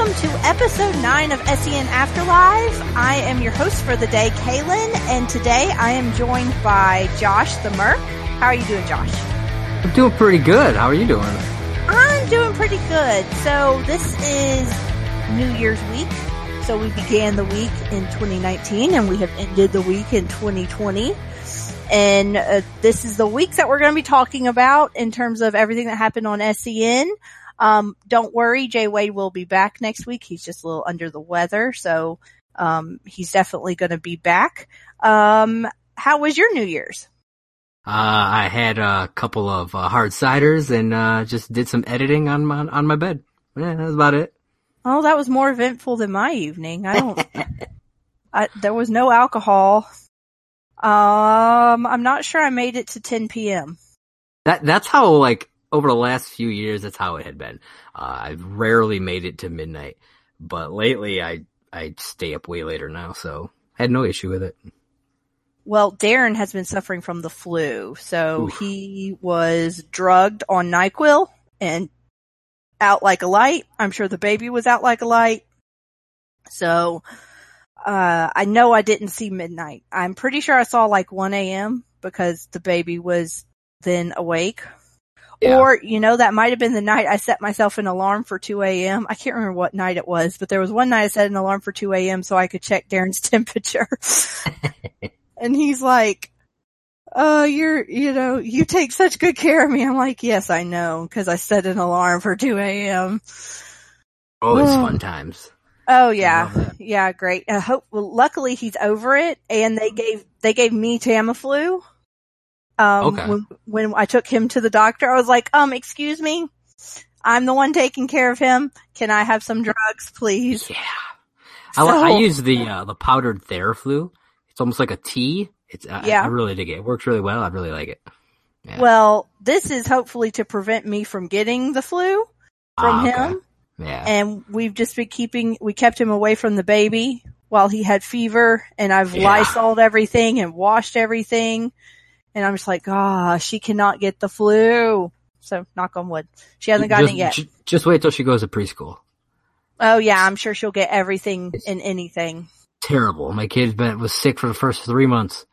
welcome to episode 9 of SEN Afterlife. I am your host for the day, Kaylin, and today I am joined by Josh the Merc. How are you doing, Josh? I'm doing pretty good. How are you doing? I'm doing pretty good. So this is New Year's week. So we began the week in 2019 and we have ended the week in 2020. And uh, this is the week that we're going to be talking about in terms of everything that happened on SEN. Um, don't worry, Jay Wade will be back next week. He's just a little under the weather, so um, he's definitely going to be back. Um, how was your New Year's? Uh, I had a couple of uh, hard ciders and uh, just did some editing on my on my bed. Yeah, that's about it. Oh, that was more eventful than my evening. I don't. I, there was no alcohol. Um, I'm not sure I made it to 10 p.m. That that's how like over the last few years, that's how it had been. Uh, I've rarely made it to midnight, but lately I I stay up way later now, so I had no issue with it. Well, Darren has been suffering from the flu, so Oof. he was drugged on NyQuil and out like a light. I'm sure the baby was out like a light. So, uh, I know I didn't see midnight. I'm pretty sure I saw like 1 a.m. because the baby was then awake yeah. Or, you know, that might have been the night I set myself an alarm for 2 a.m. I can't remember what night it was, but there was one night I set an alarm for 2 a.m. so I could check Darren's temperature. and he's like, oh, you're, you know, you take such good care of me. I'm like, yes, I know, cause I set an alarm for 2 a.m. Always oh, fun times. Oh yeah. Yeah, great. I hope, well, luckily he's over it and they gave, they gave me Tamiflu. Um, okay. when, when I took him to the doctor, I was like, um, excuse me, I'm the one taking care of him. Can I have some drugs, please? Yeah. So, I, I, use the, uh, the powdered Theraflu. It's almost like a tea. It's, uh, yeah. I, really dig it. It works really well. I really like it. Yeah. Well, this is hopefully to prevent me from getting the flu from ah, okay. him. Yeah. And we've just been keeping, we kept him away from the baby while he had fever and I've yeah. Lysoled everything and washed everything. And I'm just like, ah, oh, she cannot get the flu. So knock on wood. She hasn't gotten just, it yet. Just wait till she goes to preschool. Oh yeah, I'm sure she'll get everything it's in anything. Terrible. My kid been, was sick for the first three months.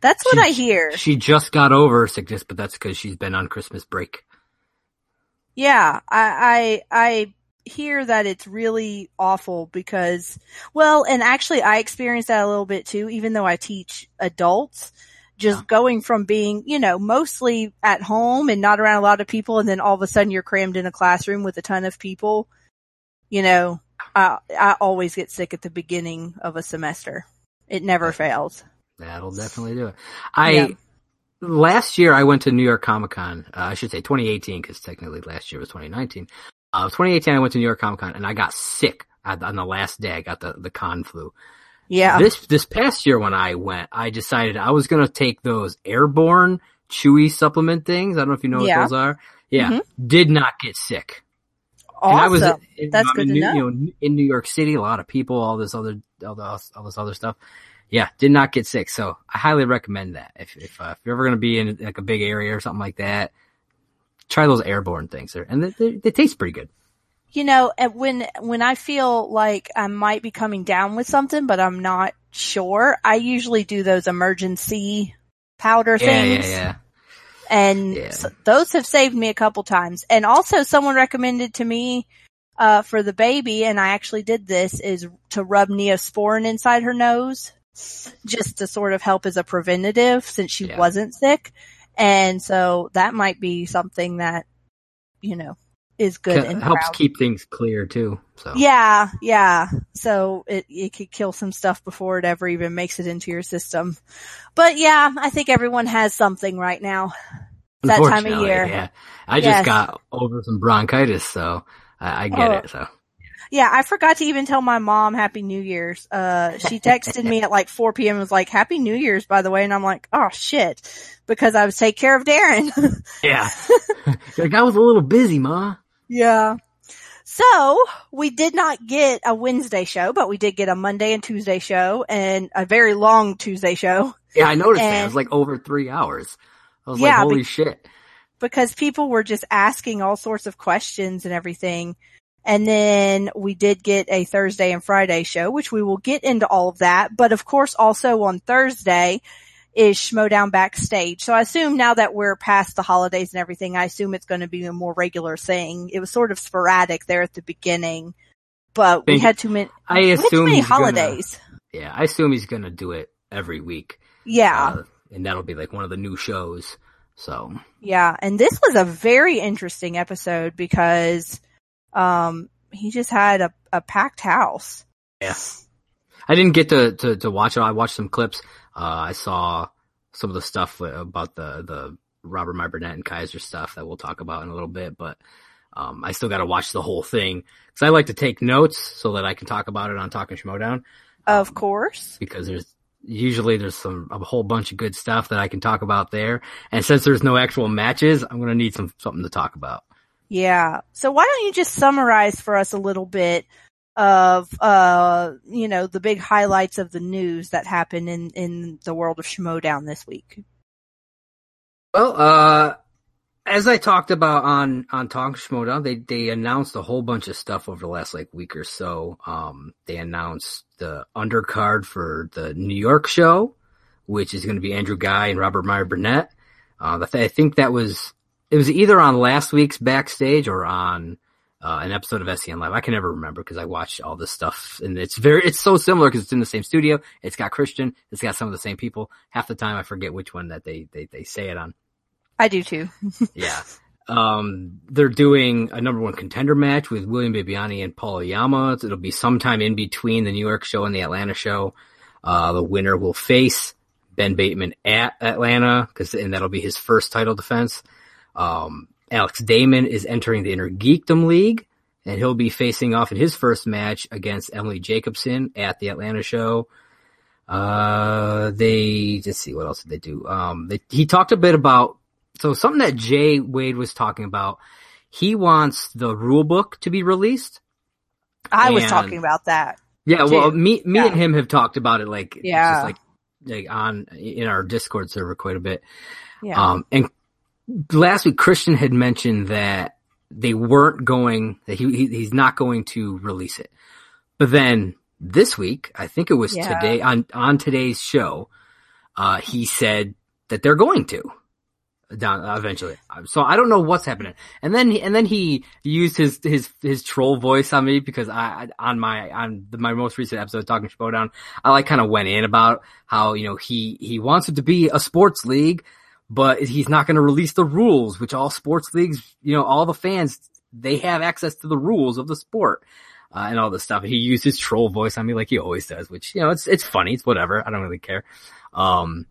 That's what she, I hear. She just got over sickness, but that's because she's been on Christmas break. Yeah, I, I, I hear that it's really awful because, well, and actually I experienced that a little bit too, even though I teach adults just yeah. going from being, you know, mostly at home and not around a lot of people. And then all of a sudden you're crammed in a classroom with a ton of people. You know, I, I always get sick at the beginning of a semester. It never fails. That'll definitely do it. I, yeah. last year I went to New York Comic Con. Uh, I should say 2018 because technically last year was 2019. Uh, 2018 I went to New York Comic Con and I got sick on the last day. I got the, the con flu. Yeah. This this past year when I went, I decided I was gonna take those airborne chewy supplement things. I don't know if you know what those are. Yeah. Mm-hmm. Did not get sick. Awesome. And I was in, That's good to New, know. You know. In New York City, a lot of people, all this other, all, this, all this other stuff. Yeah, did not get sick. So I highly recommend that. If if, uh, if you're ever going to be in like a big area or something like that, try those airborne things. There, and they, they, they taste pretty good you know, when, when I feel like I might be coming down with something, but I'm not sure, I usually do those Emergen-C powder yeah, things. Yeah, yeah. And yeah. So those have saved me a couple times. And also someone recommended to me, uh, for the baby, and I actually did this, is to rub Neosporin inside her nose, just to sort of help as a preventative since she yeah. wasn't sick. And so that might be something that, you know, is good and helps keep things clear too. So yeah, yeah. So it it could kill some stuff before it ever even makes it into your system. But yeah, I think everyone has something right now. That time of year. Yeah, I yes. just got over some bronchitis, so I, I get oh. it. So yeah, I forgot to even tell my mom Happy New Year's. Uh, she texted me at like 4 p.m. and was like, Happy New Year's, by the way. And I'm like, oh shit. Because I was take care of Darren. yeah. like I was a little busy, ma. Yeah. So we did not get a Wednesday show, but we did get a Monday and Tuesday show and a very long Tuesday show. Yeah, I noticed and, that. It was like over three hours. I was yeah, like, holy be- shit. Because people were just asking all sorts of questions and everything. And then we did get a Thursday and Friday show, which we will get into all of that. But of course, also on Thursday is Schmoedown backstage. So I assume now that we're past the holidays and everything, I assume it's going to be a more regular thing. It was sort of sporadic there at the beginning, but we had too many, I assume many he's gonna- holidays. Yeah, I assume he's gonna do it every week. Yeah. Uh, and that'll be like one of the new shows. So Yeah, and this was a very interesting episode because um he just had a, a packed house. yeah, I didn't get to, to, to watch it. I watched some clips. Uh, I saw some of the stuff about the, the Robert Meyer Burnett and Kaiser stuff that we'll talk about in a little bit, but um, I still got to watch the whole thing because I like to take notes so that I can talk about it on Talking Schmoedown. Of Um, course. because there's usually there's some a whole bunch of good stuff that I can talk about there. And since there's no actual matches, I'm gonna need some something to talk about. Yeah. So why don't you just summarize for us a little bit of uh you know the big highlights of the news that happened in in the world of Schmoedown this week. Well, uh, as I talked about on on Talk Schmoedown, they they announced a whole bunch of stuff over the last like week or so. Um, they announced the undercard for the New York show, which is going to be Andrew Guy and Robert Meyer Burnett. Uh, I think that was it was either on last week's backstage or on uh, an episode of SEN Live. I can never remember because I watched all this stuff and it's very it's so similar because it's in the same studio. It's got Christian. It's got some of the same people. Half the time I forget which one that they they they say it on. I do too. Yeah. Um, they're doing a number one contender match with William Bibbiani and Paul Oyama. It'll be sometime in between the New York show and the Atlanta show. Uh, the winner will face Ben Bateman at Atlanta because, and that'll be his first title defense. Um, Alex Damon is entering the Inner Geekdom League and he'll be facing off in his first match against Emily Jacobson at the Atlanta show. Uh, they, let's see, what else did they do? Um, they, he talked a bit about, so something that Jay Wade was talking about, he wants the rule book to be released. I was talking about that. Yeah, well, me, me Yeah. and him have talked about it like, Yeah. just like, like on, in our Discord server quite a bit. Yeah. Um, and last week Christian had mentioned that they weren't going, that he, he he's not going to release it. But then this week, I think it was Yeah. today on, on today's show, uh, he said that they're going to down eventually. So I don't know what's happening. And then, and then he used his, his, his troll voice on me because I, on my, on the, my most recent episode talking Schmoedown, I like kind of went in about how, you know, he, he wants it to be a sports league, but he's not going to release the rules, which all sports leagues, you know, all the fans, they have access to the rules of the sport. Uh, and all this stuff. He used his troll voice on me like he always does, which, you know, it's, it's funny. It's whatever. I don't really care. Um,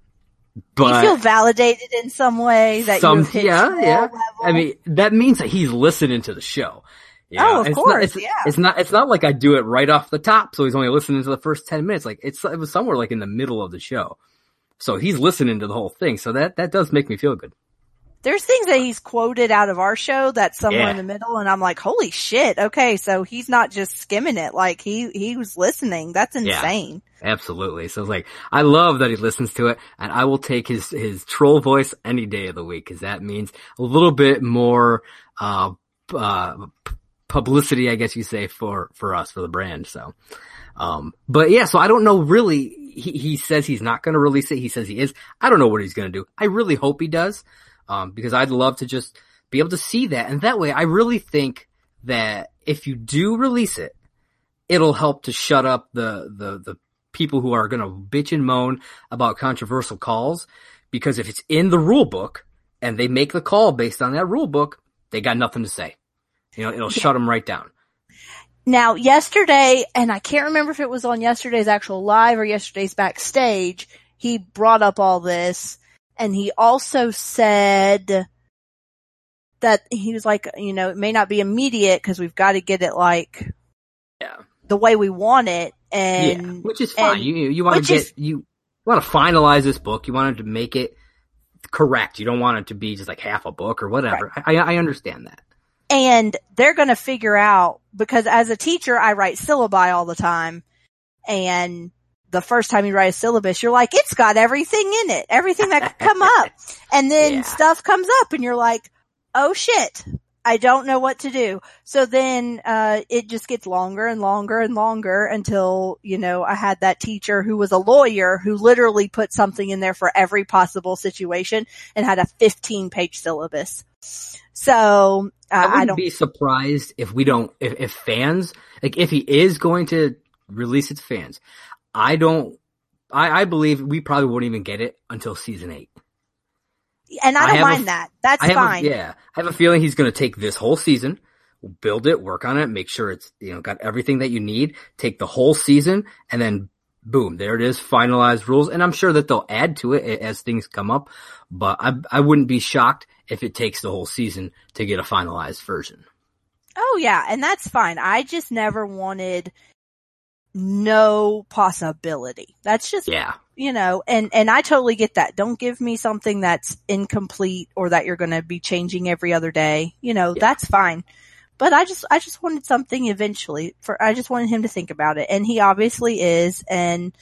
but you feel validated in some way that Some- hit yeah, yeah. level? I mean, that means that he's listening to the show. You Oh, of it's course, Not, it's, yeah. it's not, it's not like I do it right off the top. So he's only listening to the first 10 minutes. Like it's, it was somewhere like in the middle of the show. So he's listening to the whole thing. So that, that does make me feel good. There's things that he's quoted out of our show that's somewhere Yeah. in the middle and I'm like, holy shit. Okay. So he's not just skimming it. Like he, he was listening. That's Yeah. insane. Absolutely. So it's like, I love that he listens to it and I will take his, his troll voice any day of the week because that means a little bit more, uh, uh, p- publicity, I guess you say for, for us, for the brand. So, um, but yeah, so I don't know really, he, he says he's not going to release it. He says he is. I don't know what he's going to do. I really hope he does. Um, because I'd love to just be able to see that. And that way I really think that if you do release it, it'll help to shut up the, the, the people who are going to bitch and moan about controversial calls. Because if it's in the rule book and they make the call based on that rule book, they got nothing to say. You know, it'll shut them right down. Now, yesterday, and I can't remember if it was on yesterday's actual live or yesterday's backstage, he brought up all this and he also said that he was like, you know, it may not be immediate because we've got to get it like Yeah. the way we want it. yeah. And Which is fine. and- you, you want to get, is- you want to finalize this book. You want it to make it correct. You don't want it to be just like half a book or whatever. I, I understand that. and they're going to figure out because as a teacher, I write syllabi all the time. And the first time you write a syllabus, you're like, it's got everything in it, everything that could come up. And then Yeah. stuff comes up and you're like, oh shit, I don't know what to do. So then, uh, it just gets longer and longer and longer until, you know, I had that teacher who was a lawyer who literally put something in there for every possible situation and had a 15 page syllabus. So, uh, I I, don't, be surprised if we don't, if, if fans, like if he is going to release it to fans, I don't, I, I believe we probably won't even get it until season eight. and I I don't a mind f- that. That's I fine. A, yeah, I have a feeling he's going to take this whole season, build it, work on it, make sure it's you know got everything that you need. Take the whole season, and then boom, there it is, finalized rules. And I'm sure that they'll add to it as things come up. But I I wouldn't be shocked if it takes the whole season to get a finalized version. Oh yeah, and that's fine. I just never wanted no possibility. That's just Yeah, you know, and, and I totally get that. Don't give me something that's incomplete or that you're going to be changing every other day. You know, Yeah. that's fine. But I just, I just wanted something eventually for, I just wanted him to think about it and he obviously is. And,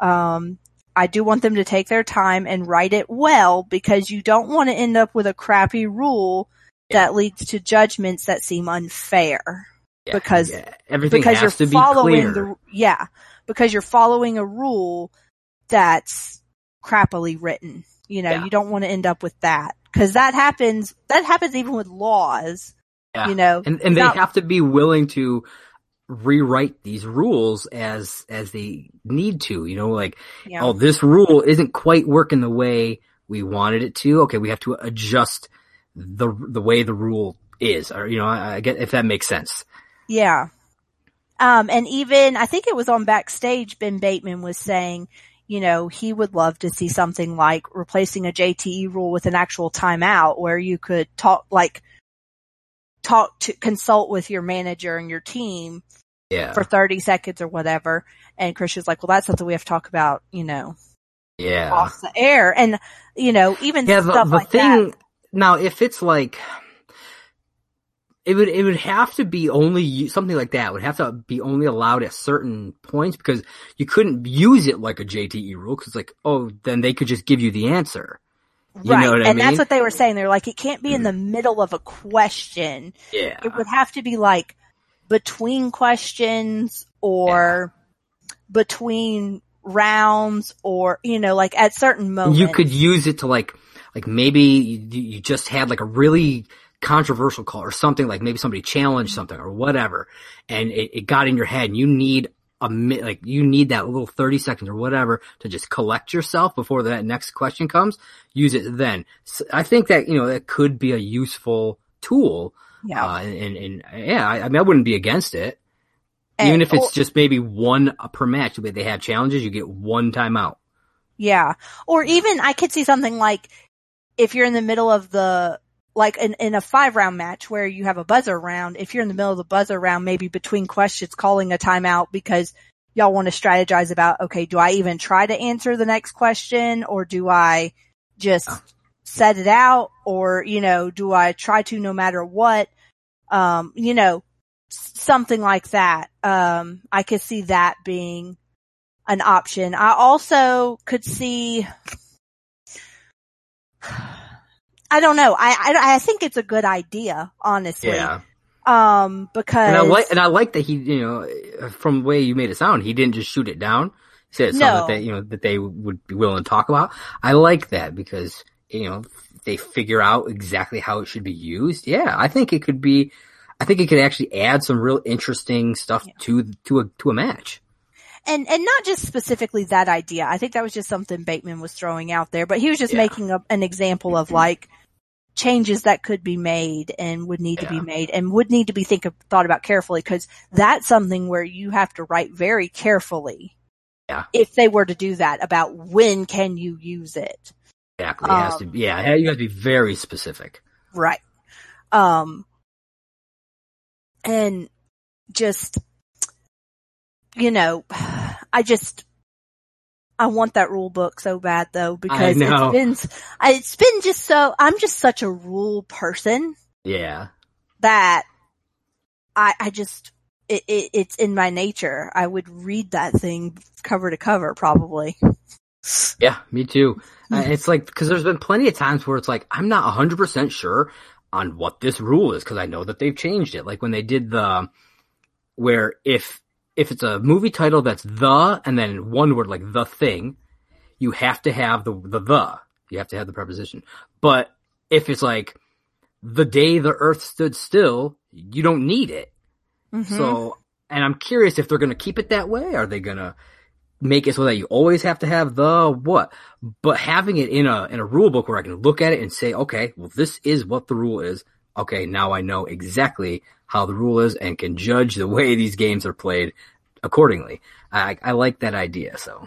um, I do want them to take their time and write it well because you don't want to end up with a crappy rule that leads to judgments that seem unfair yeah, Because- yeah. everything because has you're to be following clear. the yeah because you're following a rule that's crappily written you know Yeah. you don't want to end up with that because that happens that happens even with laws Yeah. you know and and they Not- have to be willing to rewrite these rules as as they need to you know like yeah. oh this rule isn't quite working the way we wanted it to okay we have to adjust the the way the rule is or you know i, I get if that makes sense Yeah. Um, and even, I think it was on backstage, Ben Bateman was saying, you know, he would love to see something like replacing a JTE rule with an actual timeout where you could talk, like, talk to, consult with your manager and your team yeah for 30 seconds or whatever. And Christian's like, well, that's something we have to talk about, you know, yeah off the air. And, you know, even yeah the, stuff the like that. thing now if it's like it would it would have to be only something like that would have to be only allowed at certain points because you couldn't use it like a JTE rule because like oh then they could just give you the answer you right. know what I and that's what they were saying. They're like, it can't be in mm-hmm. the middle of a question. yeah it would have to be like between questions or between rounds or you know like at certain moments you could use it to like like maybe you, you just had like a really controversial call or something like maybe somebody challenged mm-hmm. something or whatever and it, it got in your head and you need a mi- like you need that little 30 seconds or whatever to just collect yourself before that next question comes use it then. So i think that you know that could be a useful tool yeah. uh, and, and, and yeah I, I mean i wouldn't be against it. And- even if it's or- just maybe one per match but they have challenges you get one timeout. Yeah. Or even i could see something like if you're in the middle of the like in, in a five round match where you have a buzzer round if you're in the middle of the buzzer round maybe between questions calling a timeout because y'all want to strategize about okay do i even try to answer the next question or do i just set it out or you know do i try to no matter what? Um you know something like that. Um i could see that being an option. I also could see i don't know i i, I think it's a good idea honestly yeah um because And I like, and I like that he, you know, from the way you made it sound, he didn't just shoot it down. He said it's something No. that they, you know, that they would be willing to talk about. I like that because, you know, they figure out exactly how it should be used. Yeah, I think it could be, I think it could actually add some real interesting stuff to, to a, to a match. and and not just specifically that idea. I think that was just something Bateman was throwing out there, but he was just Yeah. making a, an example of like changes that could be made and would need to be made and would need to be think of, thought about carefully because that's something where you have to write very carefully. Yeah. If they were to do that about when can you use it. Exactly. It has to, Um, yeah, you have to be very specific. Right. Um, and just, you know, I just, I want that rule book so bad though because it's been, it's been just so, I'm just such a rule person Yeah. that I, I just, it, it, it's in my nature. I would read that thing cover to cover probably. Yeah, me too. Uh, Hmm. it's like, cause there's been plenty of times where it's like, I'm not 100% sure on what this rule is because I know that they've changed it. Like when they did the where if if it's a movie title that's the and then one word like the thing, you have to have the the the. You have to have the preposition. But if it's like the day the earth stood still, you don't need it. Mhm. So, and I'm curious if they're going to keep it that way. Are they going to make it so that you always have to have the what? But having it in a in a rule book where I can look at it and say, okay, well, this is what the rule is. Okay, now I know exactly how the rule is and can judge the way these games are played accordingly. I, I like that idea. So,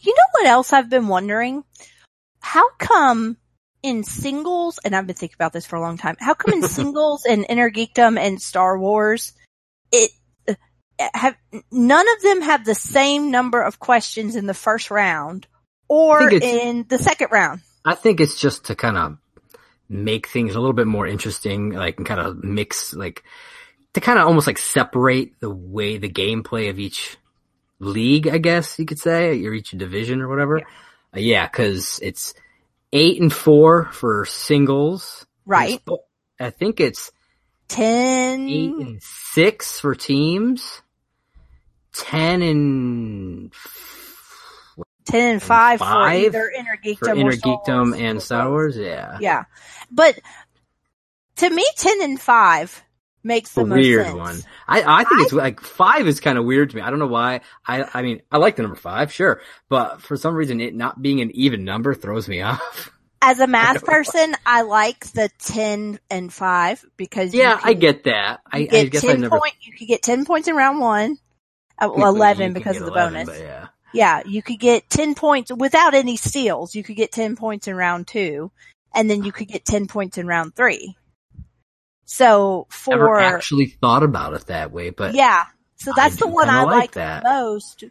You know what else I've been wondering? How come in singles, and I've been thinking about this for a long time, how come in singles and Inner Geekdom and Star Wars, it uh, have none of them have the same number of questions in the first round or in the second round? I think it's just to kind of make things a little bit more interesting, like and kind of mix, like to kind of almost like separate the way the gameplay of each league, I guess you could say, or each division or whatever. Uh, Yeah, because it's eight and four for singles, Right. I think it's Ten. eight and six for teams, ten and 10 and 5, for five either Inner Geekdom for or Inner Geekdom and Star Wars. Yeah, Yeah. But to me, 10 and 5 makes the a most weird sense. one. I, I think it's like five is kind of weird to me. I don't know why. I I mean I like the number five, sure, but for some reason it not being an even number throws me off. As a math know. person, I like the 10 and 5 because Yeah, you I get that. I, you I get guess I 10 never point, you could get 10 points in round one. Uh, well, 11 because get of the 11, bonus. yeah. Yeah, you could get 10 points without any steals. You could get 10 points in round two and then you could get 10 points in round three. So Never for, actually thought about it that way, but yeah, so that's the one I like that. the most.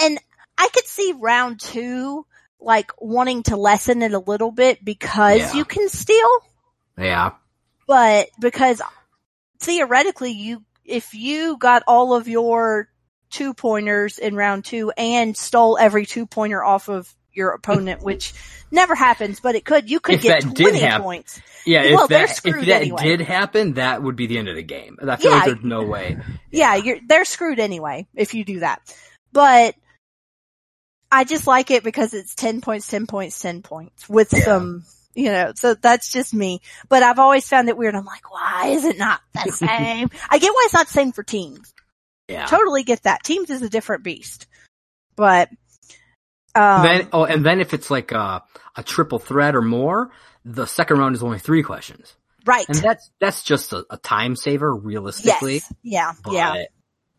And I could see round two, like wanting to lessen it a little bit because Yeah. you can steal, yeah, but because theoretically you, if you got all of your two pointers in round two and stole every two pointer off of your opponent, which never happens, but it could, you could If get that did 20 happen- points. yeah. Well, if that if that anyway. did happen, that would be the end of the game. I feel like there's no way. Yeah, you're, they're screwed anyway if you do that. But I just like it because it's 10 points, 10 points, 10 points with Yeah. some, you know, so that's just me. But I've always found it weird. I'm like, why is it not the same? I get why it's not the same for teams. Yeah. Totally get that. Teams is a different beast. But, um, then oh, and then if it's like a, a triple threat or more, the second round is only three questions, right. and that's that's just a, a time saver, realistically. Yes. Yeah. But, yeah.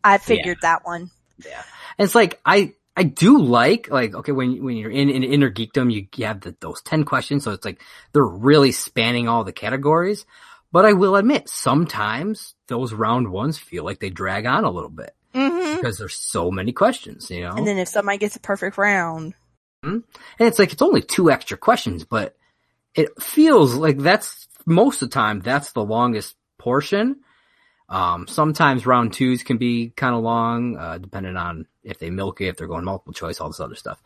I figured that one. yeah. And it's like I I do like like okay when when you're in in inner geekdom you, you have the, those ten questions, so it's like they're really spanning all the categories. But I will admit, sometimes those round ones feel like they drag on a little bit hmm because there's so many questions, you know. And then if somebody gets a perfect round, And it's like it's only two extra questions, but it feels like that's most of the time that's the longest portion. Um, sometimes round twos can be kind of long, uh, depending on if they milk it, if they're going multiple choice, all this other stuff.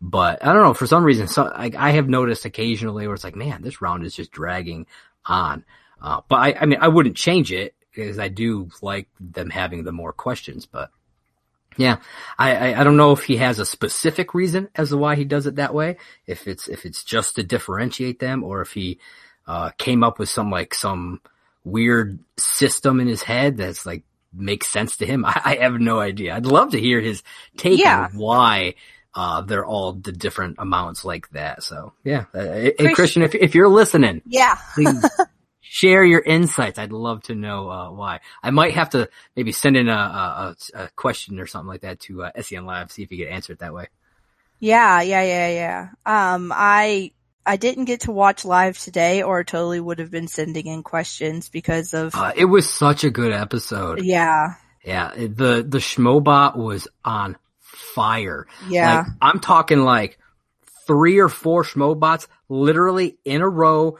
But I don't know, for some reason, so like I have noticed occasionally where it's like, man, this round is just dragging on. Uh, but I, I mean, I wouldn't change it because I do like them having the more questions, but yeah, I, I, I don't know if he has a specific reason as to why he does it that way. If it's if it's just to differentiate them, or if he uh, came up with some like some weird system in his head that's like makes sense to him. I, I have no idea. I'd love to hear his take Yeah. on why uh, they're all the different amounts like that. So yeah, uh, hey, Christian- Christian, if if you're listening, yeah. please share your insights. I'd love to know uh, why. I might have to maybe send in a, a, a question or something like that to uh, SEN Live, see if you get answered that way. Yeah, yeah, yeah, yeah. Um, I I didn't get to watch live today, or totally would have been sending in questions because of Uh, it was such a good episode. yeah, Yeah, the the Schmobot was on fire. yeah, Like, I'm talking like three or four Schmobots literally in a row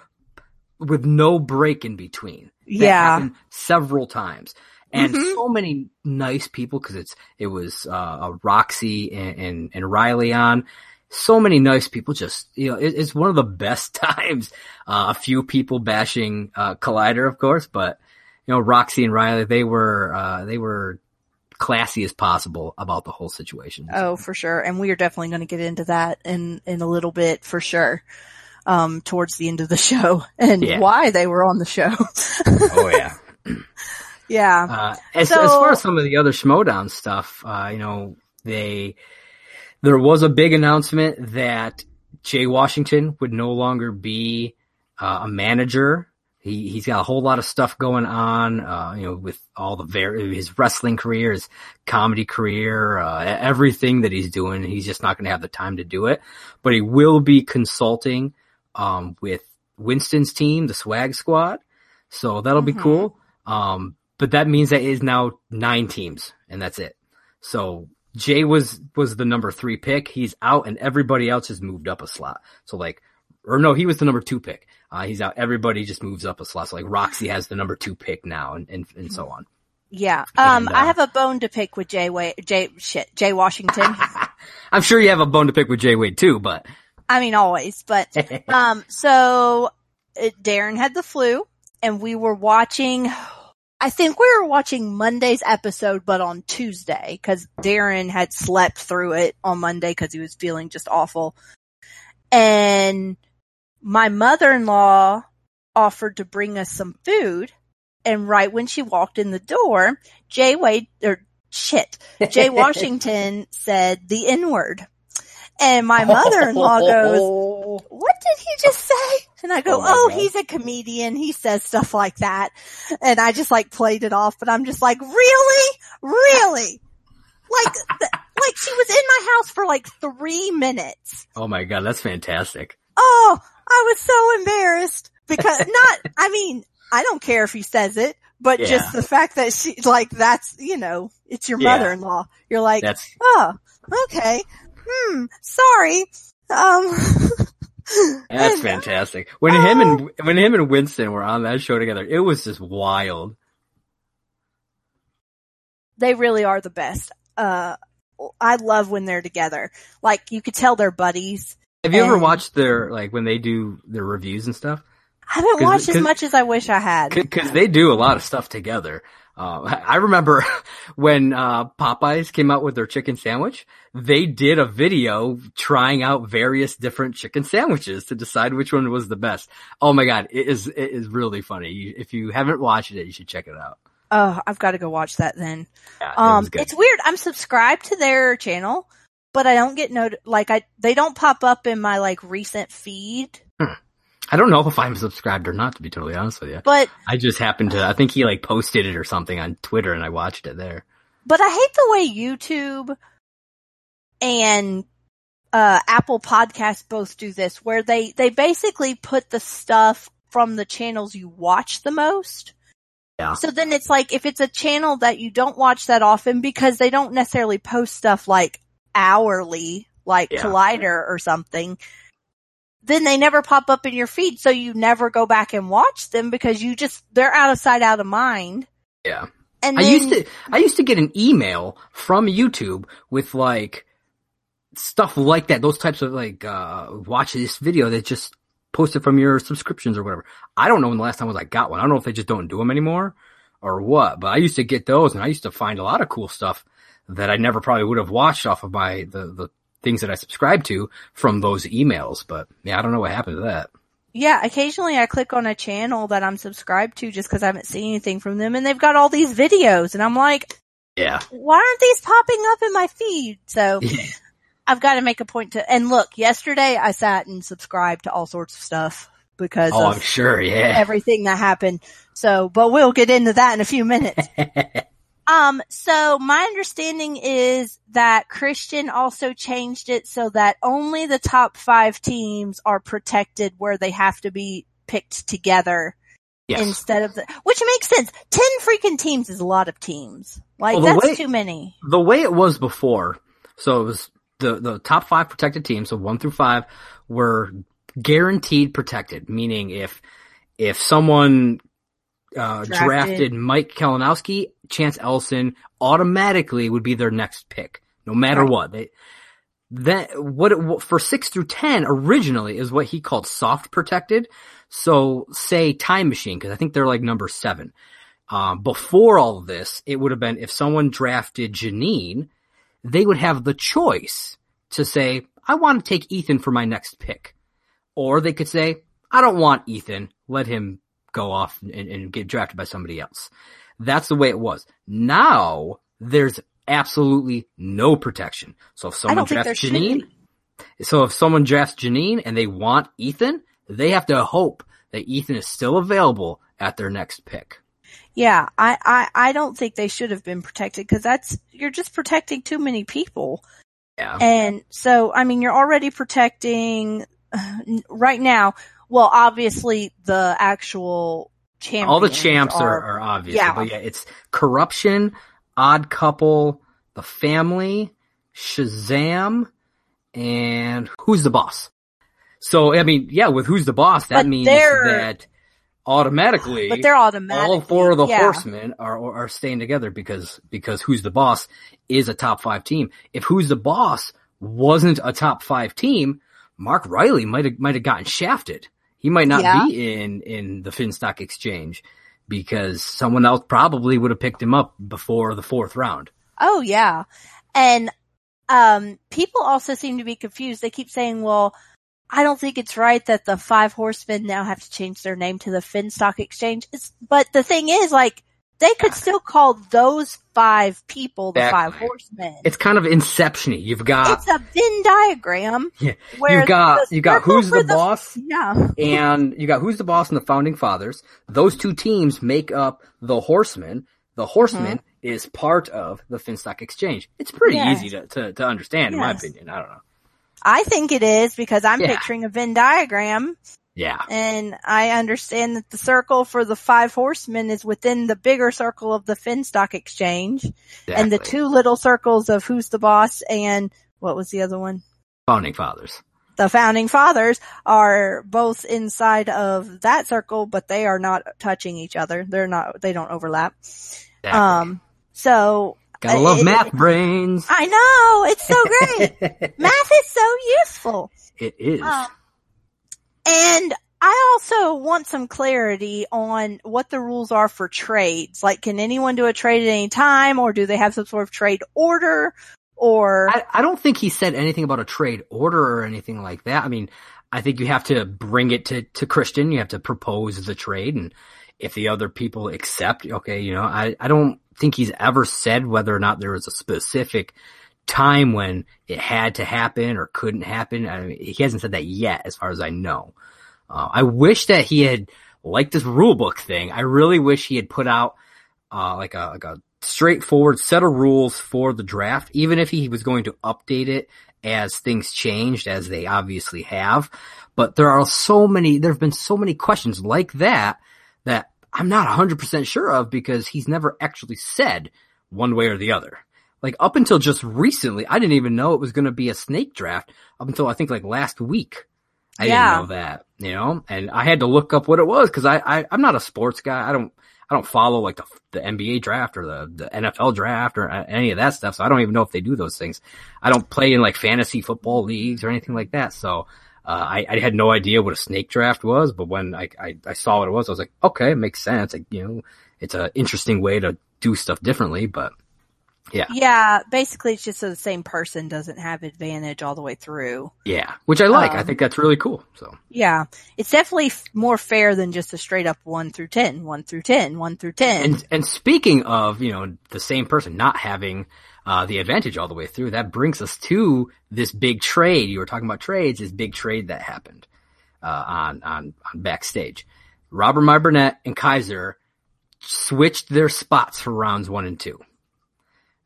with no break in between. That yeah, several times. And Mhm. so many nice people because it's it was uh, uh, Roxy and, and and Riley on. so many nice people just, you know, it, it's one of the best times. Uh, a few people bashing, uh, Collider, of course, but, you know, Roxy and Riley, they were, uh, they were classy as possible about the whole situation. Oh, for sure. And we are definitely going to get into that in, in a little bit for sure. Um, towards the end of the show and Yeah. why they were on the show. Oh yeah. yeah. Uh, as, So- as far as some of the other Schmoedown stuff, uh, you know, they, there was a big announcement that Jay Washington would no longer be uh, a manager. He, he's got a whole lot of stuff going on, uh, you know, with all the his wrestling career, his comedy career, uh, everything that he's doing. He's just not going to have the time to do it, but he will be consulting, um, with Winston's team, the swag squad. So that'll be Mhm. cool. Um, but that means that it is now nine teams and that's it. So Jay was, was the number three pick. He's out and everybody else has moved up a slot. So like, or no, he was the number two pick. Uh, he's out. Everybody just moves up a slot. So like Roxy has the number two pick now and, and, and so on. Yeah. Um, And, uh, I have a bone to pick with Jay Wa- Jay, shit, Jay Washington. I'm sure you have a bone to pick with Jay Wade too, but I mean, always, but, um, so it, Darren had the flu and we were watching, I think we were watching Monday's episode, but on Tuesday, cause Darren had slept through it on Monday cause he was feeling just awful. And my mother-in-law offered to bring us some food. And right when she walked in the door, Jay Wade, or shit, Jay Washington said the N word. And my mother-in-law goes, what did he just say? And I go, Oh oh, he's a comedian. He says stuff like that. And I just like played it off, but I'm just like, really? Really? Like, th- like she was in my house for like three minutes. oh my God, that's fantastic. Oh, I was so embarrassed because not, I mean, I don't care if he says it, but Yeah. just the fact that she, like, that's, you know, it's your Yeah. mother-in-law. You're like, That's, oh, okay. Hmm, sorry. Um, that's fantastic. When him and, when him and Winston were on that show together, it was just wild. they really are the best. Uh, I love when they're together. Like you could tell they're buddies. Have you ever watched their, like when they do their reviews and stuff? I haven't watched as much as I wish I had. Cause they do a lot of stuff together. Uh, I remember when, uh, Popeyes came out with their chicken sandwich, they did a video trying out various different chicken sandwiches to decide which one was the best. Oh my God. It is, it is really funny. If you haven't watched it, you should check it out. Oh, I've got to go watch that then. Yeah, Um, it's weird. I'm subscribed to their channel, but I don't get not like I they don't pop up in my like recent feed. I don't know if I'm subscribed or not, to be totally honest with you. But I just happened to, I think he like posted it or something on Twitter and I watched it there. but I hate the way YouTube and uh Apple Podcasts both do this where they they basically put the stuff from the channels you watch the most. Yeah. So then it's like if it's a channel that you don't watch that often because they don't necessarily post stuff like hourly like Yeah. Collider or something, then they never pop up in your feed so you never go back and watch them because you just they're out of sight out of mind. Yeah. And I then, used to, I used to get an email from YouTube with like stuff like that, those types of like, uh, watch this video that just posted from your subscriptions or whatever. I don't know when the last time was I got one. I don't know if they just don't do them anymore or what, but I used to get those and I used to find a lot of cool stuff that I never probably would have watched off of my, the, the things that I subscribe to from those emails. But yeah, I don't know what happened to that. Yeah, occasionally I click on a channel that I'm subscribed to just because I haven't seen anything from them and they've got all these videos and I'm like, Yeah. why aren't these popping up in my feed? So I've got to make a point to, and look, yesterday I sat and subscribed to all sorts of stuff because oh, of I'm sure. Yeah. everything that happened. So, but we'll get into that in a few minutes. Um, so my understanding is that Christian also changed it so that only the top five teams are protected where they have to be picked together yes. instead of the, which makes sense. Ten freaking teams is a lot of teams. Like Well, that's way- too many. the way it was before, so it was the, the top five protected teams, so one through five were guaranteed protected, meaning if, if someone, uh, Drafted. drafted. Mike Kalinowski, Chance Elson automatically would be their next pick, no matter Right. what. They, what, it, what for six through ten originally is what he called soft protected. So say time machine because I think they're like number seven. Um, before all of this, it would have been if someone drafted Janine, they would have the choice to say, I want to take Ethan for my next pick. Or they could say, I don't want Ethan. Let him go off and, and get drafted by somebody else. That's the way it was. Now there's absolutely no protection. So if someone drafts Janine, so if someone drafts Janine and they want Ethan, they have to hope that Ethan is still available at their next pick. Yeah, I, I, I don't think they should have been protected because that's, you're just protecting too many people. Yeah. And so, I mean, you're already protecting right now. Well, obviously the actual champions. All the champs are, are, are obvious. Yeah. But yeah, it's corruption, odd couple, the family, Shazam, and who's the boss? So, I mean, yeah, with who's the boss, that but means that automatically, but they're automatic. All four of the yeah. horsemen are are staying together because because who's the boss is a top five team. If who's the boss wasn't a top five team, Mark Riley might have might have gotten shafted. He might not yeah. be in in the Finstock Exchange because someone else probably would have picked him up before the fourth round. Oh yeah, and um, people also seem to be confused. They keep saying, "Well." I don't think it's right that the five horsemen now have to change their name to the Finstock Exchange. It's, but the thing is, like, they could still call those five people the five horsemen. It's kind of inception You've got it's a Venn diagram. Yeah, you got you got who's the, the, boss. Yeah, and you got who's the boss and the founding fathers. Those two teams make up the horsemen. The horsemen mm-hmm. is part of the Finstock Exchange. It's pretty yes. easy to, to, to understand, yes. in my opinion. I don't know. I think it is because I'm yeah. picturing a Venn diagram. Yeah. And I understand that the circle for the five horsemen is within the bigger circle of the Finstock Exchange. Exactly. And the two little circles of who's the boss and what was the other one? Founding fathers. The founding fathers are both inside of that circle, but they are not touching each other. They're not, they don't overlap. Exactly. Um, so Gotta love it, math brains. I know. It's so great. math is so useful. It is. Um, and I also want some clarity on what the rules are for trades. Like, can anyone do a trade at any time or do they have some sort of trade order or? I, I don't think he said anything about a trade order or anything like that. I mean, I think you have to bring it to, to Christian. You have to propose the trade and if the other people accept, okay, you know, I, I don't think he's ever said whether or not there was a specific time when it had to happen or couldn't happen. I mean, he hasn't said that yet, as far as I know. Uh, I wish that he had, like this rule book thing, I really wish he had put out, uh, like a, like a straightforward set of rules for the draft, even if he was going to update it as things changed, as they obviously have. But there are so many, there have been so many questions like that that I'm not 100% sure of because he's never actually said one way or the other. Like up until just recently, I didn't even know it was going to be a snake draft up until I think like last week. I yeah. didn't know that, you know, and I had to look up what it was because I, I, I'm not a sports guy. I don't, I don't follow like the, the NBA draft or the, the NFL draft or any of that stuff. So I don't even know if they do those things. I don't play in like fantasy football leagues or anything like that. So uh, I, I, had no idea what a snake draft was, but when I, I, I, saw what it was, I was like, okay, it makes sense. Like, you know, it's an interesting way to do stuff differently, but yeah. Yeah, basically it's just so the same person doesn't have advantage all the way through. Yeah, which I like. Um, I think that's really cool. So. Yeah, it's definitely more fair than just a straight up 1 through 10, 1 through 10, 1 through 10. And, and speaking of, you know, the same person not having uh, the advantage all the way through. That brings us to this big trade. You were talking about trades, this big trade that happened uh, on, on on backstage. Robert Meyer Burnett and Kaiser switched their spots for rounds one and two.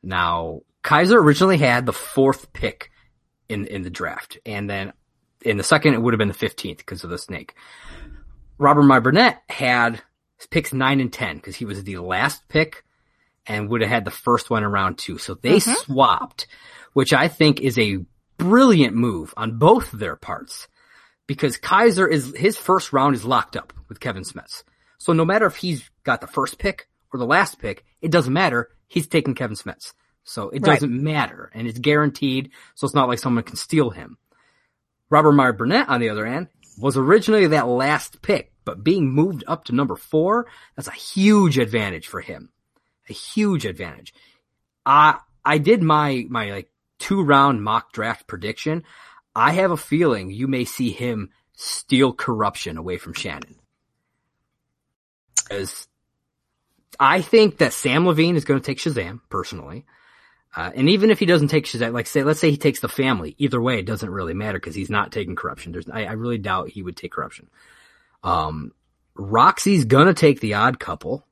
Now, Kaiser originally had the fourth pick in in the draft, and then in the second it would have been the fifteenth because of the snake. Robert Meyer Burnett had picks nine and ten because he was the last pick and would have had the first one around two. So they mm-hmm. swapped, which I think is a brilliant move on both their parts because Kaiser is, his first round is locked up with Kevin Smets. So no matter if he's got the first pick or the last pick, it doesn't matter. He's taking Kevin Smets. So it doesn't matter and it's guaranteed. So it's not like someone can steal him. Robert Meyer Burnett, on the other hand, was originally that last pick, but being moved up to number four, that's a huge advantage for him. A huge advantage. I, I did my, my like two round mock draft prediction. I have a feeling you may see him steal corruption away from Shannon. Because I think that Sam Levine is going to take Shazam personally. Uh, and even if he doesn't take Shazam, like say, let's say he takes the family, either way, it doesn't really matter because he's not taking corruption. There's, I, I really doubt he would take corruption. Um, Roxy's gonna take the odd couple.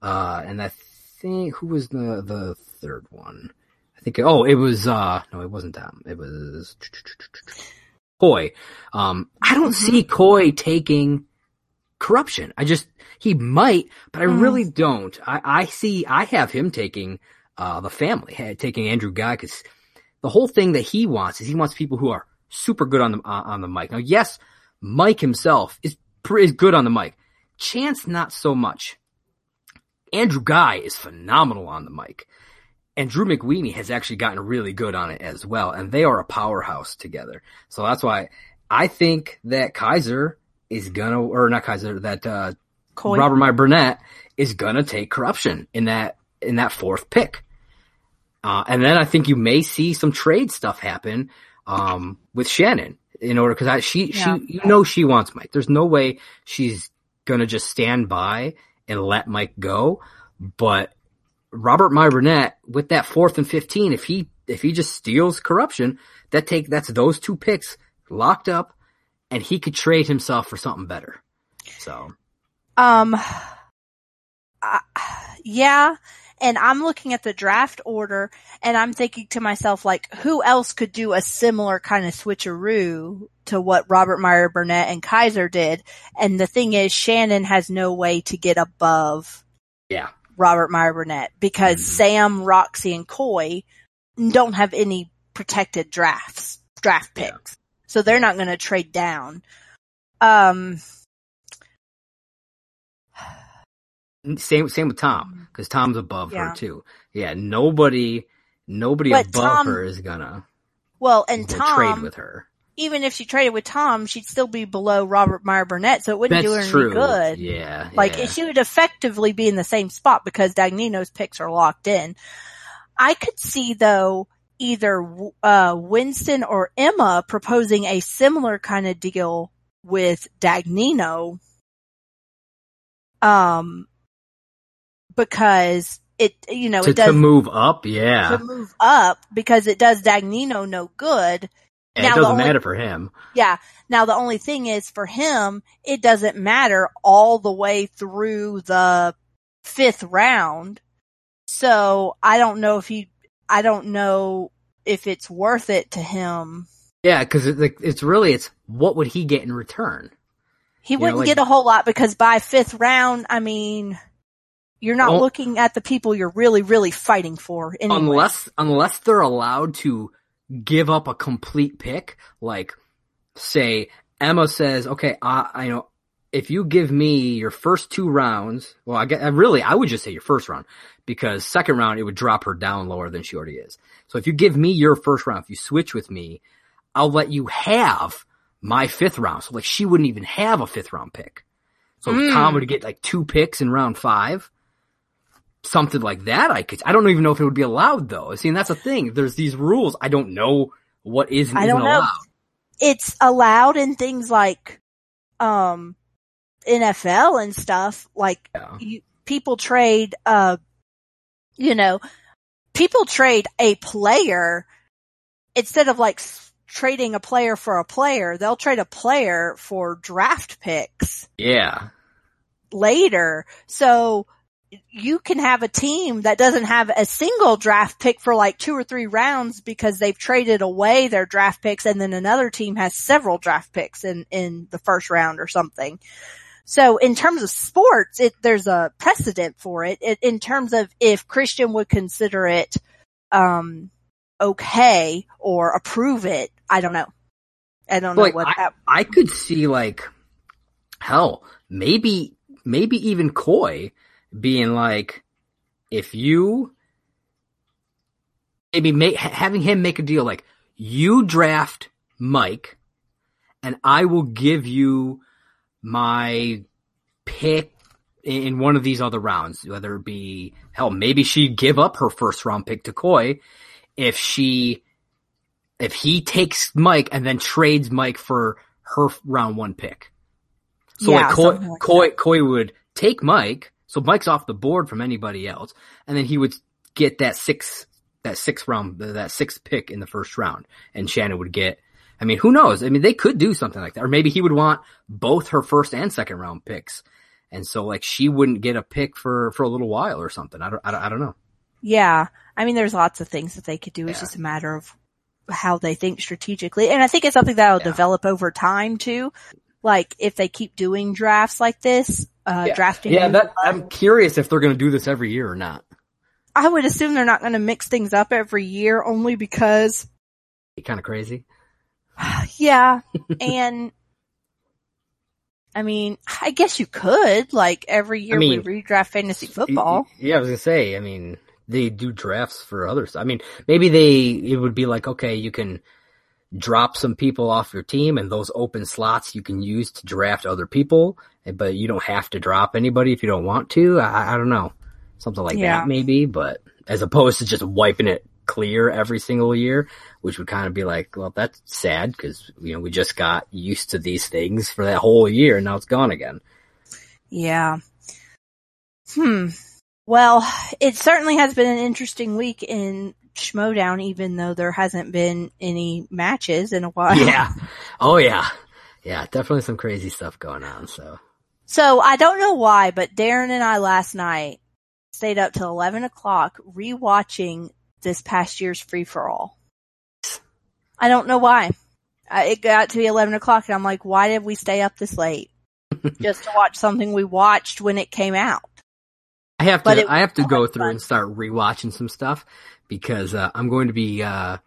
Uh, and I think, who was the, the third one? I think, oh, it was, uh, no, it wasn't them. It was Coy. Um, I don't see Coy taking corruption. I just, he might, but I Mm. really don't. I, I see, I have him taking, uh, the family, taking Andrew Guy, cause the whole thing that he wants is he wants people who are super good on the, on on the mic. Now, yes, Mike himself is, is good on the mic. Chance, not so much. Andrew Guy is phenomenal on the mic. And Drew McWeeny has actually gotten really good on it as well. And they are a powerhouse together. So that's why I think that Kaiser is gonna, or not Kaiser, that, uh, Coy. Robert Meyer Burnett is gonna take corruption in that, in that fourth pick. Uh, and then I think you may see some trade stuff happen, um, with Shannon in order, cause I, she, Yeah. she, you know, she wants Mike. There's no way she's gonna just stand by and let Mike go. But Robert Meyer Burnett with that fourth and 15, if he, if he just steals corruption, that take, that's those two picks locked up and he could trade himself for something better. So Um, I, yeah, and I'm looking at the draft order and I'm thinking to myself, like, who else could do a similar kind of switcheroo to what Robert Meyer Burnett and Kaiser did? And the thing is, Shannon has no way to get above yeah, Robert Meyer Burnett because Mhm. Sam, Roxy, and Coy don't have any protected drafts, draft Yeah. So they're not going to trade down. Um, same, same with Tom because Tom's above Yeah. her too. Yeah. Nobody, nobody But above Tom- her is gonna, well, and gonna Tom, trade with her. even if she traded with Tom, she'd still be below Robert Meyer Burnett, so it wouldn't That's do her true. any good. Yeah. Like yeah. she would effectively be in the same spot because Dagnino's picks are locked in. I could see though either uh, Winston or Emma proposing a similar kind of deal with Dagnino, um, because it you know to, it does to move up. Yeah. to move up because it does Dagnino no good. And now it doesn't only- matter for him. Yeah. Now the only thing is for him, it doesn't matter all the way through the fifth round. So I don't know if he, I don't know if it's worth it to him. Yeah. Cause it, like, it's really, it's what would he get in return? He Yeah, wouldn't like- get a whole lot because by fifth round, I mean, you're not Well- looking at the people you're really, really fighting for anyway. Unless, unless they're allowed to give up a complete pick, like say Emma says, okay, I, I know if you give me your first two rounds, well, I get, really, I would just say your first round because second round, it would drop her down lower than she already is. So if you give me your first round, if you switch with me, I'll let you have my fifth round. So like she wouldn't even have a fifth round pick. So Mm. Tom would get like two picks in round five. Something like that I could, I don't even know if it would be allowed though. See, and that's the thing. There's these rules. I don't know what is and I isn't don't know. allowed. it's allowed in things like, um, NFL and stuff. Like Yeah. you, people trade, uh, you know, people trade a player instead of like trading a player for a player, they'll trade a player for draft picks Yeah. later. So you can have a team that doesn't have a single draft pick for like two or three rounds because they've traded away their draft picks and then another team has several draft picks in, in the first round or something. So in terms of sports, it, there's a precedent for it. it. In terms of if Kristian would consider it, um, okay or approve it, I don't know. I don't know what that, I could see like, hell, maybe, maybe even Coy being like, if you, maybe make, having him make a deal like you draft Mike and I will give you my pick in one of these other rounds, whether it be hell, maybe she'd give up her first round pick to Coy if she if he takes Mike and then trades Mike for her round one pick. So Yeah, like Coy, like Coy, Coy would take Mike, so Mike's off the board from anybody else, and then he would get that six that six round that sixth pick in the first round, and Shannon would get. I mean, who knows? I mean, they could do something like that, or maybe he would want both her first and second round picks, and so like she wouldn't get a pick for for a little while or something. I don't I don't, I don't know. Yeah. I mean, there's lots of things that they could do. It's Yeah. just a matter of how they think strategically. And I think it's something that'll Yeah. develop over time too. Like if they keep doing drafts like this, uh, Yeah. drafting. Yeah, that, I'm curious if they're going to do this every year or not. I would assume they're not going to mix things up every year only because, Kind of crazy. yeah. and I mean, I guess you could like every year mean, we redraft fantasy football. Yeah, I was gonna say. I mean, they do drafts for others. I mean, maybe they it would be like, okay, you can drop some people off your team, and those open slots you can use to draft other people, eh, but you don't have to drop anybody if you don't want to. I, I don't know, something like Yeah. that maybe. But as opposed to just wiping it clear every single year, which would kind of be like, well, that's sad because you know we just got used to these things for that whole year, and now it's gone again. Yeah. Hmm. Well, it certainly has been an interesting week in Schmoedown, even though there hasn't been any matches in a while. yeah. Oh yeah. Yeah, definitely some crazy stuff going on. So So I don't know why, but Darren and I last night stayed up till 11 o'clock rewatching this past year's free for all. I don't know why. Uh, it got to be 11 o'clock and I'm like, why did we stay up this late? Just to watch something we watched when it came out. I have to I have to go fun. through and start rewatching some stuff because uh, I'm going to be uh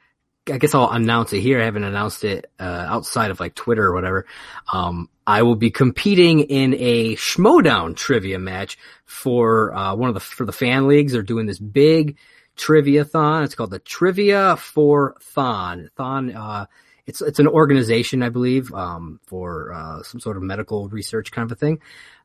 I guess I'll announce it here. I haven't announced it uh, outside of like Twitter or whatever. Um, I will be competing in a Schmoedown trivia match for uh, one of the for the fan leagues. They're doing this big trivia thon. It's called the Trivia for Thon. Thon. Uh, it's it's an organization, I believe, um, for uh, some sort of medical research kind of a thing.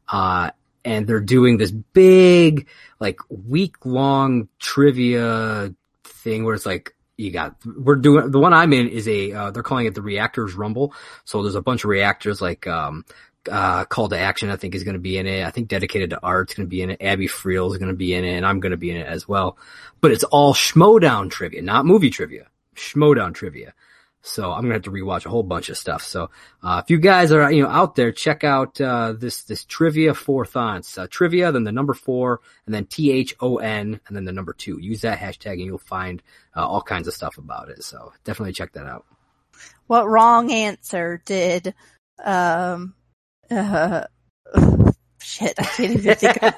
Uh, and they're doing this big, like week long trivia thing where it's like you got we're doing the one I'm in is a uh, they're calling it the reactors rumble. So there's a bunch of reactors like um uh call to action I think is going to be in it. I think dedicated to art's going to be in it. Abby Friel is going to be in it and I'm going to be in it as well. But it's all Schmoedown trivia, not movie trivia. Schmoedown trivia. So I'm gonna have to rewatch a whole bunch of stuff. So uh, if you guys are you know out there, check out uh, this this trivia for thons. Uh, trivia, then the number four, and then T H O N, and then the number two. Use that hashtag, and you'll find uh, all kinds of stuff about it. So definitely check that out. What wrong answer did, um, uh, shit, I can't even think of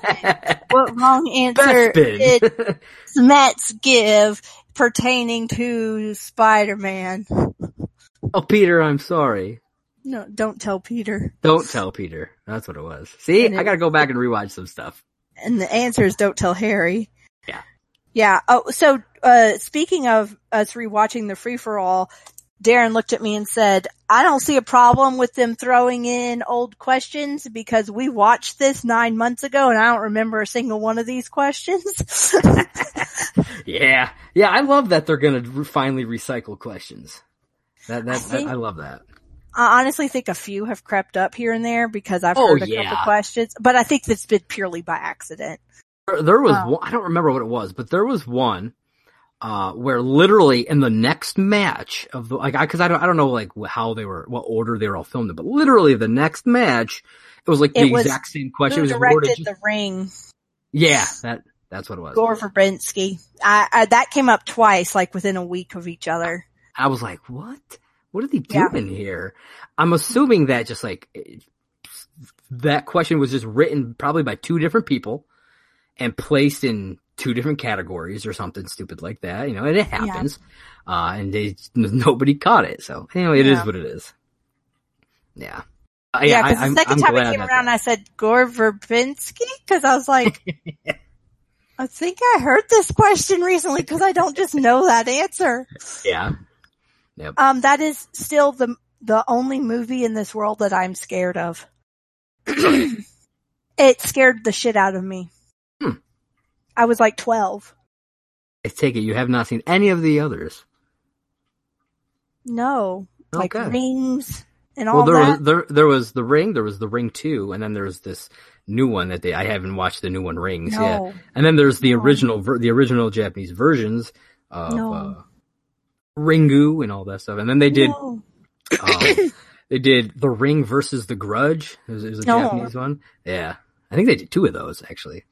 what wrong answer did Bespin. Mets give pertaining to Spider-Man? oh, Peter, I'm sorry. No, don't tell Peter. Don't tell Peter. That's what it was. See, it- I gotta go back and rewatch some stuff. And the answer is don't tell Harry. Yeah. Yeah. Oh, so, uh, speaking of us rewatching the free for all, Darren looked at me and said, I don't see a problem with them throwing in old questions because we watched this nine months ago and I don't remember a single one of these questions. Yeah, yeah, I love that they're gonna re- finally recycle questions. That that, I think- I love that. I honestly think a few have crept up here and there because I've Oh, heard a yeah. couple questions, but I think that's been purely by accident. There, there was Oh. one, I don't remember what it was, but there was one uh where literally in the next match of the like because I, don't I don't know like how they were what order they were all filmed in, but literally the next match it was like the was exact same question. Who it was directed just- the ring? yeah, that that's what it was. Gore Verbinski. I, I, that came up twice, like within a week of each other. I was like, what? What are they Yeah. doing here? I'm assuming that just like that question was just written probably by two different people and placed in two different categories or something stupid like that. You know, and it happens. Uh, and they nobody caught it. So anyway, it is Yeah. what it is. Yeah. Yeah, because the 2nd I'm time it came around, that- I said Gore Verbinski because I was like, I think I heard this question recently because I don't just know that answer. Yeah. Yep. Um, that is still the the only movie in this world that I'm scared of. it scared the shit out of me. I was like 12. I take it you have not seen any of the others. No. Like rings and Well, all there that. was there there was the ring, there was the ring two, and then there's this new one that they I haven't watched the new one rings no. And then there's the No. original ver- the original Japanese versions of No. uh, Ringu and all that stuff. And then they did No. um, they did the Ring versus the Grudge. It was, it was a. Japanese one. Yeah, I think they did two of those actually.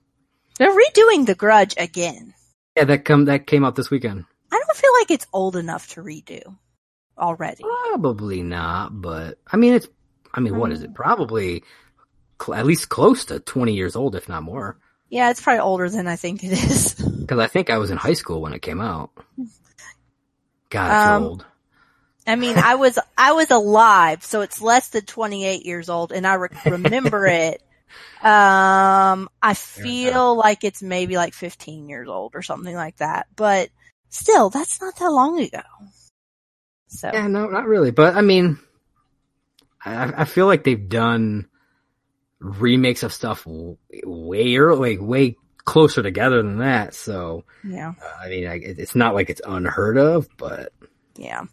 They're redoing The Grudge again. Yeah, that come that came out this weekend. I don't feel like it's old enough to redo already. Probably not, but I mean it's. I mean, what is it? Probably cl- at least close to twenty years old, if not more. Yeah, it's probably older than I think it is. Because I think I was in high school when it came out. God, it's Um, old. I mean, I was I was alive, so it's less than 28 years old, and I re- remember it. Um, I feel like it's maybe like 15 years old or something like that, but still, that's not that long ago. So Yeah, no, not really. But I mean, I, I feel like they've done remakes of stuff way early, like way closer together than that. So yeah, uh, I mean, I, it's not like it's unheard of, but yeah.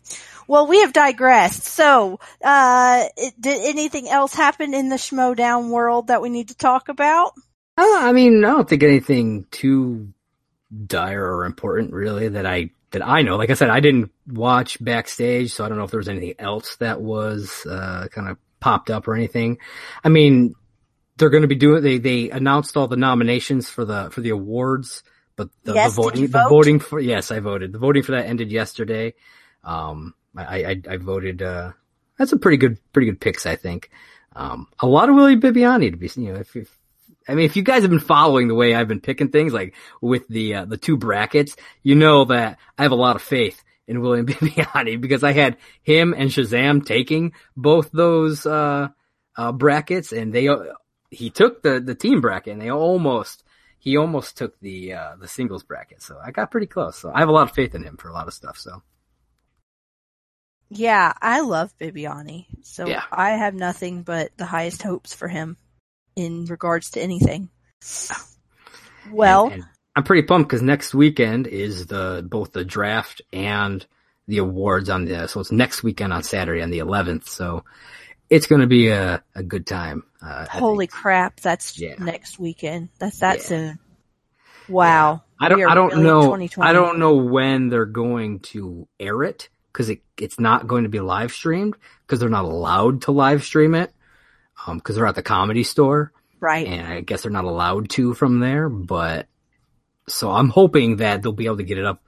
Well, we have digressed. So, uh, it, did anything else happen in the Schmoedown world that we need to talk about? uh, I mean, I don't think anything too dire or important really that I that I know. Like I said, I didn't watch backstage, so I don't know if there was anything else that was uh, kind of popped up or anything. I mean, they're going to be doing. They they announced all the nominations for the for the awards, but the, Yes, the voting you the voting for yes, I voted. The voting for that ended yesterday. Um, I I, I voted. Uh, that's a pretty good pretty good picks, I think. Um, a lot of Willie Bibbiani to be you know if, if I mean, if you guys have been following the way I've been picking things, like with the uh, the two brackets, you know that I have a lot of faith in William Bibbiani because I had him and Shazam taking both those uh, uh, brackets, and they he took the the team bracket, and they almost he almost took the uh, the singles bracket. So I got pretty close. So I have a lot of faith in him for a lot of stuff. So Yeah, I love Bibbiani. So Yeah. I have nothing but the highest hopes for him in regards to anything. Well, And- and I'm pretty pumped because next weekend is the both the draft and the awards on the so it's next weekend on Saturday on the 11th. So it's going to be a, a good time. Uh, holy crap, that's Yeah. next weekend. That's that Yeah. soon. Wow. I don't I don't really know I don't know when they're going to air it because it it's not going to be live streamed because they're not allowed to live stream it um because they're at the comedy store Right. and I guess they're not allowed to from there. But so I'm hoping that they'll be able to get it up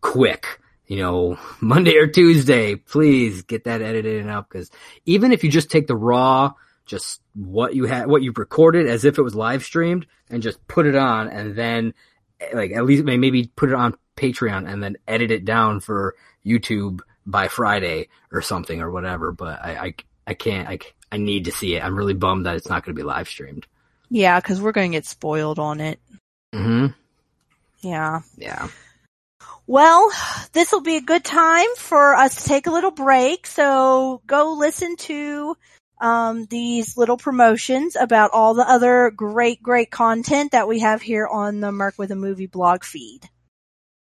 quick. You know, Monday or Tuesday, please get that edited and up because even if you just take the raw, just what you had, what you recorded as if it was live streamed and just put it on and then like at least may- maybe put it on Patreon and then edit it down for YouTube by Friday or something or whatever. But I, I, I can't, I, I need to see it. I'm really bummed that it's not going to be live streamed. Yeah, because we're going to get spoiled on it. hmm Yeah. Yeah. Well, this will be a good time for us to take a little break. So go listen to um, these little promotions about all the other great, great content that we have here on the Merc with a Movie blog feed.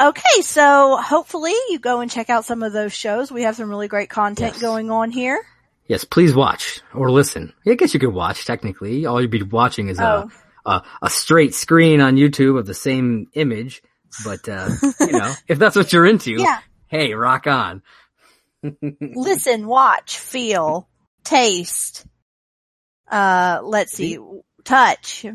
Okay, so hopefully you go and check out some of those shows. We have some really great content Yes. going on here. Yes, please watch or listen. I guess you could watch technically. All you'd be watching is Oh. a, a a straight screen on YouTube of the same image. But uh, you know, if that's what you're into, Yeah. hey, rock on. Listen, watch, feel, taste, uh, let's see, touch,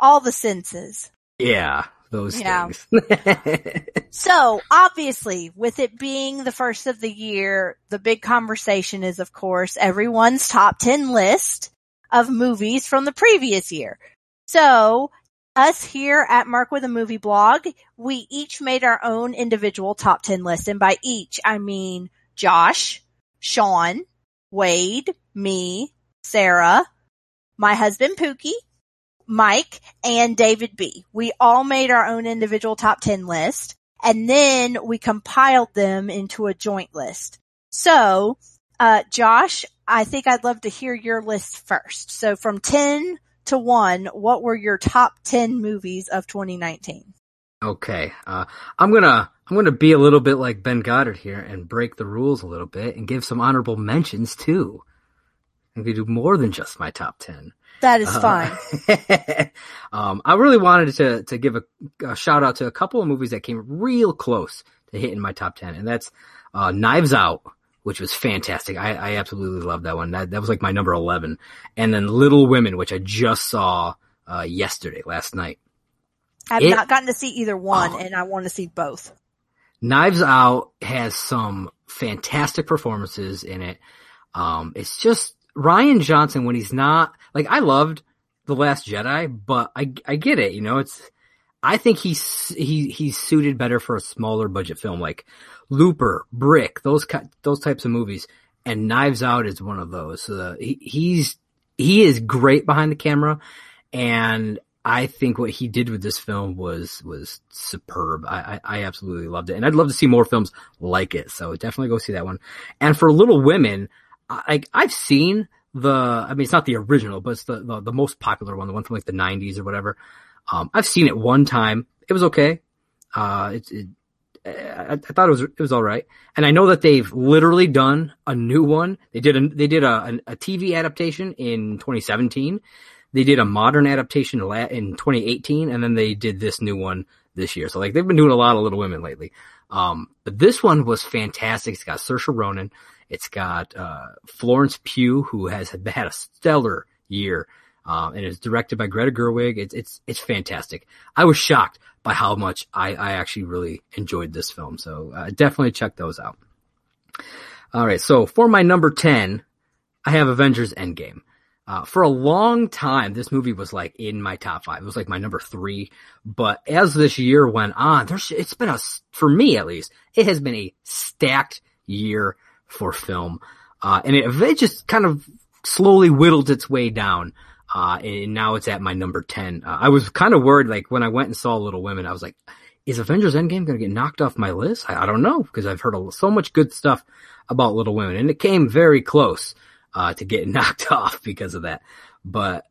all the senses. Yeah, those Yeah. things. So obviously, with it being the first of the year, the big conversation is, of course, everyone's top 10 list of movies from the previous year. So us here at Merc with a Movie blog, we each made our own individual top 10 list. And by each, I mean Josh, Sean, Wade, me, Sarah, my husband Pookie, Mike, and David B. We all made our own individual top 10 list and then we compiled them into a joint list. So, uh, Josh, I think I'd love to hear your list first. So from 10 to 1, what were your top 10 movies of 2019? Okay, uh, I'm gonna I'm gonna be a little bit like Ben Goddard here and break the rules a little bit and give some honorable mentions too. I'm gonna do more than just my top ten. That is Uh, fine. um, I really wanted to to give a, a shout out to a couple of movies that came real close to hitting my top ten, and that's uh, Knives Out, which was fantastic. I, I absolutely loved that one. That that was like my number eleven, and then Little Women, which I just saw uh, yesterday, last night. I've it- not gotten to see either one Oh. and I want to see both. Knives Out has some fantastic performances in it. Um, it's just Rian Johnson when he's not like I loved The Last Jedi, but I I get it, you know, it's I think he's he he's suited better for a smaller budget film like Looper, Brick, those those types of movies, and Knives Out is one of those. He, he's he is great behind the camera, and I think what he did with this film was was superb. I, I, I absolutely loved it, and I'd love to see more films like it. So definitely go see that one. And for Little Women, I I've seen the. I mean, it's not the original, but it's the the, the most popular one, the one from like the '90s or whatever. Um, I've seen it one time. It was okay. Uh, it, it I, I thought it was it was all right, and I know that they've literally done a new one. They did a they did a, a TV adaptation in 2017. They did a modern adaptation in 2018, and then they did this new one this year. So like they've been doing a lot of Little Women lately. Um, but this one was fantastic. It's got Saoirse Ronan. It's got uh, Florence Pugh, who has had a stellar year, um, and it's directed by Greta Gerwig. It's it's it's fantastic. I was shocked by how much I, I actually really enjoyed this film. So uh, definitely check those out. All right, so for my number ten, I have Avengers Endgame. Uh, for a long time, this movie was like in my top five. It was like my number three. But as this year went on, there's, it's been a, for me at least, it has been a stacked year for film. Uh, and it, it just kind of slowly whittled its way down. Uh, and now it's at my number 10. Uh, I was kind of worried, like when I went and saw Little Women, I was like, is Avengers Endgame going to get knocked off my list? I, I don't know because I've heard so much good stuff about Little Women and it came very close uh, to get knocked off because of that. But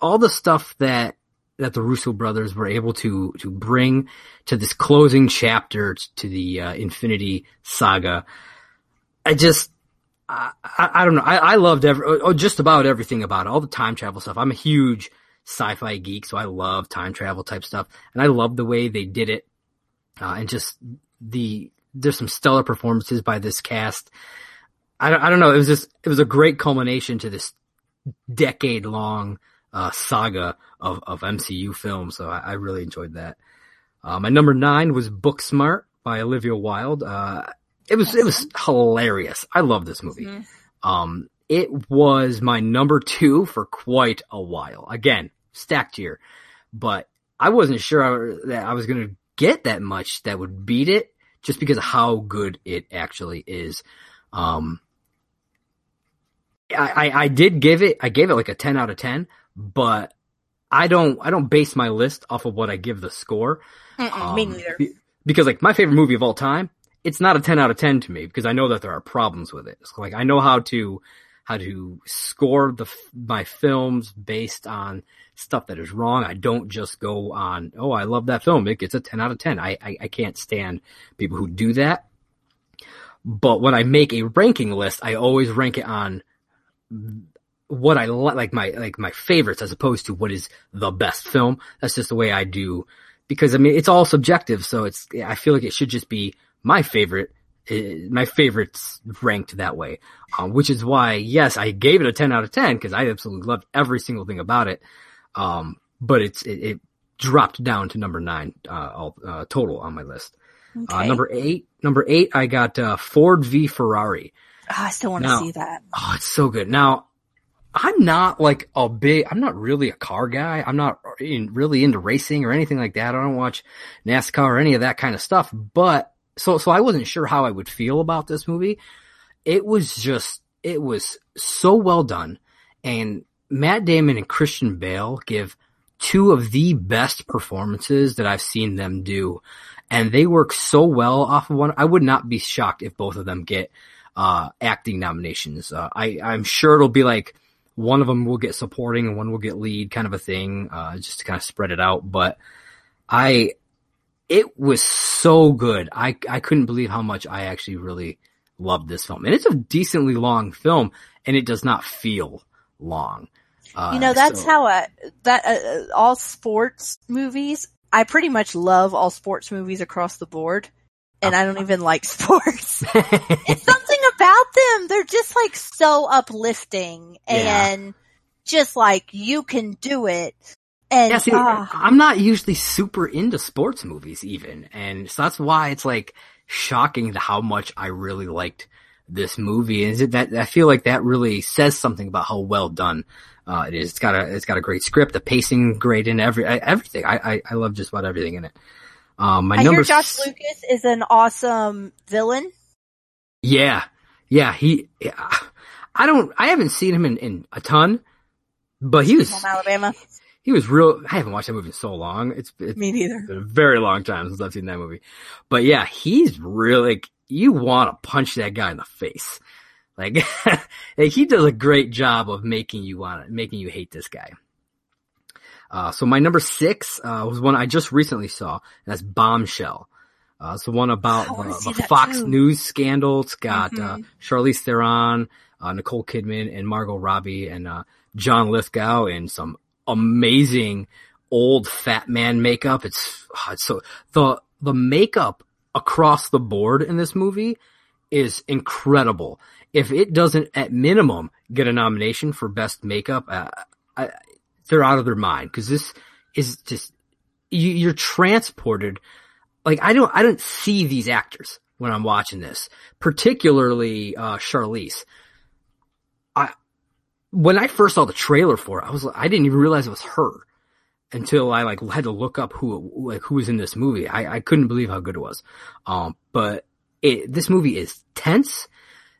all the stuff that that the Russo brothers were able to to bring to this closing chapter to the uh, Infinity Saga, I just I, I, don't know. I, I loved every oh, just about everything about it. All the time travel stuff. I'm a huge sci-fi geek, so I love time travel type stuff, and I love the way they did it, uh, and just the there's some stellar performances by this cast. I don't, I don't know. It was just, it was a great culmination to this decade long, uh, saga of, of MCU films. So I, I really enjoyed that. Uh, my number nine was Booksmart by Olivia Wilde. Uh, it was, it was hilarious. I love this movie. Mhm. Um, it was my number two for quite a while. Again, stacked here, but I wasn't sure I- that I was going to get that much that would beat it just because of how good it actually is. Um, I, I, I did give it, I gave it like a 10 out of 10, but I don't, I don't base my list off of what I give the score. Mm-mm, me Um, neither. because like my favorite movie of all time it's not a 10 out of 10 to me because I know that there are problems with it. It's like I know how to how to score the my films based on stuff that is wrong. I don't just go on, oh, I love that film. It gets a 10 out of 10. I, I, I can't stand people who do that. But when I make a ranking list, I always rank it on what I li- like my like my favorites as opposed to what is the best film. That's just the way I do because I mean it's all subjective. So it's I feel like it should just be my favorite uh, my favorites ranked that way, um, which is why yes I gave it a ten out of ten because I absolutely loved every single thing about it. Um, but it's it, it, dropped down to number nine uh, all, uh, total on my list. Uh, number eight, number eight, I got uh, Ford v Ferrari. Oh, I still want to see that. Oh, it's so good. Now, I'm not like a big, I'm not really a car guy. I'm not in, really into racing or anything like that. I don't watch NASCAR or any of that kind of stuff. But so, so I wasn't sure how I would feel about this movie. It was just, it was so well done. And Matt Damon and Christian Bale give two of the best performances that I've seen them do. And they work so well off of one. I would not be shocked if both of them get uh, acting nominations. Uh, I, I'm sure it'll be like one of them will get supporting and one will get lead kind of a thing, uh, just to kind of spread it out. But I, it was so good. I, I couldn't believe how much I actually really loved this film. And it's a decently long film and it does not feel long. Uh, you know, that's so- how I, that, uh, uh, all sports movies, I pretty much love all sports movies across the board. And I don't even like sports. it's something about them. They're just like so uplifting Yeah. and just like you can do it. And Yeah, see, ah, I'm not usually super into sports movies even. And so that's why it's like shocking how much I really liked this movie. Is it that I feel like that really says something about how well done uh, it is. It's got a, it's got a great script, the pacing great in every, everything. I, I, I love just about everything in it. Um, my I number hear Josh s- Lucas is an awesome villain. Yeah. Yeah. He, yeah. I don't, I haven't seen him in, in a ton, but he was, From Alabama. He was real, I haven't watched that movie in so long. It's, it's Me neither. been a very long time since I've seen that movie. But yeah, he's really like you want to punch that guy in the face. Like, like he does a great job of making you want to, making you hate this guy. Uh, so my number six, uh, was one I just recently saw, and that's Bombshell. Uh, it's the one about the, the Fox too. News scandal. It's got, uh, Mhm. Charlize Theron, uh, Nicole Kidman and Margot Robbie and, uh, John Lithgow in some amazing old fat man makeup. It's, oh, it's so, the, the makeup across the board in this movie is incredible. If it doesn't at minimum get a nomination for best makeup, uh, I, they're out of their mind because this is just, you, you're transported. Like I don't, I don't see these actors when I'm watching this, particularly, uh, Charlize. When I first saw the trailer for it, I was like, I didn't even realize it was her until I like had to look up who like who was in this movie. I, I couldn't believe how good it was. Um, but it, this movie is tense.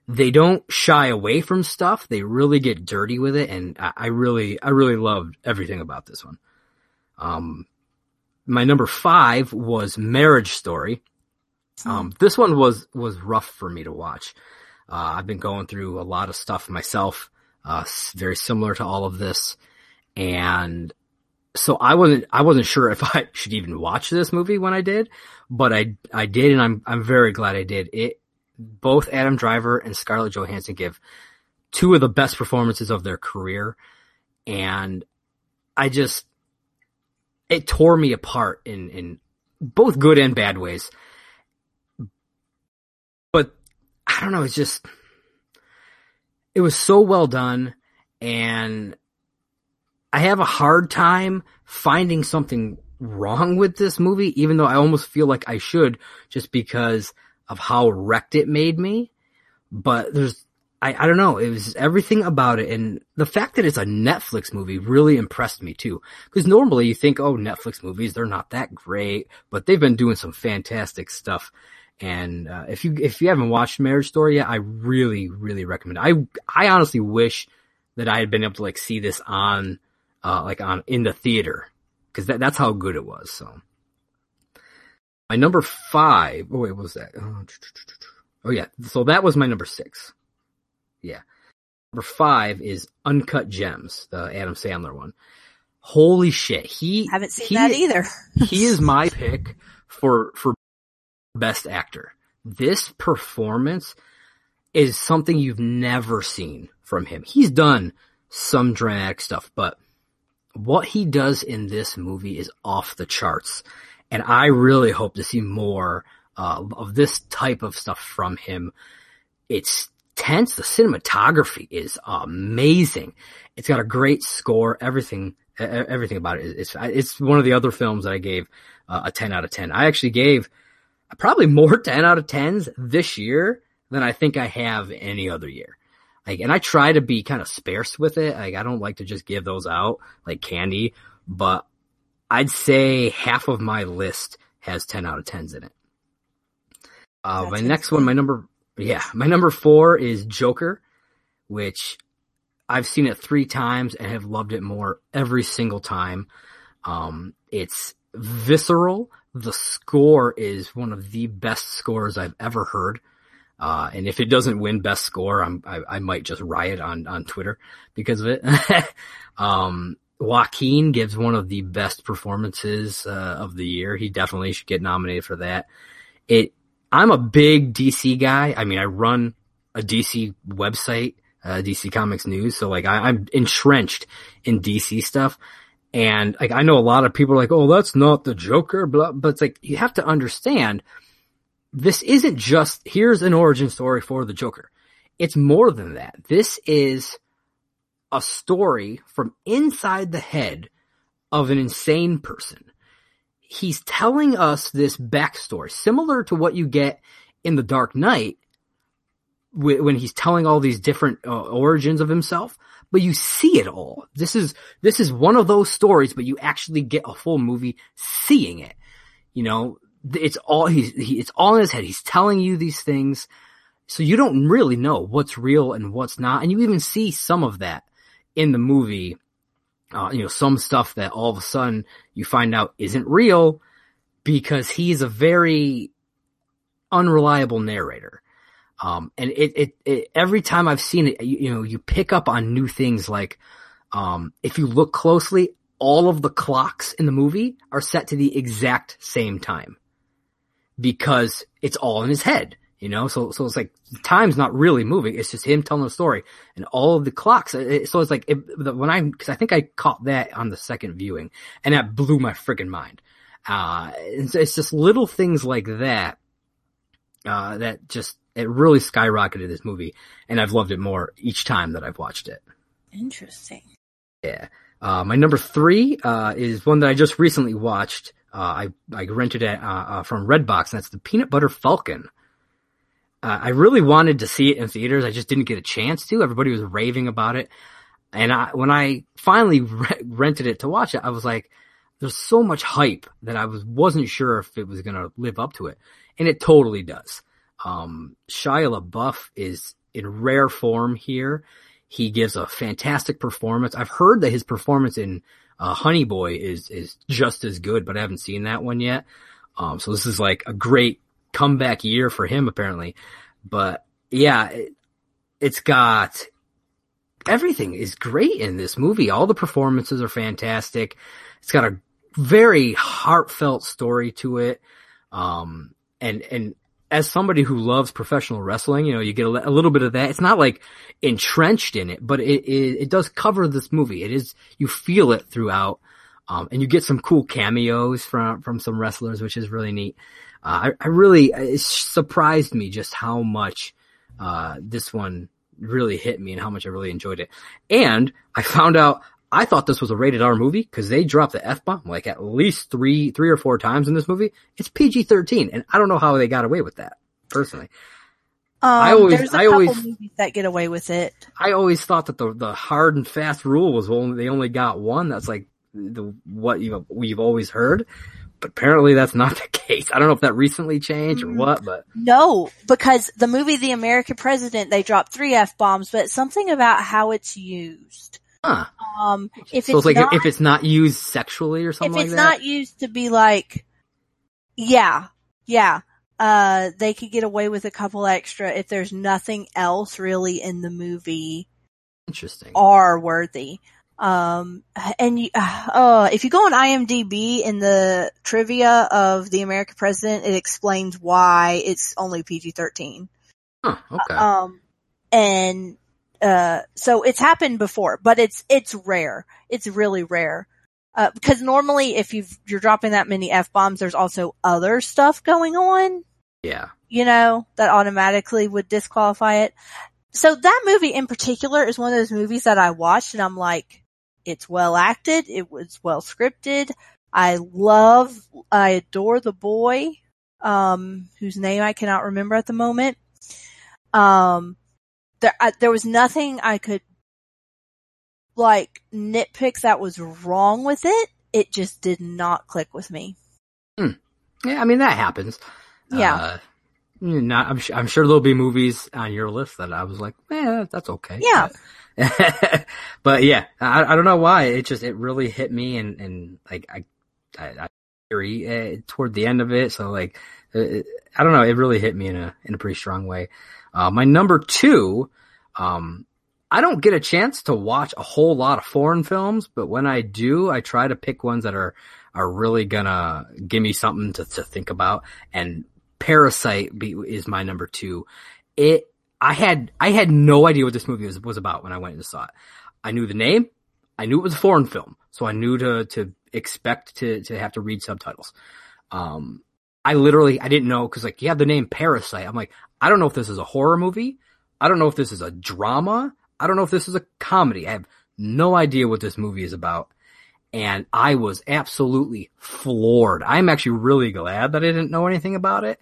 They don't shy away from stuff. They really get dirty with it, and I, I really, I really loved everything about this one. Um, my number five was Marriage Story. Um, this one was was rough for me to watch. Uh, I've been going through a lot of stuff myself, uh, very similar to all of this, and so I wasn't I wasn't sure if I should even watch this movie when I did, but I I did, and I'm I'm very glad I did. It both Adam Driver and Scarlett Johansson give two of the best performances of their career, and I just it tore me apart in in both good and bad ways. But I don't know, it's just it was so well done and I have a hard time finding something wrong with this movie, even though I almost feel like I should just because of how wrecked it made me. But there's, I, I don't know, it was everything about it. And the fact that it's a Netflix movie really impressed me too. Cause normally you think, oh, Netflix movies, they're not that great, but they've been doing some fantastic stuff. And, uh, if you, if you haven't watched Marriage Story yet, I really, really recommend it. I, I honestly wish that I had been able to like see this on, uh, like on, in the theater. Cause that, that's how good it was. So. My number five. Oh wait, what was that? Oh yeah. So that was my number six. Yeah. Number five is Uncut Gems, the Adam Sandler one. Holy shit. He I Haven't seen he, that either. he is my pick for for best actor. This performance is something you've never seen from him. He's done some dramatic stuff, but what he does in this movie is off the charts. And I really hope to see more uh, of this type of stuff from him. It's tense. The cinematography is amazing. It's got a great score. Everything, everything about it is, it's, it's one of the other films that I gave uh, a 10 out of 10. I actually gave probably more 10 out of 10s this year than I think I have any other year. Like, and I try to be kind of sparse with it. Like, I don't like to just give those out like candy, but I'd say half of my list has 10 out of 10s in it. Uh, That's my next one, my number, yeah, my number four is Joker, which I've seen it three times and have loved it more every single time. Um, it's visceral. The score is one of the best scores I've ever heard. Uh, and if it doesn't win best score, I'm, I, I might just riot on, on Twitter because of it. um, Joaquin gives one of the best performances, uh, of the year. He definitely should get nominated for that. It, I'm a big DC guy. I mean, I run a DC website, uh, DC Comics News. So like I, I'm entrenched in DC stuff. And like I know a lot of people are like, oh, that's not the Joker, blah, but it's like you have to understand this isn't just here's an origin story for the Joker. It's more than that. This is a story from inside the head of an insane person. He's telling us this backstory, similar to what you get in The Dark Knight, when he's telling all these different uh, origins of himself. But you see it all. This is this is one of those stories, but you actually get a full movie seeing it. You know, it's all he's he, it's all in his head. He's telling you these things, so you don't really know what's real and what's not, and you even see some of that in the movie. Uh, you know, some stuff that all of a sudden you find out isn't real because he's a very unreliable narrator. Um, and it, it, it, every time I've seen it, you, you know, you pick up on new things like, um, if you look closely, all of the clocks in the movie are set to the exact same time because it's all in his head, you know? So, so it's like time's not really moving. It's just him telling the story and all of the clocks. It, so it's like it, when I, cause I think I caught that on the second viewing and that blew my freaking mind. Uh, it's, it's just little things like that, uh, that just, it really skyrocketed this movie and I've loved it more each time that I've watched it. Interesting. Yeah. Uh, my number three, uh, is one that I just recently watched. Uh, I, I rented it, uh, uh, from Redbox and that's the Peanut Butter Falcon. Uh, I really wanted to see it in theaters. I just didn't get a chance to. Everybody was raving about it. And I, when I finally re- rented it to watch it, I was like, there's so much hype that I was, wasn't sure if it was going to live up to it. And it totally does. Um, Shia LaBeouf is in rare form here. He gives a fantastic performance. I've heard that his performance in uh, Honey Boy is is just as good, but I haven't seen that one yet. Um, so this is like a great comeback year for him apparently. But yeah, it, it's got everything is great in this movie. All the performances are fantastic. It's got a very heartfelt story to it. Um, and, and as somebody who loves professional wrestling, you know, you get a, a, little bit of that. It's not like entrenched in it, but it, it, it does cover this movie. It is, you feel it throughout. Um, and you get some cool cameos from, from some wrestlers, which is really neat. Uh, I, I really, it surprised me just how much, uh, this one really hit me and how much I really enjoyed it. And I found out I thought this was a rated R movie because they dropped the F bomb like at least three, three or four times in this movie. It's PG 13 and I don't know how they got away with that personally. Um, I always- there's a I couple always- movies that get away with it. I always thought that the, the hard and fast rule was only, they only got one. That's like the, what you we've always heard. But apparently that's not the case. I don't know if that recently changed or Mm. what, but No, because the movie The American President, they dropped three F bombs, but something about how it's used. Huh. Um, if so it's like not, if it's not used sexually or if something it's like. If it's not used to be like, yeah, Yeah. Uh, they could get away with a couple extra if there's nothing else really in the movie Interesting. are worthy. Um, and you, uh, if you go on IMDb in the trivia of the American president, it explains why it's only PG-13. Huh, okay. Um, and, uh, so it's happened before, but it's, it's rare. It's really rare. Uh, because normally if you you're dropping that many F-bombs, there's also other stuff going on, yeah. you know, that automatically would disqualify it. So that movie in particular is one of those movies that I watched and I'm like, it's well acted. It was well scripted. I love, I adore the boy, um, whose name I cannot remember at the moment. Um, there, I, there was nothing I could like nitpick that was wrong with it. It just did not click with me. Yeah, I mean that happens. Yeah. Uh, not, I'm, I'm sure there'll be movies on your list that I was like, eh, that's okay. Yeah. But, but yeah, I, I don't know why. It just, it really hit me and, and like, I, I, I uh, toward the end of it. So like, uh, I don't know. It really hit me in a, in a pretty strong way. Uh, my number two, um, I don't get a chance to watch a whole lot of foreign films, but when I do, I try to pick ones that are, are really gonna give me something to, to think about. And Parasite is my number two. It, I had, I had no idea what this movie was, was about when I went and saw it. I knew the name. I knew it was a foreign film. So I knew to, to expect to, to have to read subtitles. Um, I literally, I didn't know, cause like you have the name Parasite. I'm like, I don't know if this is a horror movie. I don't know if this is a drama. I don't know if this is a comedy. I have no idea what this movie is about. And I was absolutely floored. I'm actually really glad that I didn't know anything about it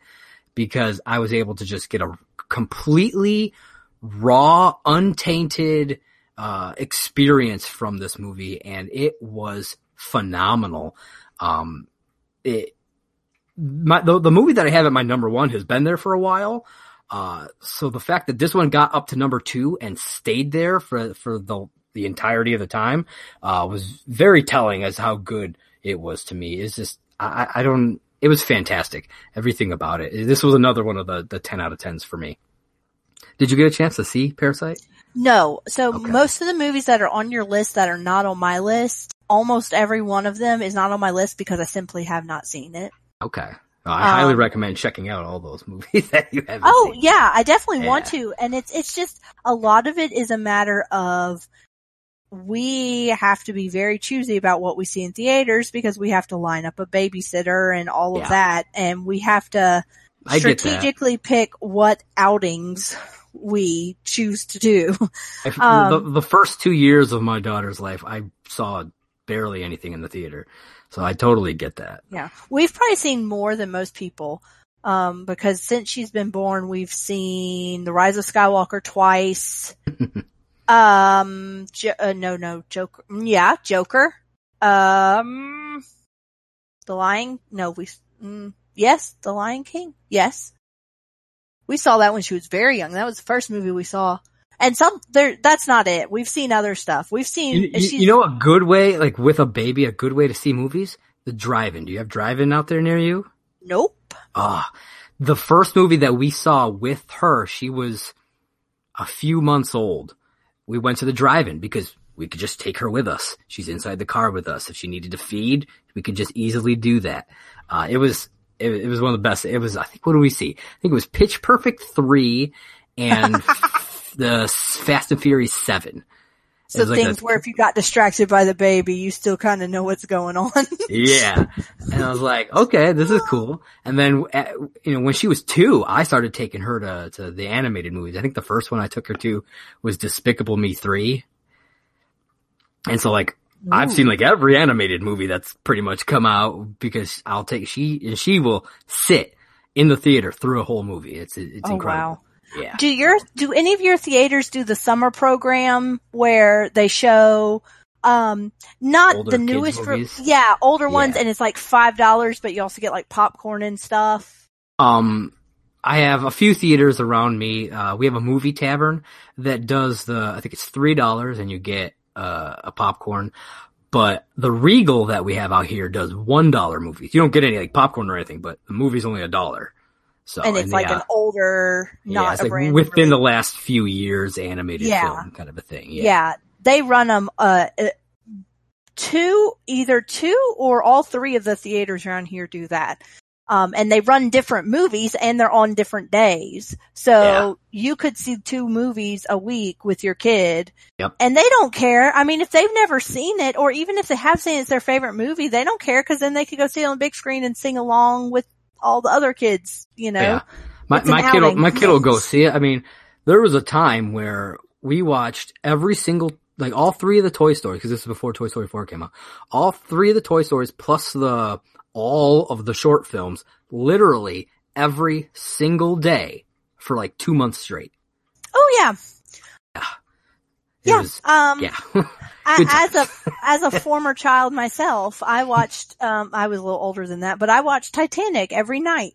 because I was able to just get a completely raw, untainted, uh, experience from this movie. And it was phenomenal. Um, it, my, the, the movie that I have at my number one has been there for a while. Uh, so the fact that this one got up to number two and stayed there for, for the, the entirety of the time, uh, was very telling as how good it was to me. It's just, I, I don't, it was fantastic. Everything about it. This was another one of the, the 10 out of 10s for me. Did you get a chance to see Parasite? No. So Okay. most of the movies that are on your list that are not on my list, almost every one of them is not on my list because I simply have not seen it. Okay. Uh, I highly Um, recommend checking out all those movies that you haven't Oh seen. yeah, I definitely want to. And it's, it's just a lot of it is a matter of we have to be very choosy about what we see in theaters because we have to line up a babysitter and all of that. And we have to strategically pick what outings we choose to do. I- Um, the, the first two years of my daughter's life, I saw barely anything in the theater. So I totally get that. Yeah. We've probably seen more than most people. Um, because since she's been born, we've seen The Rise of Skywalker twice. um, jo- uh, no, no, Joker. Yeah, Joker. Um, The Lion, no, we, mm, yes, The Lion King. Yes. We saw that when she was very young. That was the first movie we saw. And some, there, that's not it. We've seen other stuff. We've seen, You, you, you know a good way, like with a baby, a good way to see movies? The drive-in. Do you have drive-in out there near you? nope. Ah, the first movie that we saw with her, she was a few months old. We went to the drive-in because we could just take her with us. She's inside the car with us. If she needed to feed, we could just easily do that. Uh, it was, it, it was one of the best. It was, I think, what do we see? I think it was Pitch Perfect 3 and the Fast and Furious 7. So like things a- where if you got distracted by the baby, you still kind of know what's going on. Yeah. And I was like, okay, this is cool. And then, uh, you know, when she was two, I started taking her to, to the animated movies. I think the first one I took her to was Despicable Me 3. And so like, I've seen like every animated movie that's pretty much come out because I'll take, she, and she will sit in the theater through a whole movie. It's, it's Oh, incredible. Yeah. do your do any of your theaters do the summer program where they show um not Older the newest movies? yeah older ones and it's like five dollars but you also get like popcorn and stuff Um, I have a few theaters around me. Uh, we have a movie tavern that does the, I think it's $3 and you get, uh, a popcorn. But the Regal that we have out here does one dollar movies. You don't get any like popcorn or anything, but the movie's only a dollar. So and it's like yeah, an older, yeah, not it's a like within the last few years animated Yeah. film kind of a thing. yeah. Yeah. they run them uh uh, two either two or all three of the theaters around here do that um and they run different movies and they're on different days so Yeah. you could see two movies a week with your kid Yep. and they don't care i mean if they've never seen it or even if they have seen it, it's their favorite movie they don't care because then they could go see it on the big screen and sing along with all the other kids you know Yeah. My my kid will, my kid will go see it. I mean, there was a time where we watched every single like all three of the Toy Stories because this is before Toy Story 4 came out. All three of the Toy Stories plus the all of the short films literally every single day for like 2 months straight. oh yeah It yeah um yeah. I, as a as a former child myself, I watched. Um, I was a little older than that, but I watched Titanic every night.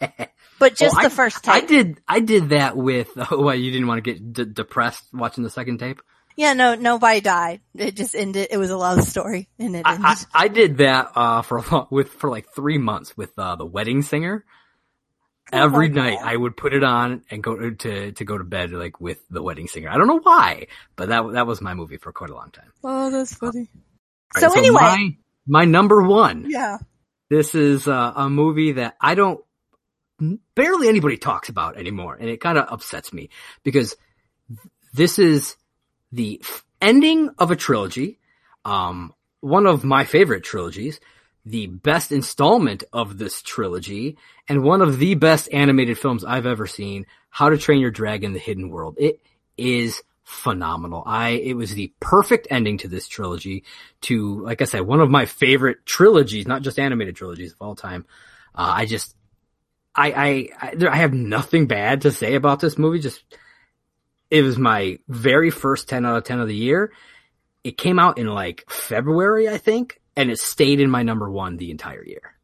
But just Oh, the I- first I did I did that with oh, what you didn't want to get d- depressed watching the second tape? Yeah, no, nobody died. It just ended. It was a love story, and it ended. I, I, I did that uh, for a long, with for like three months with uh, the Wedding Singer. Every night God. I would put it on and go to to go to bed like with the Wedding Singer. I don't know why, but that that was my movie for quite a long time. oh, that's funny. All So anyway- my, my number one. Yeah. This is uh, a movie that I don't barely anybody talks about anymore, and it kind of upsets me because this is the ending of a trilogy, um, one of my favorite trilogies, the best installment of this trilogy, and one of the best animated films I've ever seen. How to Train Your Dragon: The Hidden World. It is phenomenal. I it was the perfect ending to this trilogy. To like I said, one of my favorite trilogies, not just animated trilogies of all time. Uh, I just I, I, I, there- I have nothing bad to say about this movie. Just, it was my very first 10 out of 10 of the year. It came out in like February, I think, and it stayed in my number one the entire year.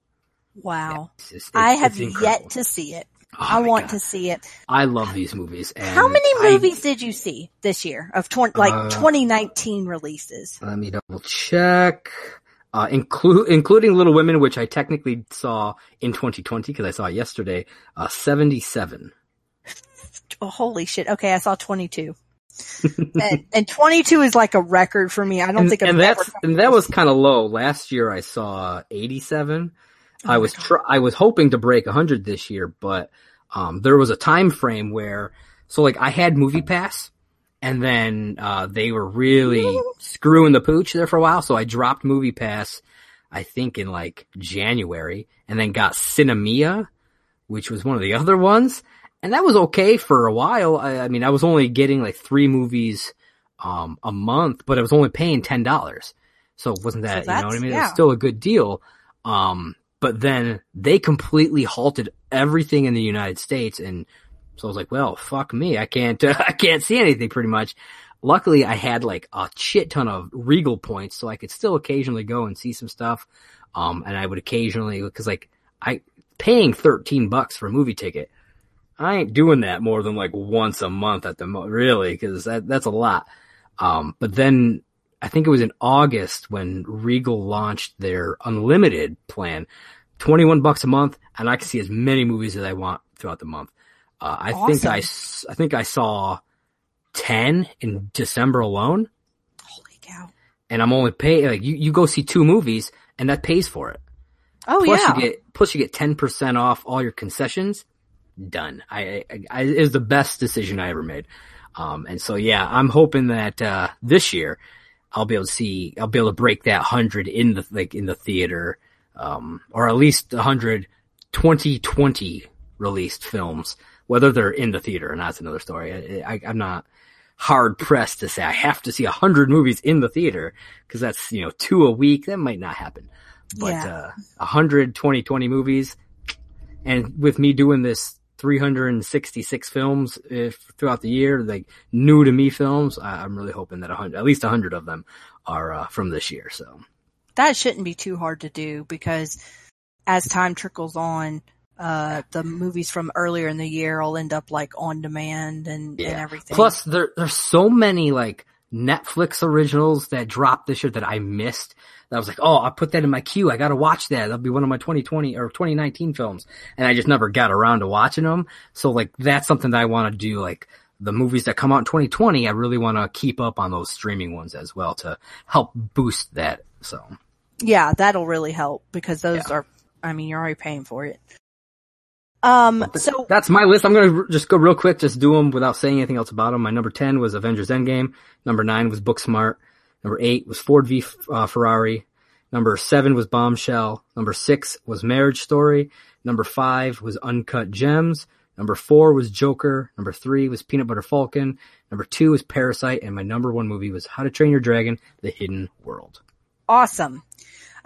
Wow. It's just- I have yet to see it. Oh I want God. to see it. I love these movies. And How many I- movies did you see this year of twenty like Uh, 2019 releases? let me double check. Uh, include, including Little Women, which I technically saw in 2020 because I saw it yesterday, uh, 77. Oh, holy shit. Okay, I saw 22. And, and 22 is like a record for me. I don't and, think I've and that's and that was kind of low. Last year I saw 87. I was tr- I was hoping to break 100 this year, but um, there was a time frame where so like I had Movie Pass, and then uh, they were really screwing the pooch there for a while, so I dropped Movie Pass. I think in like January, and then got Sinemia, which was one of the other ones, and that was okay for a while. I, I mean, I was only getting like three movies um, a month, but I was only paying ten dollars, so it wasn't that you know what I mean? Yeah. was still a good deal. Um, but then they completely halted everything in the United States, and so I was like, well, fuck me, I can't, uh, I can't see anything pretty much. Luckily, I had like a shit ton of Regal points, so I could still occasionally go and see some stuff. Um, and I would occasionally, cause like, I, paying 13 bucks for a movie ticket, I ain't doing that more than like once a month at the mo, really, cause that, that's a lot. Um, but then I think it was in August when Regal launched their unlimited plan, 21 bucks a month, and I can see as many movies as I want throughout the month. Uh, I think Awesome. I, s- I think I saw 10 in December alone, Holy cow. and I'm only paying, like, you, you go see two movies, and that pays for it. Oh plus yeah. you get, plus you get 10% off all your concessions. Done. I, I, I, it was the best decision I ever made. Um, and so yeah, I'm hoping that, uh, this year I'll be able to see, I'll be able to break that hundred in the, like, in the theater, um, or at least a hundred 2020 released films, whether they're in the theater or not, another story. I, I, I'm not hard pressed to say I have to see a hundred movies in the theater because that's, you know, two a week. That might not happen, but, Yeah. uh, a hundred 2020 movies and with me doing this 366 films if, throughout the year, like new to me films, I, I'm really hoping that a hundred, at least a hundred of them are, uh, from this year. So that shouldn't be too hard to do because as time trickles on, uh, the movies from earlier in the year will end up like on demand and, and everything. Plus, there there's so many like Netflix originals that dropped this year that I missed. That I was like, oh, I put that in my queue. I got to watch that. That'll be one of my 2020 or 2019 films. And I just never got around to watching them. So like that's something that I want to do. Like the movies that come out in 2020, I really want to keep up on those streaming ones as well to help boost that. So Yeah, that'll really help because those Yeah. are, I mean, you're already paying for it. Um, so that's my list. I'm going to just go real quick, just do them without saying anything else about them. My number 10 was Avengers Endgame. Number 9 was Booksmart. Number 8 was Ford v uh, Ferrari. Number 7 was Bombshell. Number 6 was Marriage Story. Number 5 was Uncut Gems. Number 4 was Joker. Number 3 was Peanut Butter Falcon. Number 2 was Parasite. And my number 1 movie was How to Train Your Dragon, The Hidden World. awesome.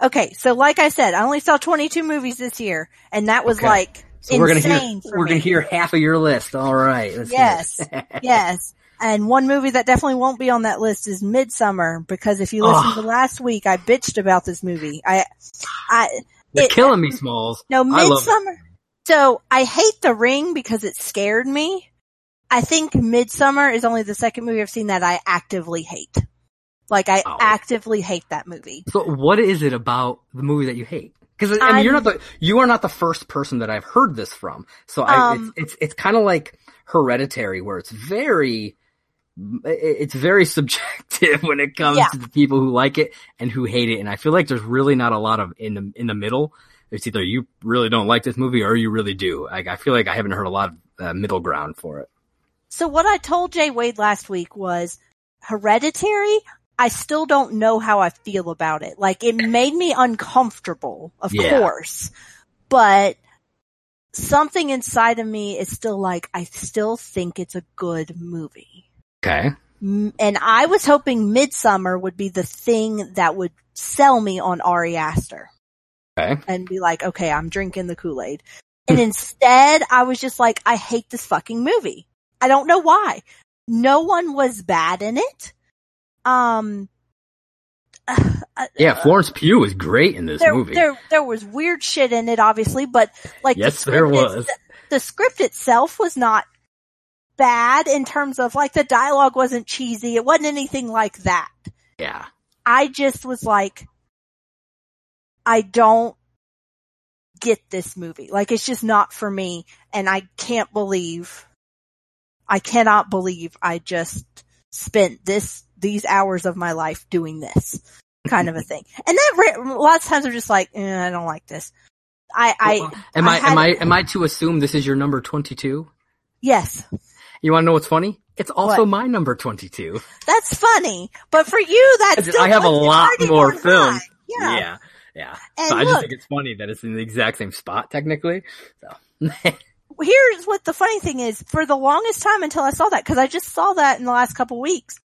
Okay, so like I said, I only saw 22 movies this year, and that was Okay. like So we're gonna hear we're me. gonna hear half of your list. All right. let's Yes, yes. And one movie that definitely won't be on that list is Midsommar because if you listened Ugh. to last week, I bitched about this movie. I, I, You're it- killing me, Smalls. no, I. Midsommar. So I hate The Ring because it scared me. I think Midsommar is only the second movie I've seen that I actively hate. Like I Oh. actively hate that movie. So what is it about the movie that you hate? Because I mean, you're not the you are not the first person that I've heard this from. So I, Um, it's it's it's kind of like Hereditary, where it's very it's very subjective when it comes Yeah. to the people who like it and who hate it. And I feel like there's really not a lot of in the in the middle. It's either you really don't like this movie or you really do. Like I feel like I haven't heard a lot of uh, middle ground for it. So what I told Jay Wade last week was Hereditary. I still don't know how I feel about it. Like it made me uncomfortable, of Yeah. course, but something inside of me is still like, I still think it's a good movie. Okay. And I was hoping Midsommar would be the thing that would sell me on Ari Aster Okay. and be like, okay, I'm drinking the Kool-Aid. And instead, I was just like, I hate this fucking movie. I don't know why. No one was bad in it. Um, Yeah, Florence Pugh was great in this there, movie. there, there was weird shit in it, obviously, but like, the yes, there script is- was. the script itself was not bad in terms of like the dialogue wasn't cheesy. It wasn't anything like that. Yeah. I just was like, I don't get this movie. Like it's just not for me. And I can't believe, I cannot believe I just spent this, these hours of my life doing this kind of a thing. And that lots of times I'm just like, eh, I don't like this. I, I, Am I I, had- am I am I to assume this is your number twenty two? yes, You want to know what's funny? It's also What? my number twenty two. that's funny. But for you, that's I have a lot more films. Yeah. yeah, yeah. So I look, just think it's funny that it's in the exact same spot technically. So here's what the funny thing is for the longest time until I saw that, cause I just saw that in the last couple weeks.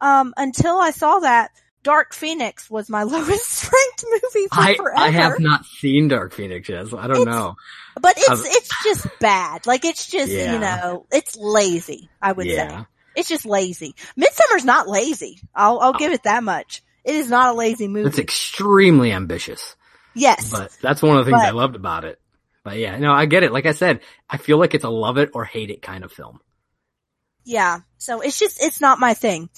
Um, until I saw that Dark Phoenix was my lowest ranked movie for I forever. I have not seen Dark Phoenix yet, so I don't It's- know. but it's, I've- it's just bad. Like it's just, Yeah. you know, it's lazy, I would say. It's just lazy. Midsommar's not lazy. I'll, I'll give it that much. It is not a lazy movie. it's extremely ambitious, yes. but that's one of the things But- I loved about it. But yeah, no, I get it. Like I said, I feel like it's a love it or hate it kind of film. Yeah. So it's just, it's not my thing.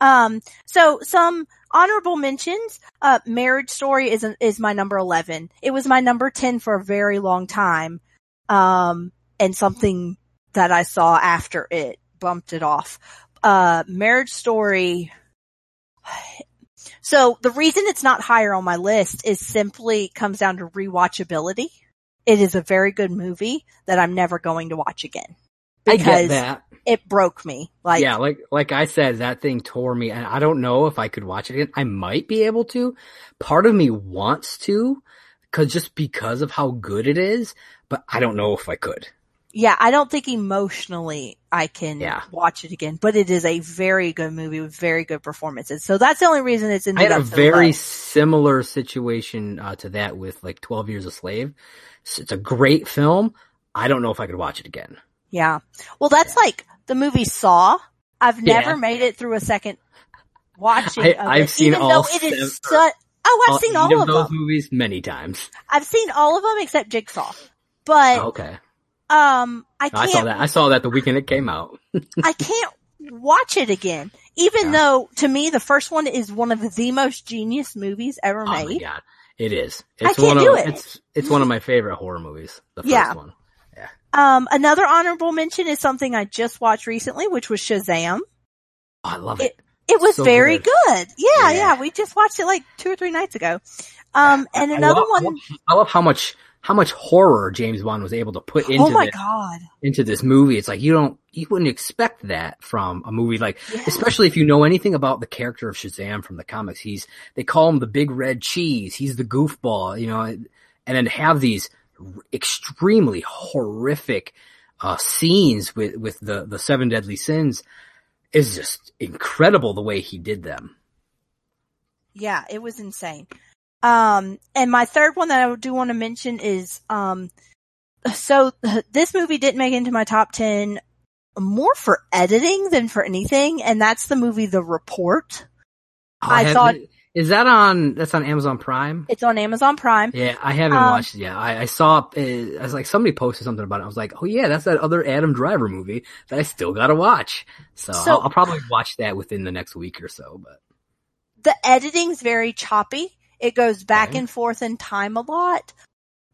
Um, so some honorable mentions, uh, Marriage Story is, is my number 11. It was my number 10 for a very long time. Um, and something that I saw after it bumped it off. Uh, Marriage Story. So the reason it's not higher on my list is simply comes down to rewatchability. It is a very good movie that I'm never going to watch again. I Because get that. It broke me. Like, yeah, like like I said, that thing tore me, and I don't know if I could watch it again. I might be able to. Part of me wants to, cause just because of how good it is, but I don't know if I could. yeah, I don't think emotionally I can Yeah. watch it again, but it is a very good movie with very good performances. So that's the only reason it's in I had a very similar situation uh, to that with like Twelve Years a Slave. It's a great film. I don't know if I could watch it again. Yeah. Well, that's like the movie Saw. I've Yeah. never made it through a second watching I- it, seen even all though it is such, oh, I've I'll seen all of those them. movies many times. I've seen all of them except Jigsaw. But, okay, um, I I can't saw that. I saw that the weekend it came out. I can't watch it again. Even Yeah. though to me the first one is one of the most genius movies ever Oh my made. god, it is. I It's can't one do of it. it's it's one of my favorite horror movies. The first Yeah. one. Um, another honorable mention is something I just watched recently, which was Shazam. Oh, I love it. It was So very good. good. Yeah, Yeah. yeah, We just watched it like two or three nights ago. Um, and I another love- I one. love, I love how much how much horror James Wan was able to put into Oh my this, god! into this movie. It's like you don't you wouldn't expect that from a movie like Yeah. especially if you know anything about the character of Shazam from the comics. He's they call him the big red cheese. He's the goofball, you know, and then have these extremely horrific uh, scenes with with the the seven deadly sins is just incredible the way he did them. Yeah, it was insane. Um, and my third one that I do want to mention is, um, so this movie didn't make it into my top 10 more for editing than for anything. And that's the movie The Report. I have- thought- is that on that's on Amazon Prime? It's on Amazon Prime. Yeah, I haven't Um, watched it yet. I, I saw, uh, I was like, somebody posted something about it. I was like, oh yeah, that's that other Adam Driver movie that I still gotta watch. So, So- I'll, I'll probably watch that within the next week or so, but. The editing's very choppy. It goes back Okay. and forth in time a lot.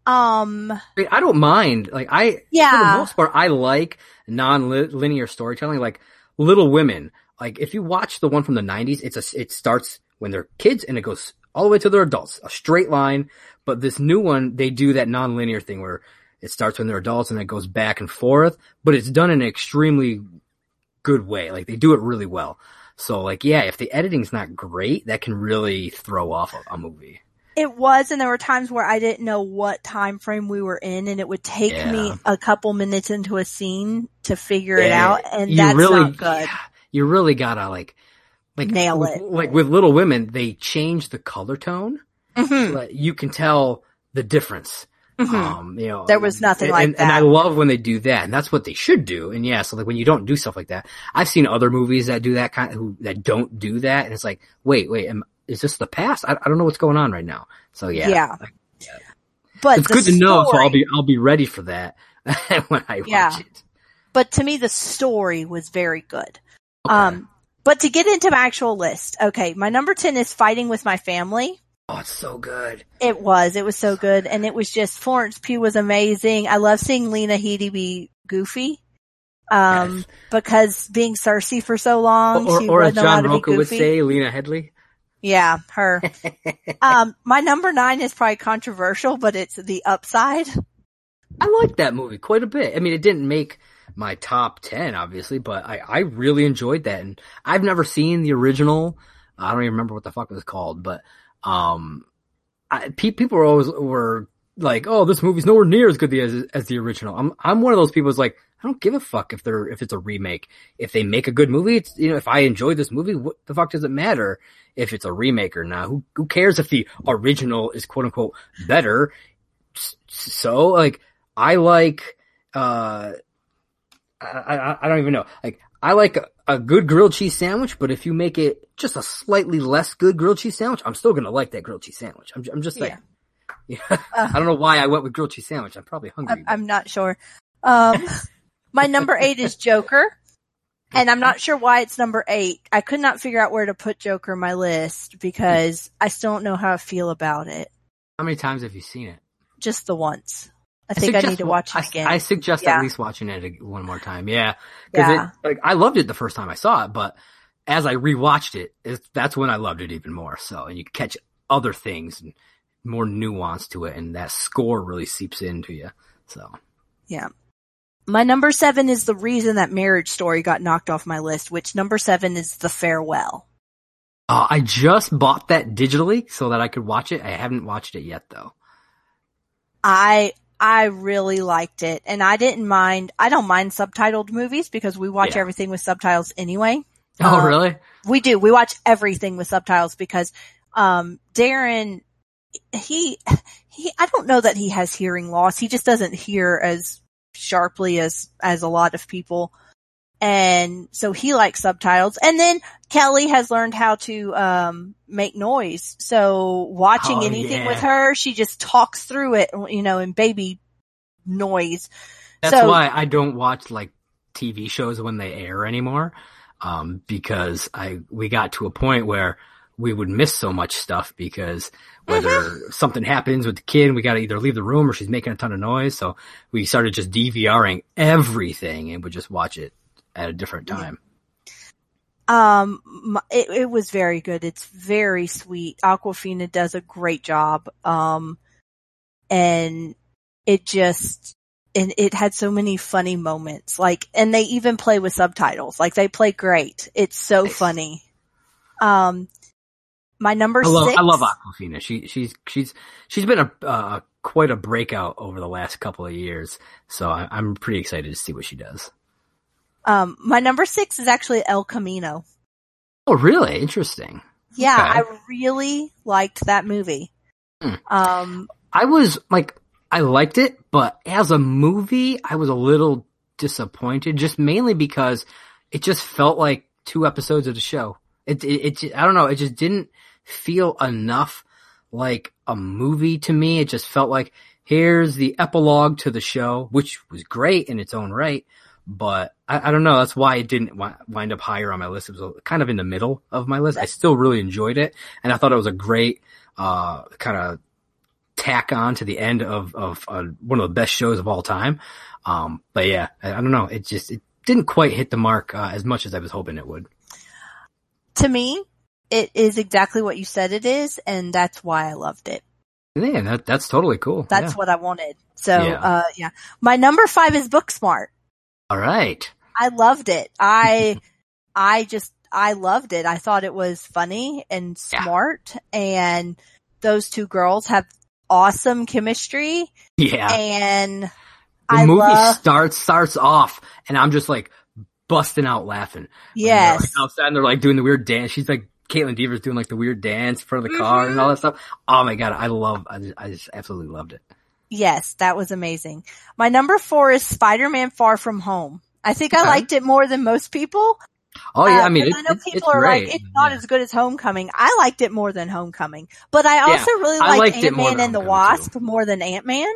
Um, I, mean, I don't mind. Like I, yeah, for the most part, I like non-linear storytelling, like Little Women. Like if you watch the one from the '90s, it's a it starts when they're kids and it goes all the way to their adults, a straight line. But this new one, they do that non-linear thing where it starts when they're adults and it goes back and forth, but it's done in an extremely good way. Like they do it really well. So like, yeah, if the editing's not great, that can really throw off a, a movie. It was, and there were times where I didn't know what time frame we were in, and it would take Yeah. me a couple minutes into a scene to figure it out, and you that's really, not good. yeah, you really gotta like, like Nail with- it. Like with Little Women, they change the color tone, Mhm, so you can tell the difference. mhm. Um, you know, There was nothing and, like and, And I love when they do that, and that's what they should do. And yeah, so like when you don't do stuff like that, I've seen other movies that do that kind who that don't do that, and it's like, wait, wait, am, is this the past? I, I don't know what's going on right now. So yeah, Yeah. like, But it's good to know. So I'll be I'll be ready for that when I watch it. But to me, the story was very good. Okay. Um, but to get into my actual list, okay, my number ten is Fighting with My Family. oh, it's so good. It was, it was so good, and it was just Florence Pugh was amazing. I love seeing Lena Headey be goofy. Um, Yes. because being Cersei for so long, or, she or as John to be Rocha would say, Lena Headley. Yeah, her. um, my number nine is probably controversial, but it's the upside. I like that movie quite a bit. I mean, it didn't make my top 10, obviously, but I, I really enjoyed that. And I've never seen the original. I don't even remember what the fuck it was called, but, um, I, pe- people were always, were like, oh, this movie's nowhere near as good as, as the original. I'm, I'm one of those people who's like, I don't give a fuck if they're, if it's a remake. If they make a good movie, it's, you know, if I enjoy this movie, what the fuck does it matter if it's a remake or not? Who, who cares if the original is quote unquote better? So, like, I like, uh, I, I, I don't even know. Like, I like a, a good grilled cheese sandwich, but if you make it just a slightly less good grilled cheese sandwich, I'm still gonna like that grilled cheese sandwich. I'm, I'm just like, yeah. I don't know why I went with grilled cheese sandwich. I'm probably hungry. I'm, I'm not sure. Um, my number eight is Joker. And I'm not sure why it's number eight. I could not figure out where to put Joker in my list because I still don't know how I feel about it. How many times have you seen it? Just the once. I think I, suggest need to watch it again. I, suggest Yeah. at least watching it one more time. Yeah, because Yeah. it like I loved it the first time I saw it, but as I rewatched it, it's, that's when I loved it even more. So, and you catch other things and more nuance to it, and that score really seeps into you. So, yeah. My number seven is the reason that Marriage Story got knocked off my list, which number seven is The Farewell. uh, I just bought that digitally so that I could watch it. I haven't watched it yet though. I I really liked it, and I didn't mind. I don't mind subtitled movies because we watch Yeah. everything with subtitles anyway. Oh, Uh, really? We do. We watch everything with subtitles because um Darren he he I don't know that he has hearing loss. He just doesn't hear as sharply as as a lot of people. And so he likes subtitles. And then Kelly has learned how to um make noise. So watching Oh, anything yeah. with her, she just talks through it, you know, in baby noise. That's So- why I don't watch like TV shows when they air anymore. um, because I we got to a point where we would miss so much stuff because whether something happens with the kid, we got to either leave the room or she's making a ton of noise. So we started just DVRing everything and would just watch it at a different time. Um, it, it was very good. It's very sweet. Awkwafina does a great job. Um, and it just, and it had so many funny moments. Like, and they even play with subtitles. Like they play great. It's so Nice. funny. Um, my number I love six. I love Awkwafina. She she's she's she's been a uh, quite a breakout over the last couple of years. So I, I'm pretty excited to see what she does. Um, my number six is actually El Camino. Oh, really? Interesting. Yeah, Okay. I really liked that movie. Hmm. Um, I was like, I liked it, but as a movie, I was a little disappointed, just mainly because it just felt like two episodes of the show. It, it, it, I don't know, it just didn't feel enough like a movie to me. It just felt like, here's the epilogue to the show, which was great in its own right, but I, I don't know, that's why it didn't wi- wind up higher on my list. It was kind of in the middle of my list. I still really enjoyed it, and I thought it was a great, uh, kind of tack on to the end of of uh, one of the best shows of all time. Um, but yeah, I, I don't know. It just it didn't quite hit the mark uh, as much as I was hoping it would. to me, it is exactly what you said it is, and that's why I loved it. Yeah, that, that's totally cool. That's Yeah. what I wanted. So, Yeah. uh, yeah. My number five is Booksmart. All right. I loved it. I, I just, I loved it. I thought it was funny and Yeah. smart and those two girls have awesome chemistry Yeah, and the I movie love, starts starts off, and I'm just like busting out laughing. Yes. like, outside, and they're like doing the weird dance. She's like Kaitlyn Dever's doing like the weird dance in front of the car and all that mm-hmm. stuff. Oh my god, I love. I just, I just absolutely loved it. Yes, that was amazing. My number four is Spider-Man Far From Home. I think I liked it more than most people. Oh yeah, Uh, I mean, it, I know people are great. like, it's not Yeah. as good as Homecoming. I liked it more than Homecoming, but I also really I liked, liked Ant-Man and the Wasp more than Ant-Man.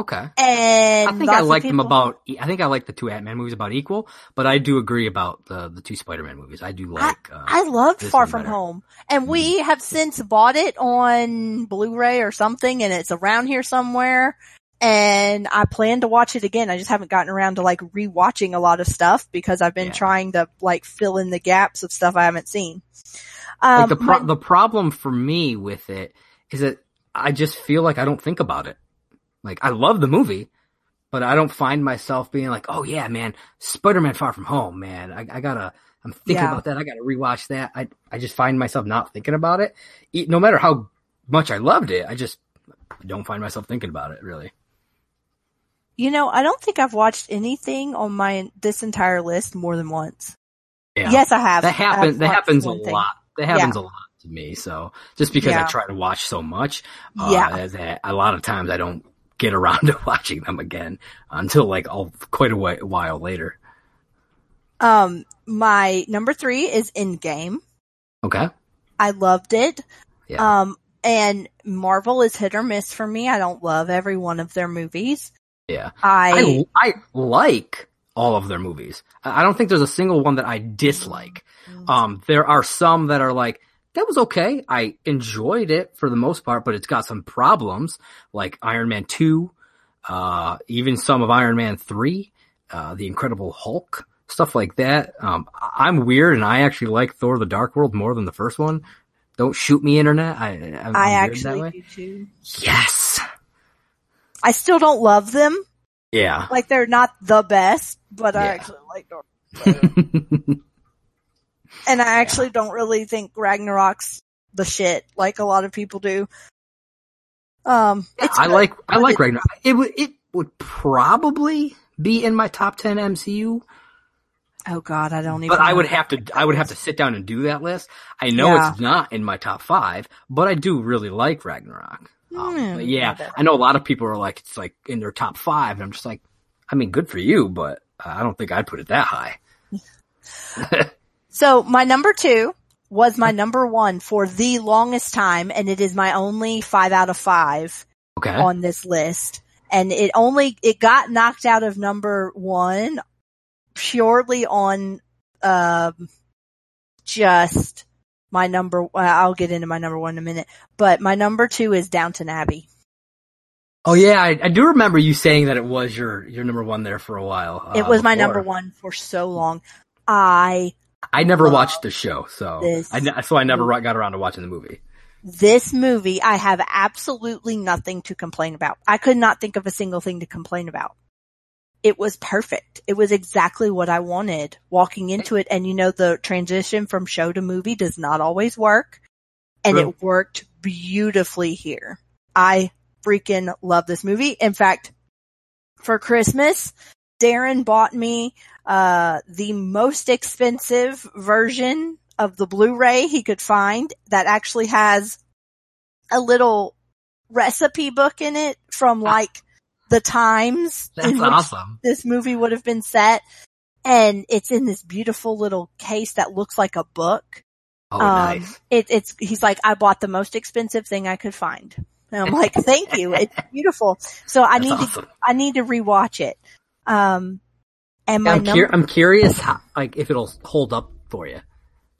Okay. And I think I like them about. I think I like the two Ant-Man movies about equal, but I do agree about the the two Spider-Man movies. I do like. uh, I loved Far From better. Home, and we have since bought it on Blu-ray or something, and it's around here somewhere. And I plan to watch it again. I just haven't gotten around to like rewatching a lot of stuff because I've been Yeah. trying to like fill in the gaps of stuff I haven't seen. like Um, the pro- my- the problem for me with it is that I just feel like I don't think about it. Like I love the movie, but I don't find myself being like, "Oh yeah, man, Spider-Man: Far From Home, man. I, I gotta." I'm thinking Yeah. about that. I gotta rewatch that. I I just find myself not thinking about it. E- No matter how much I loved it, I just don't find myself thinking about it really. You know, I don't think I've watched anything on my this entire list more than once. Yeah. Yes, I have. that happens. That happens a thing. lot. That happens a lot to me. So just because Yeah. I try to watch so much, uh, Yeah. that a lot of times I don't get around to watching them again until like all quite a while later. Um, my number three is Endgame. Okay. I loved it. Yeah. Um, and Marvel is hit or miss for me. I don't love every one of their movies. Yeah. I, I I like all of their movies. I I don't think there's a single one that I dislike. Um, there are some that are like that was okay. I enjoyed it for the most part, but it's got some problems, like Iron Man two, uh, even some of Iron Man three, uh, the Incredible Hulk, stuff like that. Um, I'm weird, and I actually like Thor: The Dark World more than the first one. Don't shoot me, internet. I I'm, I actually way. do too. yes, I still don't love them. yeah. Like they're not the best, but I actually like them. And I actually don't really think Ragnarok's the shit like a lot of people do. Um, I good, like I like Ragnarok. It would it would probably be in my top ten MCU, Oh god, I don't even. but I would have to I would have to sit down and do that list. I know Yeah. it's not in my top five, but I do really like Ragnarok. Um, but yeah, whatever. I know a lot of people are like it's like in their top five, and I'm just like, I mean, good for you, but I don't think I'd put it that high. So my number two was my number one for the longest time, and it is my only five out of five Okay, on this list. And it only, it got knocked out of number one purely on um, just my number, I'll get into my number one in a minute, but my number two is Downton Abbey. Oh yeah, I, I do remember you saying that it was your your number one there for a while. It uh, was my before. number one for so long. I, I never love watched the show, so this I so I never got around to watching the movie. this movie, I have absolutely nothing to complain about. I could not think of a single thing to complain about. It was perfect. It was exactly what I wanted walking into it. And you know, the transition from show to movie does not always work. And True. it worked beautifully here. I freaking love this movie. In fact, for Christmas, Darren bought me, uh, the most expensive version of the Blu-ray he could find that actually has a little recipe book in it from like the times That's awesome. this movie would have been set. And it's in this beautiful little case that looks like a book. Oh, Um, nice. It, it's, he's like, I bought the most expensive thing I could find. And I'm like, thank you. It's beautiful. So I That's need to. I need to rewatch it. Um, and my I'm, cur- I'm curious, how, like if it'll hold up for you.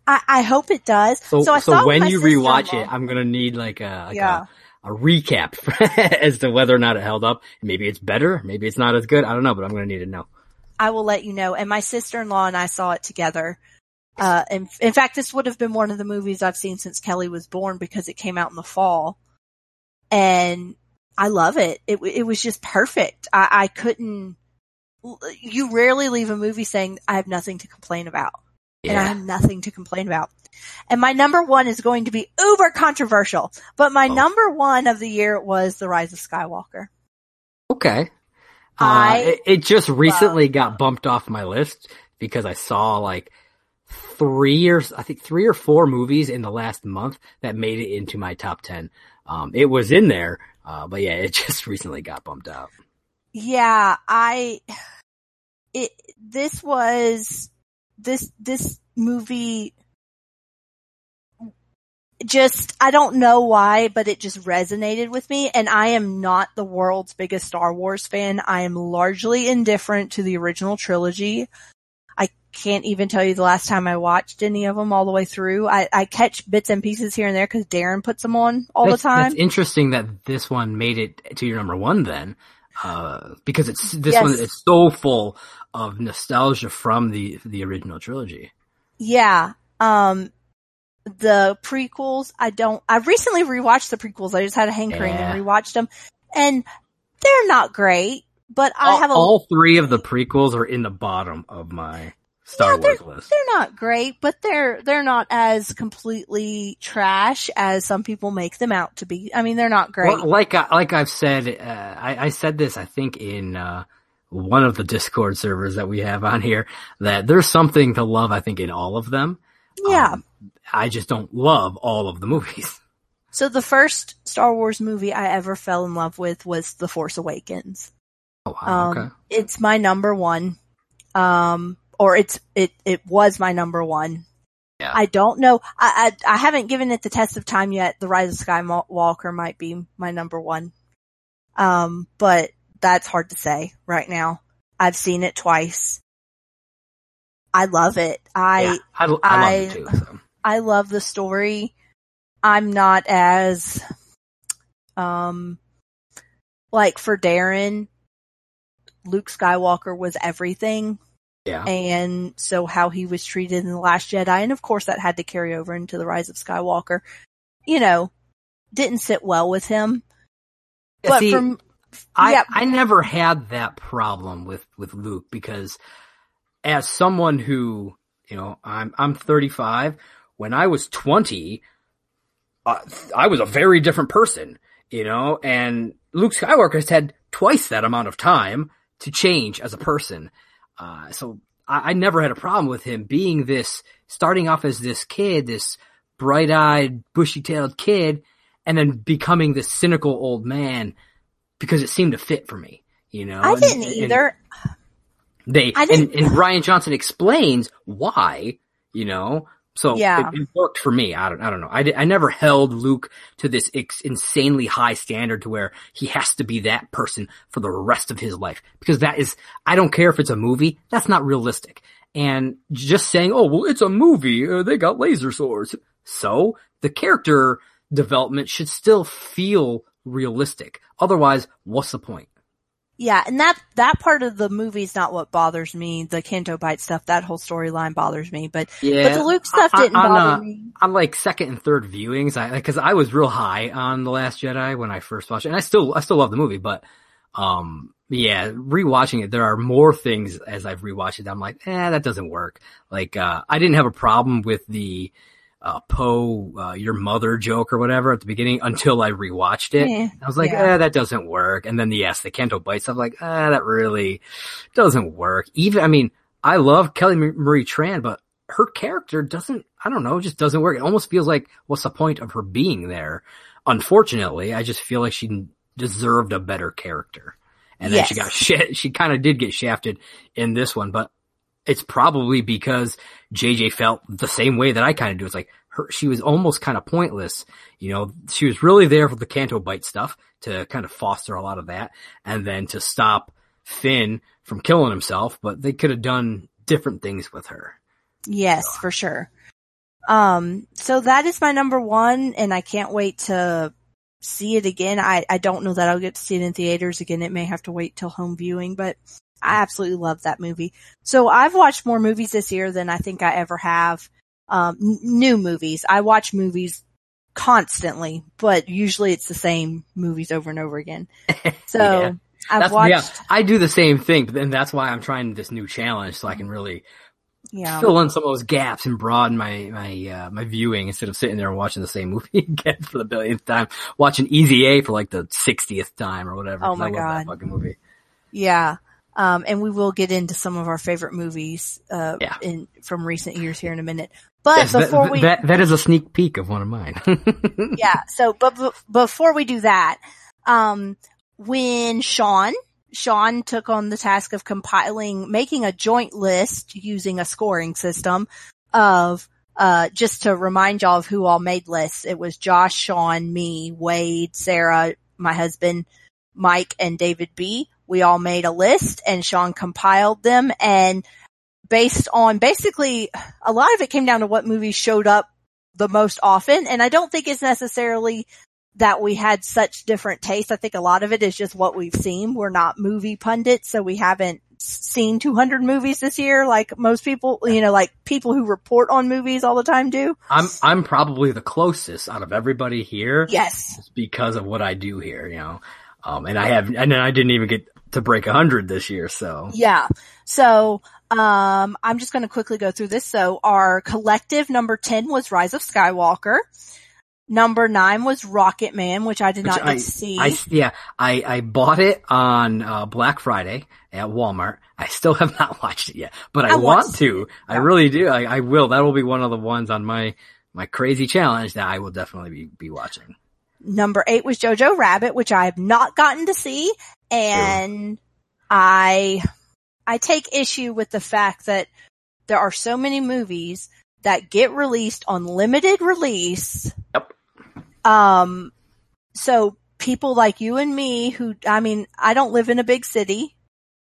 I, I hope it does. So, So, so, when you rewatch it, I'm gonna need like a like Yeah. a, a recap as to whether or not it held up. Maybe it's better, maybe it's not as good. I don't know, but I'm gonna need to know. I will let you know. And my sister-in-law and I saw it together. Uh, in, in fact, this would have been one of the movies I've seen since Kelly was born because it came out in the fall. And I love it. It, it was just perfect. I, I couldn't, you rarely leave a movie saying, I have nothing to complain about. And I have nothing to complain about. And my number one is going to be uber controversial, but my Oh. number one of the year was The Rise of Skywalker. Okay. Uh, I it, it just recently got bumped off my list because I saw like three or I think three or four movies in the last month that made it into my top ten. Um, it was in there, uh, but yeah, it just recently got bumped out. Yeah, I, it, this was, this, this movie just, I don't know why, but it just resonated with me. And I am not the world's biggest Star Wars fan. I am largely indifferent to the original trilogy. I can't even tell you the last time I watched any of them all the way through. I, I catch bits and pieces here and there because Darren puts them on all that's, the time. That's interesting that this one made it to your number one then, uh, because it's this Yes. one is so full of nostalgia from the the original trilogy. Yeah. Um, the prequels, I don't, I recently rewatched the prequels. I just had a hankering Yeah. and rewatched them and they're not great, but I have a, all three of the prequels are in the bottom of my Star Yeah, Wars list. they're not great, but they're, they're not as completely trash as some people make them out to be. I mean, they're not great. Well, like I, like I've said, uh, I, I said this I think in uh, one of the Discord servers that we have on here that there's something to love. I think in all of them. yeah. Um, I just don't love all of the movies. so the first Star Wars movie I ever fell in love with was The Force Awakens. Oh, wow, Um, okay. it's my number one. Um, or it's, it, it was my number one. Yeah. I don't know. I, I, I haven't given it the test of time yet. The Rise of Skywalker might be my number one. Um, but that's hard to say right now. I've seen it twice. I love it. I, yeah, I, I love I- it too. So. I love the story. I'm not as, um, like for Darren, Luke Skywalker was everything. Yeah. And so how he was treated in The Last Jedi, and of course that had to carry over into The Rise of Skywalker, you know, didn't sit well with him. Yeah, but see, from, I, yeah. I never had that problem with, with Luke because as someone who, you know, I'm, I'm 35. When I was 20, uh, I was a very different person, you know, and Luke Skywalker has had twice that amount of time to change as a person. Uh, so I, I never had a problem with him being this, starting off as this kid, this bright-eyed, bushy-tailed kid, and then becoming this cynical old man because it seemed to fit for me, you know. I didn't and either. They I and, didn't- and Rian Johnson explains why, you know. So Yeah. it, it worked for me. I don't, I don't know. I, I never held Luke to this ex- insanely high standard to where he has to be that person for the rest of his life because that is, I don't care if it's a movie, that's not realistic. and just saying, "Oh, well, it's a movie. Uh, they got laser swords." So the character development should still feel realistic. Otherwise, what's the point? Yeah, and that that part of the movie is not what bothers me. The Canto Bight stuff, that whole storyline bothers me. But Yeah, but the Luke stuff I- didn't on, bother uh, me. on like second and third viewings, I because I was real high on the Last Jedi when I first watched it, and I still I still love the movie, but um yeah, rewatching it, there are more things as I've rewatched it. I'm like, eh, that doesn't work. Like uh I didn't have a problem with the uh Poe, uh, your mother joke or whatever at the beginning until I rewatched it. Eh, I was like, yeah. eh, that doesn't work. And then the yes, the Canto Bight stuff, like, ah, that really doesn't work. Even, I mean, I love Kelly Marie Tran, but her character doesn't, I don't know, just doesn't work. It almost feels like, what's the point of her being there? Unfortunately, I just feel like she deserved a better character. And then she got shit, she kind of did get shafted in this one, but it's probably because JJ felt the same way that I kind of do. It's like her, she was almost kind of pointless. You know, she was really there for the Canto Bight stuff to kind of foster a lot of that and then to stop Finn from killing himself, but they could have done different things with her. Yes, for sure. Um, so that is my number one, and I can't wait to see it again. I, I don't know that I'll get to see it in theaters again. It may have to wait till home viewing, but I absolutely love that movie. So I've watched more movies this year than I think I ever have. Um, n- new movies. I watch movies constantly, but usually it's the same movies over and over again. So Yeah. I've That's, watched, yeah, I do the same thing, but then that's why I'm trying this new challenge so I can really yeah. fill in some of those gaps and broaden my my uh, my viewing instead of sitting there and watching the same movie again for the billionth time, watching Easy A for like the sixtieth time or whatever. Oh I my love God. fucking movie. Yeah. Um, and we will get into some of our favorite movies, uh, Yeah. in, from recent years here in a minute. But Yes, that- before we, that that is a sneak peek of one of mine. yeah, so, but, but before we do that, um, when Sean, Sean took on the task of compiling, making a joint list using a scoring system of, uh, just to remind y'all of who all made lists. It was Josh, Sean, me, Wade, Sarah, my husband, Mike, and David B. We all made a list and Sean compiled them and based on basically a lot of it came down to what movies showed up the most often. And I don't think it's necessarily that we had such different tastes. I think a lot of it is just what we've seen. We're not movie pundits, so we haven't seen 200 movies this year like most people, you know, like people who report on movies all the time do. I'm I'm probably the closest out of everybody here. Yes. because of what I do here, you know. Um, and I have, and then I didn't even get to break a hundred this year, so Yeah. So, um, I'm just going to quickly go through this. So our collective number 10 was Rise of Skywalker. Number nine was Rocketman, which I did Which not get I, see. I yeah, I I bought it on uh, Black Friday at Walmart. I still have not watched it yet, but I, I want to. I really do. I, I will. That will be one of the ones on my my crazy challenge that I will definitely be be watching. Number eight was Jojo Rabbit, which I have not gotten to see. And I, I take issue with the fact that there are so many movies that get released on limited release. Yep. Um, so people like you and me who, I mean, I don't live in a big city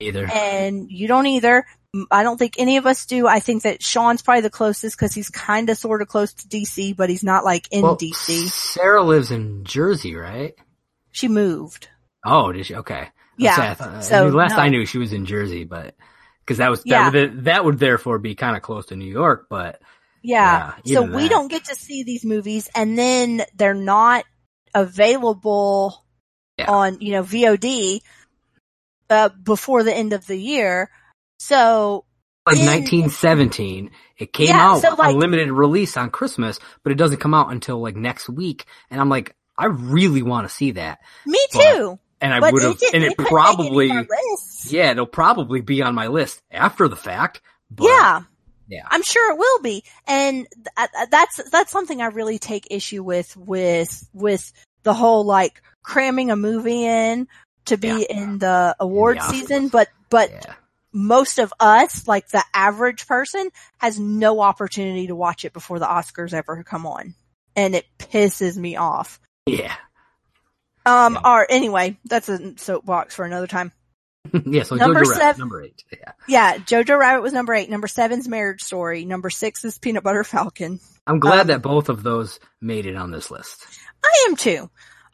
Either. and you don't either. I don't think any of us do. I think that Sean's probably the closest because he's kind of sort of close to DC, but he's not like in Well, DC. Sarah lives in Jersey, right? She moved. Oh, did she? Okay. Yeah, I thought- I so, mean, last no. I knew she was in Jersey, but because that was Yeah. that, would, that would therefore be kind of close to New York, but Yeah. Yeah, so we that. don't get to see these movies and then they're not available Yeah. on, you know, VOD, uh, before the end of the year. So, like In- 1917. It came Yeah, out so, like- on limited release on Christmas, but it doesn't come out until like next week. And I'm like, I really want to see that. me But- too. And I would have, and it couldn't probably, any of our lists. yeah, it'll probably be on my list after the fact. But yeah. yeah. I'm sure it will be. And th- uh, that's, that's something I really take issue with, with, with the whole like cramming a movie in to be Yeah. in the award Oscars. season, but, but yeah. Most of us, like the average person, has no opportunity to watch it before the Oscars ever come on. And it pisses me off. Yeah. Um, Yeah. or anyway, that's a soapbox for another time. yeah, so Number Jojo Rabbit, seven- number eight. Yeah. Yeah, Jojo Rabbit was number eight. Number seven's Marriage Story. Number six is Peanut Butter Falcon. I'm glad Um, that both of those made it on this list. I am too.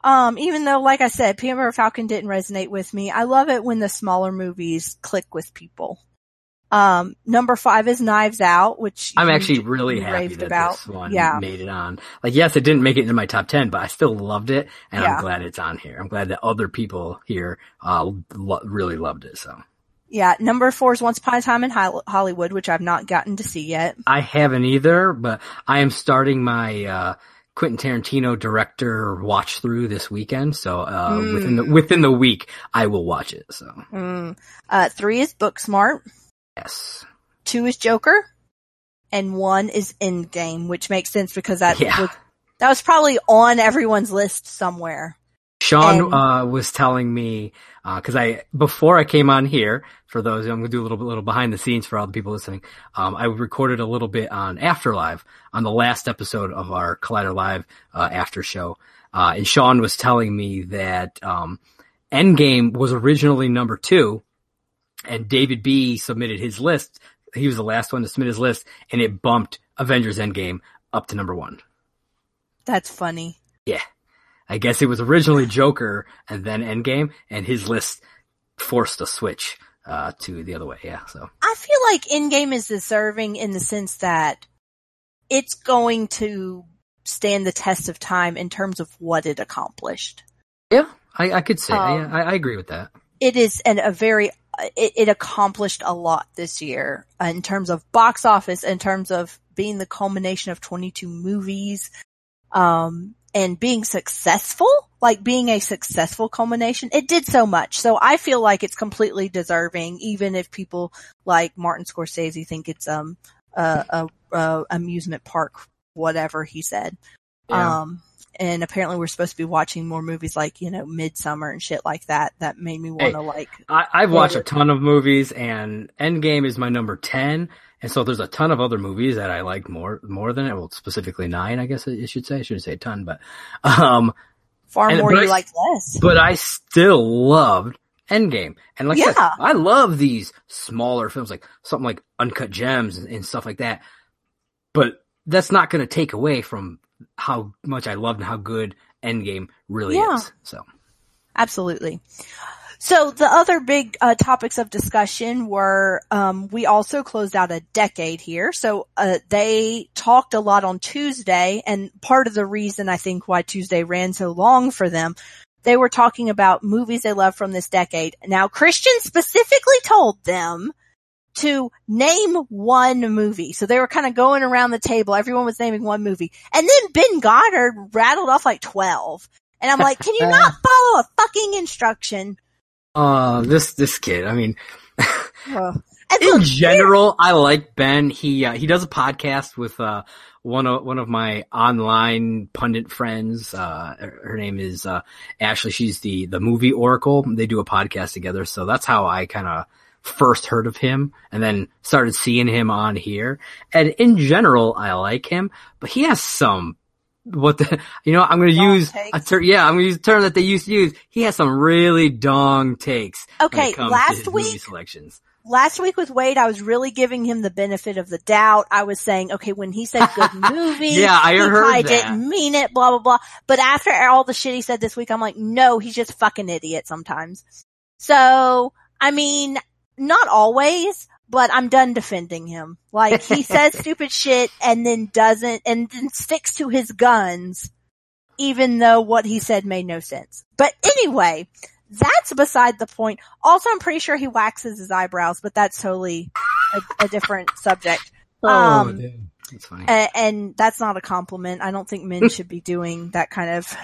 Um, even though, like I said, Peanut Falcon didn't resonate with me. I love it when the smaller movies click with people. Um, number five is Knives Out, which I'm actually really happy that about. this one Yeah. made it on. Like, yes, it didn't make it into my top 10, but I still loved it, and Yeah. I'm glad it's on here. I'm glad that other people here uh, lo- really loved it, so. Yeah, number four is Once Upon a Time in Hollywood, which I've not gotten to see yet. I haven't either, but I am starting my uh, Quentin Tarantino director watch through this weekend. So uh, Mm. within the within the week, I will watch it. So Mm. Uh, three is Booksmart. yes, Two is Joker. And one is Endgame, which makes sense because that Yeah. was, that was probably on everyone's list somewhere. Sean uh, was telling me because I before I came on here for those I'm gonna do a little bit little behind the scenes for all the people listening. Um, I recorded a little bit on Afterlive on the last episode of our Collider Live uh, after show, uh, and Sean was telling me that um, Endgame was originally number two, and David B submitted his list. He was the last one to submit his list, and it bumped Avengers Endgame up to number one. That's funny. Yeah. I guess it was originally Joker and then Endgame, and his list forced a switch uh, to the other way. Yeah, so I feel like Endgame is deserving in the sense that it's going to stand the test of time in terms of what it accomplished. yeah, I, I could say Um, I, I agree with that. It is an, a very, it, it accomplished a lot this year uh, in terms of box office, in terms of being the culmination of 22 movies, um, and being successful, like being a successful culmination. It did so much. So I feel like it's completely deserving, even if people like Martin Scorsese think it's, um, a, a, a amusement park, whatever he said. Yeah. Um, and apparently we're supposed to be watching more movies like, you know, Midsommar and shit like that. That made me want to like, I, I've watched a ton of movies, and Endgame is my number ten. And so there's a ton of other movies that I like more more than it. Well, specifically nine, I guess I should say. I shouldn't say a ton, but um, far And- more you I- like less. but I still loved Endgame. And like I said, Yeah. I love these smaller films, like something like Uncut Gems and, and stuff like that. But that's not going to take away from how much I loved and how good Endgame really Yeah. is. So Absolutely. So the other big uh, topics of discussion were um, we also closed out a decade here. So uh, they talked a lot on Tuesday, and part of the reason I think why Tuesday ran so long for them, they were talking about movies they love from this decade. Now Kristian specifically told them to name one movie. So they were kind of going around the table. Everyone was naming one movie, and then Ben Goddard rattled off like twelve. And I'm like, can you not follow a fucking instruction? Uh, this this kid, I mean, And in general, I like Ben. He uh, he does a podcast with uh, one of one of my online pundit friends. Uh, her her name is uh, Ashley. She's the the movie oracle. They do a podcast together, so that's how I kind of first heard of him, and then started seeing him on here. And in general, I like him, but he has some. What the, you know, I'm going to use a term, yeah, I'm going to use a term that they used to use. He has some really dong takes. Okay, it comes to last week- selections. last week with Wade, I was really giving him the benefit of the doubt. I was saying, okay, when he said good movie, Yeah, I he heard that. didn't mean it, blah, blah, blah. But after all the shit he said this week, I'm like, no, he's just fucking idiot sometimes. So, I mean, not always, but I'm done defending him. Like, he says stupid shit and then doesn't, and then sticks to his guns, even though what he said made no sense. But anyway, that's beside the point. Also, I'm pretty sure he waxes his eyebrows, but that's totally a, a different subject. Um, damn. That's funny. A- and that's not a compliment. I don't think men should be doing that kind of,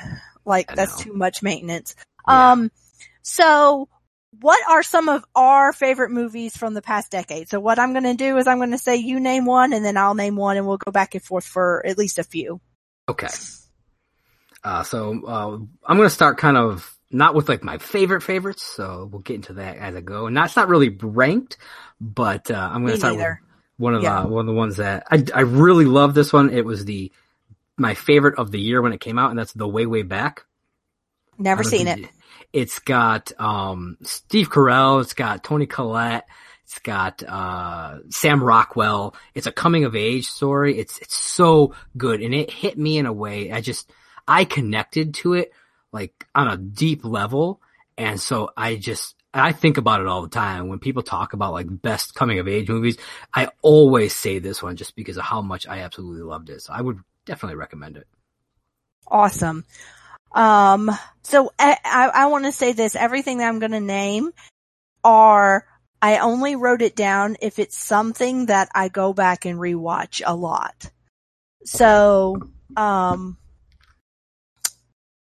like, that's too much maintenance. Yeah. Um, so what are some of our favorite movies from the past decade? So what I'm going to do is I'm going to say you name one and then I'll name one and we'll go back and forth for at least a few. Okay. Uh, so uh, I'm gonna start kind of not with like my favorite favorites, so we'll get into that as I go. And that's not really ranked, but uh, I'm gonna start neither. with one of Yeah. the one of the ones that I I really love. This one, it was the my favorite of the year when it came out, and that's the Way Way Back. Never seen it. you- It's got um, Steve Carell. It's got Toni Collette. It's got uh, Sam Rockwell. It's a coming of age story. It's it's so good, and it hit me in a way. I just I connected to it like on a deep level, and so I just I think about it all the time when people talk about like best coming of age movies. I always say this one just because of how much I absolutely loved it. So I would definitely recommend it. Awesome. Um, so I, I, I want to say this, everything that I'm going to name are, I only wrote it down if it's something that I go back and rewatch a lot. So, um,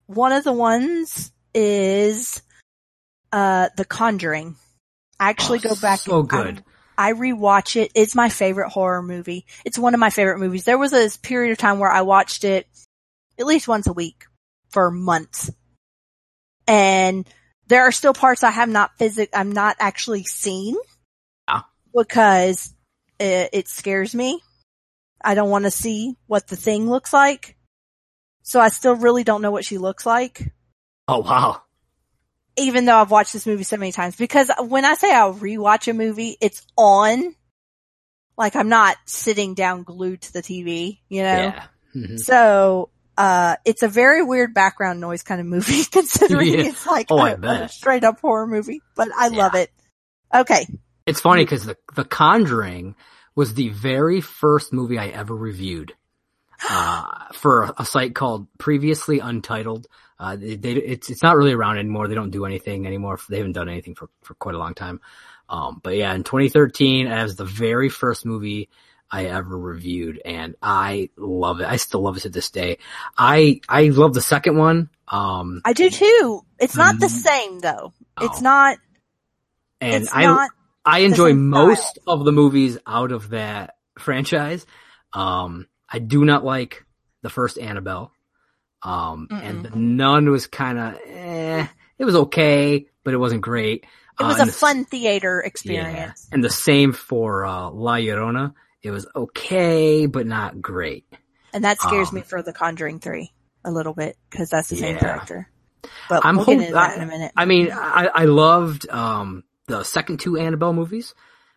one of the ones is, uh, The Conjuring. I actually Oh, go back. so and- good. I rewatch it. It's my favorite horror movie. It's one of my favorite movies. There was a period of time where I watched it at least once a week for months. And there are still parts I have not physic, I'm not actually seen Yeah. because it, it scares me. I don't want to see what the thing looks like. So I still really don't know what she looks like Oh wow. even though I've watched this movie so many times, because when I say I'll rewatch a movie, it's on. Like I'm not sitting down glued to the TV, you know? Yeah. Mhm. So, uh, it's a very weird background noise kind of movie considering Yeah. it's like Oh, a, a straight up horror movie, but I love it. Okay. It's funny because the The Conjuring was the very first movie I ever reviewed uh, for a, a site called Previously Untitled. Uh, they, they, it's it's not really around anymore. They don't do anything anymore. They haven't done anything for for quite a long time. Um, but yeah, in 2013, it was the very first movie I ever reviewed, and I love it. I still love it to this day. I I love the second one. Um, I do too. It's not the Mm. same though. It's Oh. not, and it's I not, I enjoy most of the movies out of that franchise. Um, I do not like the first Annabelle. Um, and the Nun was kind of, eh, it was okay, but it wasn't great. it was Uh, a the- fun theater yeah. experience. And the same for, uh, La Llorona. It was okay, but not great. And that scares Um, me for The Conjuring 3 a little bit because that's the same Yeah. character. But I'm we'll get hop- into that in a minute. I mean, I, I loved, um, the second two Annabelle movies.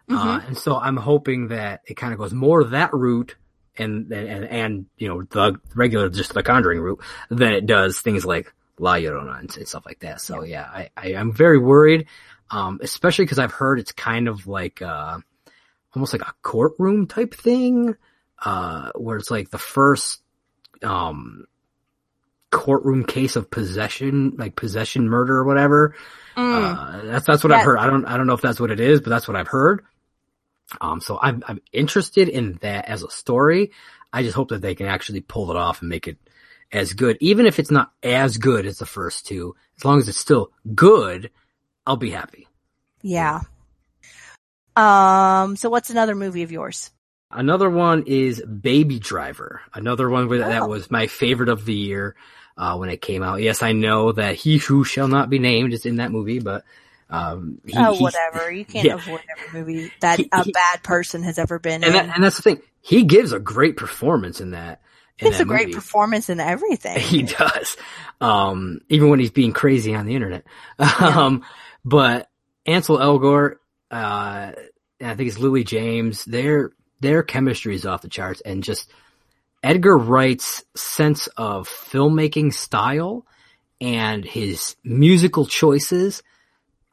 Uh, Mhm. and so I'm hoping that it kind of goes more that route and, and, and, you know, the regular, just the Conjuring route than it does things like La Llorona and, and stuff like that. So yeah, I, I am very worried, um, especially because I've heard it's kind of like, uh, almost like a courtroom type thing, uh, where it's like the first, um, courtroom case of possession, like possession murder or whatever. Mm. Uh, that's that's what Yeah. I've heard. I don't I don't know if that's what it is, but that's what I've heard. Um, so I'm I'm interested in that as a story. I just hope that they can actually pull it off and make it as good, even if it's not as good as the first two. As long as it's still good, I'll be happy. yeah. Um, so what's another movie of yours? Another one is Baby Driver. Another one where Oh. that was my favorite of the year uh, when it came out. Yes, I know that He Who Shall Not Be Named is in that movie, but um, he, oh, whatever. You can't yeah. avoid every movie that He- a he- bad person has ever been and in. that, and that's the thing. He gives a great performance in that. in it's that a great movie. performance in everything. He does. Um, even when he's being crazy on the internet. Um, but Ansel Elgort, uh, I think it's Louis James, their, their chemistry is off the charts and just Edgar Wright's sense of filmmaking style and his musical choices.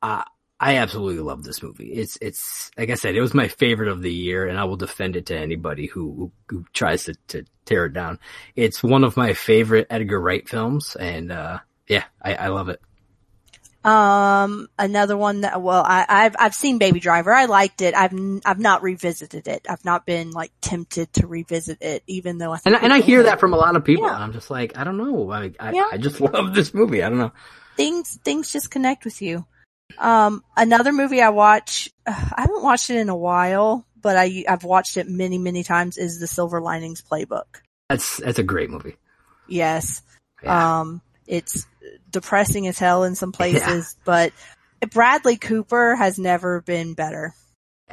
Uh, I absolutely love this movie. It's, it's, like I said, it was my favorite of the year and I will defend it to anybody who, who, tries to, to tear it down. It's one of my favorite Edgar Wright films and, uh, yeah, I, I love it. Um, another one that, well, I, I've, I've seen Baby Driver. I liked it. I've, I've not revisited it. I've not been like tempted to revisit it, even though I And, think and I hear that from a lot of people. Yeah. I'm just like, I don't know. I, I, Yeah. I just love this movie. I don't know. things, things just connect with you. Um, another movie I watch, uh, I haven't watched it in a while, but I, I've watched it many, many times is the Silver Linings Playbook. That's, that's a great movie. Yes. Yeah. Um, it's depressing as hell in some places, but Bradley Cooper has never been better.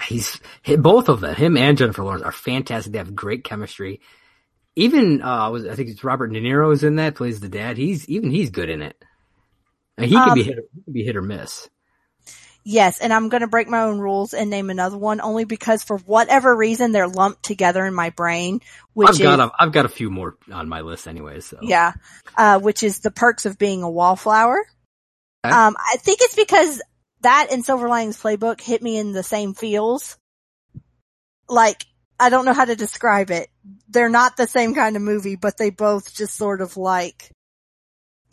he's he- both of them, him and Jennifer Lawrence, are fantastic. They have great chemistry. Even uh, was I think it's Robert De Niro is in that plays the dad. He's even he's good in it. And he can Um, be hit, he can be hit or miss. Yes, and I'm going to break my own rules and name another one only because for whatever reason they're lumped together in my brain, which I've is got a, I've got a few more on my list anyways. So yeah, uh, which is the perks of being a wallflower. Okay. Um, I think it's because that and Silver Linings Playbook hit me in the same feels. Like I don't know how to describe it. They're not the same kind of movie, but they both just sort of like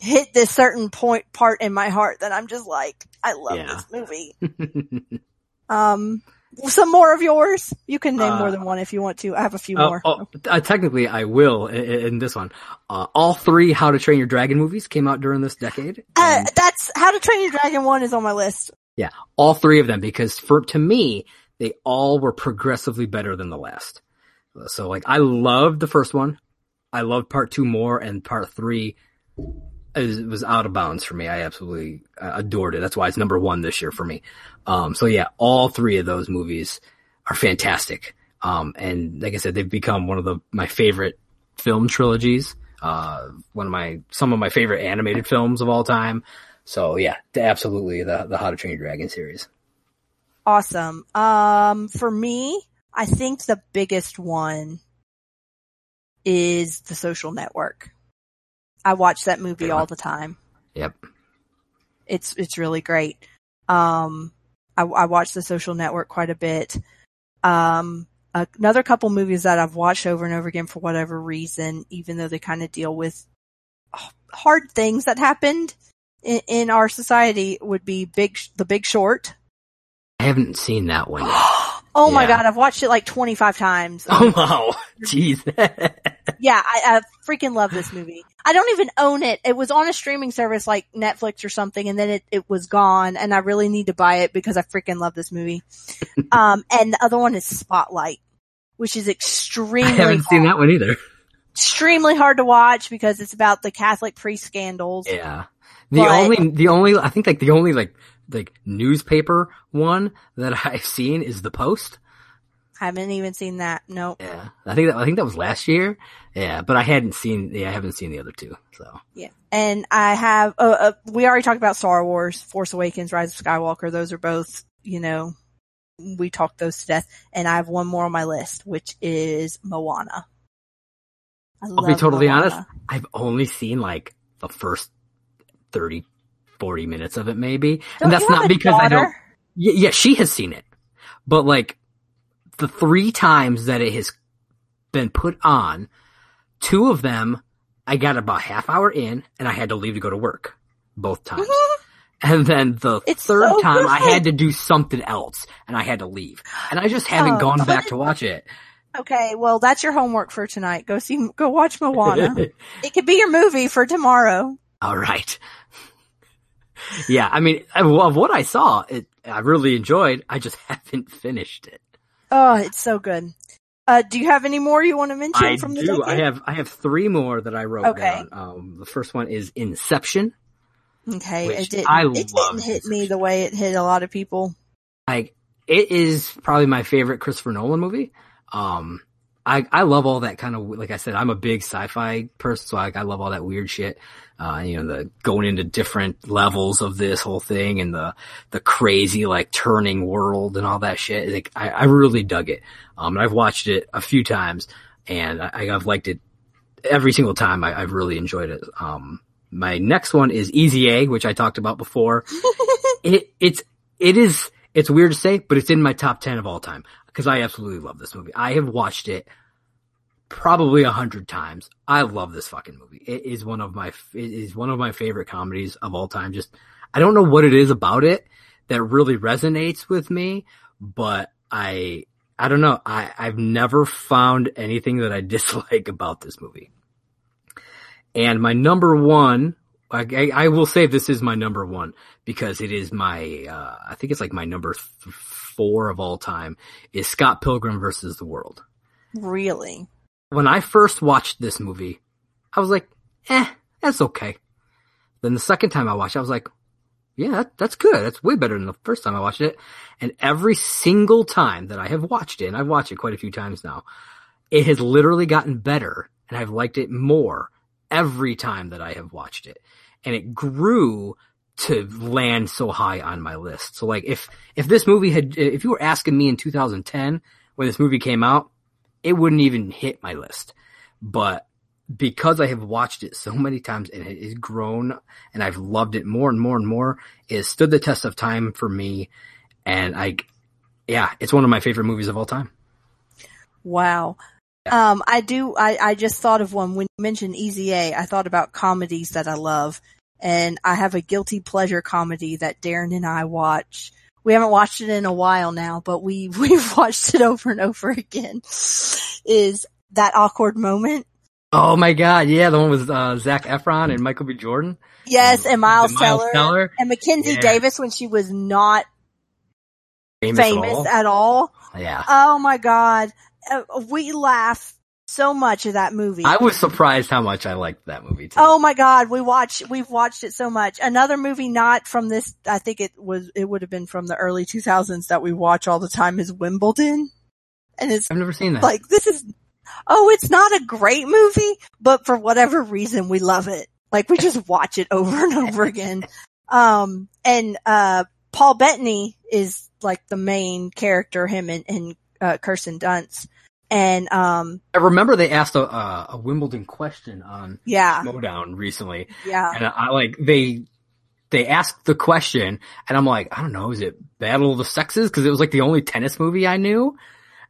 hit this certain point part in my heart that I'm just like, I love Yeah. this movie. Um, some more of yours. You can name Uh, more than one if you want to. I have a few Oh, more. oh, uh, technically, I will in, in this one. Uh, all three How to Train Your Dragon movies came out during this decade. Uh, and that's How to Train Your Dragon one is on my list. Yeah, all three of them, because for to me, they all were progressively better than the last. So, like, I loved the first one. I loved part two more, and part three is, was out of bounds for me. I absolutely uh, adored it. That's why it's number one this year for me. Um, so yeah, all three of those movies are fantastic. Um, and like I said, they've become one of the, my favorite film trilogies. Uh, one of my, some of my favorite animated films of all time. So yeah, absolutely the, the How to Train Your Dragon series. Awesome. Um, for me, I think the biggest one is The Social Network. I watch that movie all the time. Yep. It's it's really great. Um, I, I watch The Social Network quite a bit. Um, another couple movies that I've watched over and over again for whatever reason, even though they kind of deal with hard things that happened in, in our society, would be Big The Big Short. I haven't seen that one. Oh my god, I've watched it like 25 times. oh wow. Jeez. Yeah, I, I freaking love this movie. I don't even own it. It was on a streaming service like Netflix or something, and then it, it was gone, and I really need to buy it because I freaking love this movie. um, and the other one is Spotlight, which is extremely. I haven't seen that one either. extremely hard to watch because it's about the Catholic priest scandals. Yeah. The But- only, the only, I think like the only like, like newspaper one that I've seen is the Post. Haven't even seen that. No. Yeah. I think that, I think that was last year. Yeah. But I hadn't seen, yeah, I haven't seen the other two. So. Yeah. And I have, uh, uh, we already talked about Star Wars, Force Awakens, Rise of Skywalker. Those are both, you know, we talked those to death. And I have one more on my list, which is Moana. I I'll be totally Moana. honest. I've only seen like the first 30, 40 minutes of it maybe. Don't and that's not because I don't, yeah, yeah, she has seen it. But like the three times that it has been put on, two of them I got about half hour in and I had to leave to go to work both times. And then the It's third so time I had to do something else and I had to leave. And I just haven't Oh, gone back to watch it. Okay, well, that's your homework for tonight. Go see, go watch Moana. it could be your movie for tomorrow. All right. yeah, I mean, of what I saw, it I really enjoyed. I just haven't finished it. Oh, it's so good. Uh, do you have any more you want to mention I from the do. I have I have three more that I wrote Okay. down. Um, the first one is Inception. Okay, it didn't, I it didn't hit me the way it hit a lot of people. Like it is probably my favorite Christopher Nolan movie. Um, I I love all that kind of like I said. I'm a big sci-fi person, so like I love all that weird shit. Uh, you know, the going into different levels of this whole thing and the the crazy like turning world and all that shit. Like I, I really dug it. Um, and I've watched it a few times, and I, I've liked it every single time. I, I've really enjoyed it. Um, my next one is Easy A, which I talked about before. it it's it is it's weird to say, but it's in my top ten of all time because I absolutely love this movie. I have watched it probably a hundred times. I love this fucking movie. It is one of my it is one of my favorite comedies of all time. Just I don't know what it is about it that really resonates with me, but I I don't know. I I've never found anything that I dislike about this movie. And my number one, I, I, will say this is my number one because it is my, uh, I think it's like my number four of all time is Scott Pilgrim versus the World. Really? When I first watched this movie, I was like, eh, that's okay. Then the second time I watched it, I was like, yeah, that, that's good. That's way better than the first time I watched it. And every single time that I have watched it, and I've watched it quite a few times now, it has literally gotten better and I've liked it more every time that I have watched it. And it grew to land so high on my list. So like if if this movie had if you were asking me in 2010 when this movie came out, it wouldn't even hit my list. But because I have watched it so many times and it has grown and I've loved it more and more and more, it has stood the test of time for me. And I, yeah, it's one of my favorite movies of all time. Wow. Um, I do, I, I just thought of one when you mentioned Easy A, I thought about comedies that I love and I have a guilty pleasure comedy that Darren and I watch. We haven't watched it in a while now, but we, we've watched it over and over again is that awkward moment. Oh my god, yeah, the one with uh, Zac Efron and Michael B. Jordan. Yes, and Miles, And Miles Teller, Teller. and Mackenzie Yeah. Davis when she was not Famous, famous at at all. all. Yeah. Oh my god. Uh, we laugh so much of that movie. I was surprised how much I liked that movie too. Oh my god, we watch we've watched it so much. Another movie not from this I think it was it would have been from the early 2000s that we watch all the time is Wimbledon. And it's I've never seen that. like this is oh, it's not a great movie, but for whatever reason we love it. Like we just watch it over and over again. Um and uh Paul Bettany is like the main character, him and, and uh Kirsten Dunst. And um I remember they asked a, a, a Wimbledon question on yeah, Schmoedown recently, yeah. and I like they they asked the question, and I'm like, I don't know, is it Battle of the Sexes? Because it was like the only tennis movie I knew,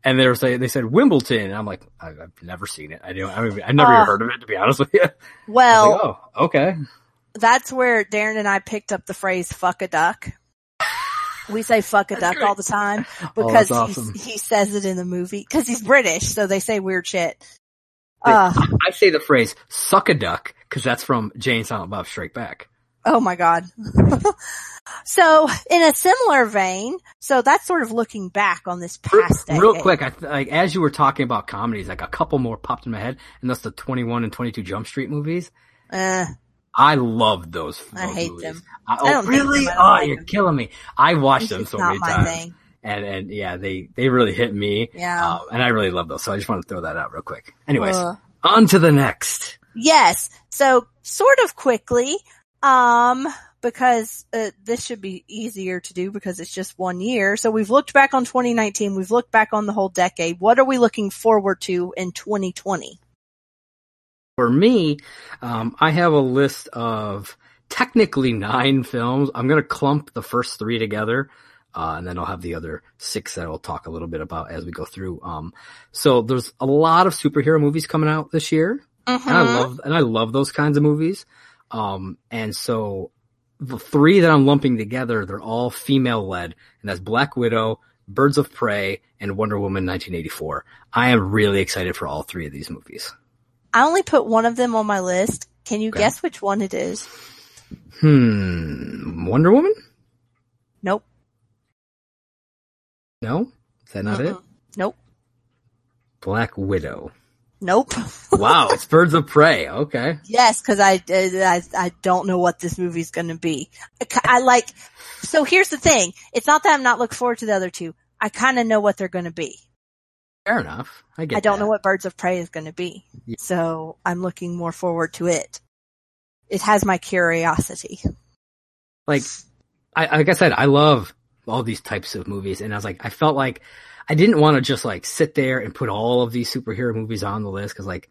and they were saying they said Wimbledon, and I'm like, I, I've never seen it. I don't. I mean, I never Uh, even heard of it to be honest with you. Well, like, oh, okay. that's where Darren and I picked up the phrase "fuck a duck." We say "fuck a duck" all the time Oh, because that's awesome. he says it in the movie because he's British, so they say weird shit. Uh, I say the phrase "suck a duck" because that's from Jay and Silent Bob Strike Back. oh my god. so, in a similar vein, so that's sort of looking back on this past decade. Real quick, I th- like as you were talking about comedies, like a couple more popped in my head, and that's the 21 and 22 Jump Street movies. Uh, I loved those. I hate movies. them. I, I oh, don't really? them. I Oh, like you're them. killing me. I watched it's them so many times, thing. and and yeah, they they really hit me. Yeah. Um, and I really love those, so I just want to throw that out real quick. Anyways, Uh. on to the next. Yes. So sort of quickly, um, because uh, this should be easier to do because it's just one year. So we've looked back on 2019. We've looked back on the whole decade. What are we looking forward to in 2020? For me, um, I have a list of technically nine films. I'm going to clump the first three together. Uh, and then I'll have the other six that I'll talk a little bit about as we go through. Um, so there's a lot of superhero movies coming out this year. and I love and I love those kinds of movies. Um, and so the three that I'm lumping together, they're all female led, and that's Black Widow, Birds of Prey, and Wonder Woman 1984. I am really excited for all three of these movies. I only put one of them on my list. Can you Okay. guess which one it is? Hmm, Wonder Woman? Nope. No, is that not it? Mm-mm. Nope. Black Widow. Nope. Wow, it's Birds of Prey. Okay. Yes, because I, I I don't know what this movie's going to be. I, I like. So here's the thing: it's not that I'm not looking forward to the other two. I kind of know what they're going to be. Fair enough. I get. I don't that. know what Birds of Prey is going to be, Yeah. so I'm looking more forward to it. It has my curiosity. like I like I said, I love all these types of movies, and I was like, I felt like I didn't want to just like sit there and put all of these superhero movies on the list because like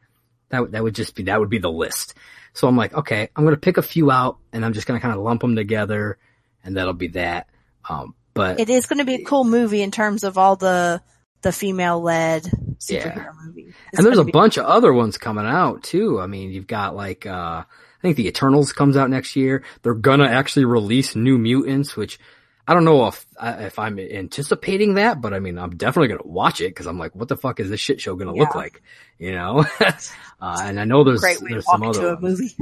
that would- that would just be that would be the list. So I'm like, okay, I'm gonna pick a few out, and I'm just gonna kind of lump them together, and that'll be that. Um, but It is going to be a cool movie in terms of all the the female led superhero movie, It's and there's a be- bunch of other ones coming out too. I mean, you've got like uh I think the Eternals comes out next year. They're gonna actually release New Mutants, which I don't know if if I'm anticipating that, but I mean, I'm definitely gonna watch it because I'm like, what the fuck is this shit show gonna look like? You know? uh, and I know there's great there's some other movie.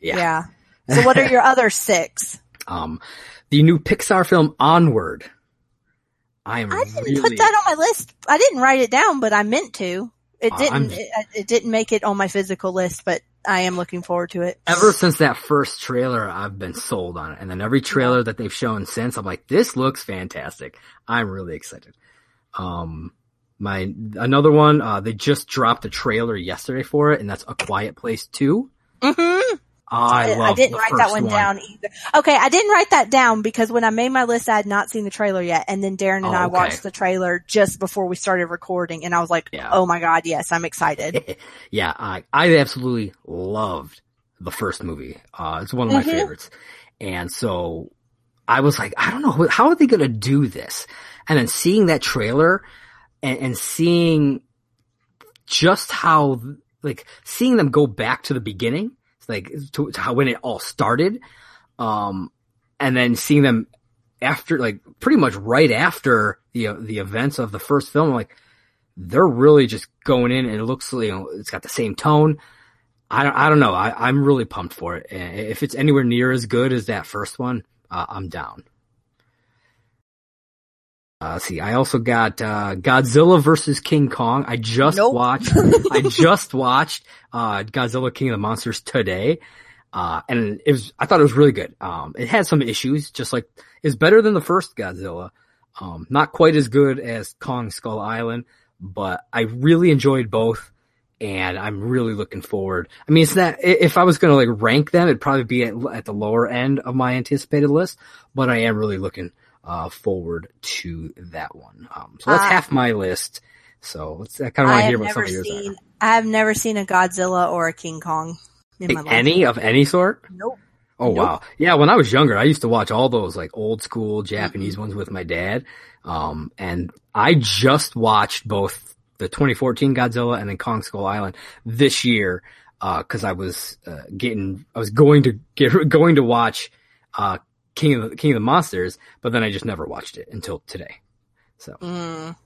Yeah. Yeah. So what are your other six? Um, the new Pixar film Onward. I am I didn't really put that on my list. I didn't write it down, but I meant to. It Uh, didn't. It, it didn't make it on my physical list, but I am looking forward to it. ever since that first trailer, I've been sold on it. And then every trailer that they've shown since, I'm like, this looks fantastic. I'm really excited. Um, my, another one, uh, they just dropped a trailer yesterday for it, and that's A Quiet Place 2. hmm I love I didn't write that first one, down either. Okay, I didn't write that down because when I made my list, I had not seen the trailer yet, and then Darren and Oh, I okay. watched the trailer just before we started recording, and I was like, Yeah. "Oh my god, yes, I'm excited." yeah, I I absolutely loved the first movie. Uh, it's one of my Mhm. favorites, and so I was like, I don't know how are they going to do this, and then seeing that trailer and, and seeing just how like seeing them go back to the beginning, like to, to how when it all started, um, and then seeing them after like pretty much right after the the events of the first film, like they're really just going in and it looks you know it's got the same tone. I don't I don't know. I, I'm really pumped for it. If it's anywhere near as good as that first one, uh, I'm down. Uh, see. I also got uh, Godzilla versus King Kong. I just Nope. watched. I just watched uh, Godzilla King of the Monsters today, uh, and it was. I thought it was really good. Um, it had some issues, just like it's better than the first Godzilla. Um, not quite as good as Kong Skull Island, but I really enjoyed both, and I'm really looking forward. I mean, it's not. If I was going to like rank them, it'd probably be at, at the lower end of my anticipated list, but I am really looking uh, forward to that one. Um, so that's Uh, half my list. So let's. I kind of want to hear what some of yours seen. are. I have never seen a Godzilla or a King Kong in my life. any of any sort. Nope. Oh Nope. wow. Yeah, when I was younger, I used to watch all those like old school Japanese ones with my dad. Um, and I just watched both the 2014 Godzilla and then Kong Skull Island this year, uh, cause I was, uh, getting, I was going to get, going to watch, uh, King of the, King of the Monsters, but then I just never watched it until today. So. Mm.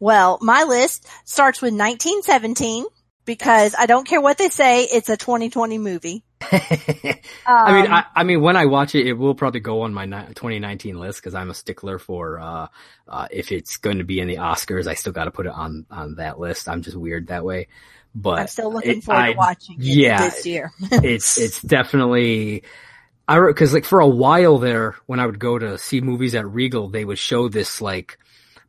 Well, my list starts with 1917 because I don't care what they say, it's a 2020 movie. I mean, Um, I, I mean, when I watch it, it will probably go on my ni- 2019 list because I'm a stickler for uh, uh, if it's going to be in the Oscars, I still got to put it on on that list. I'm just weird that way, but I'm still looking it- forward I- to watching it yeah. this year. it's it's definitely. I wrote, because like for a while there, when I would go to see movies at Regal, they would show this like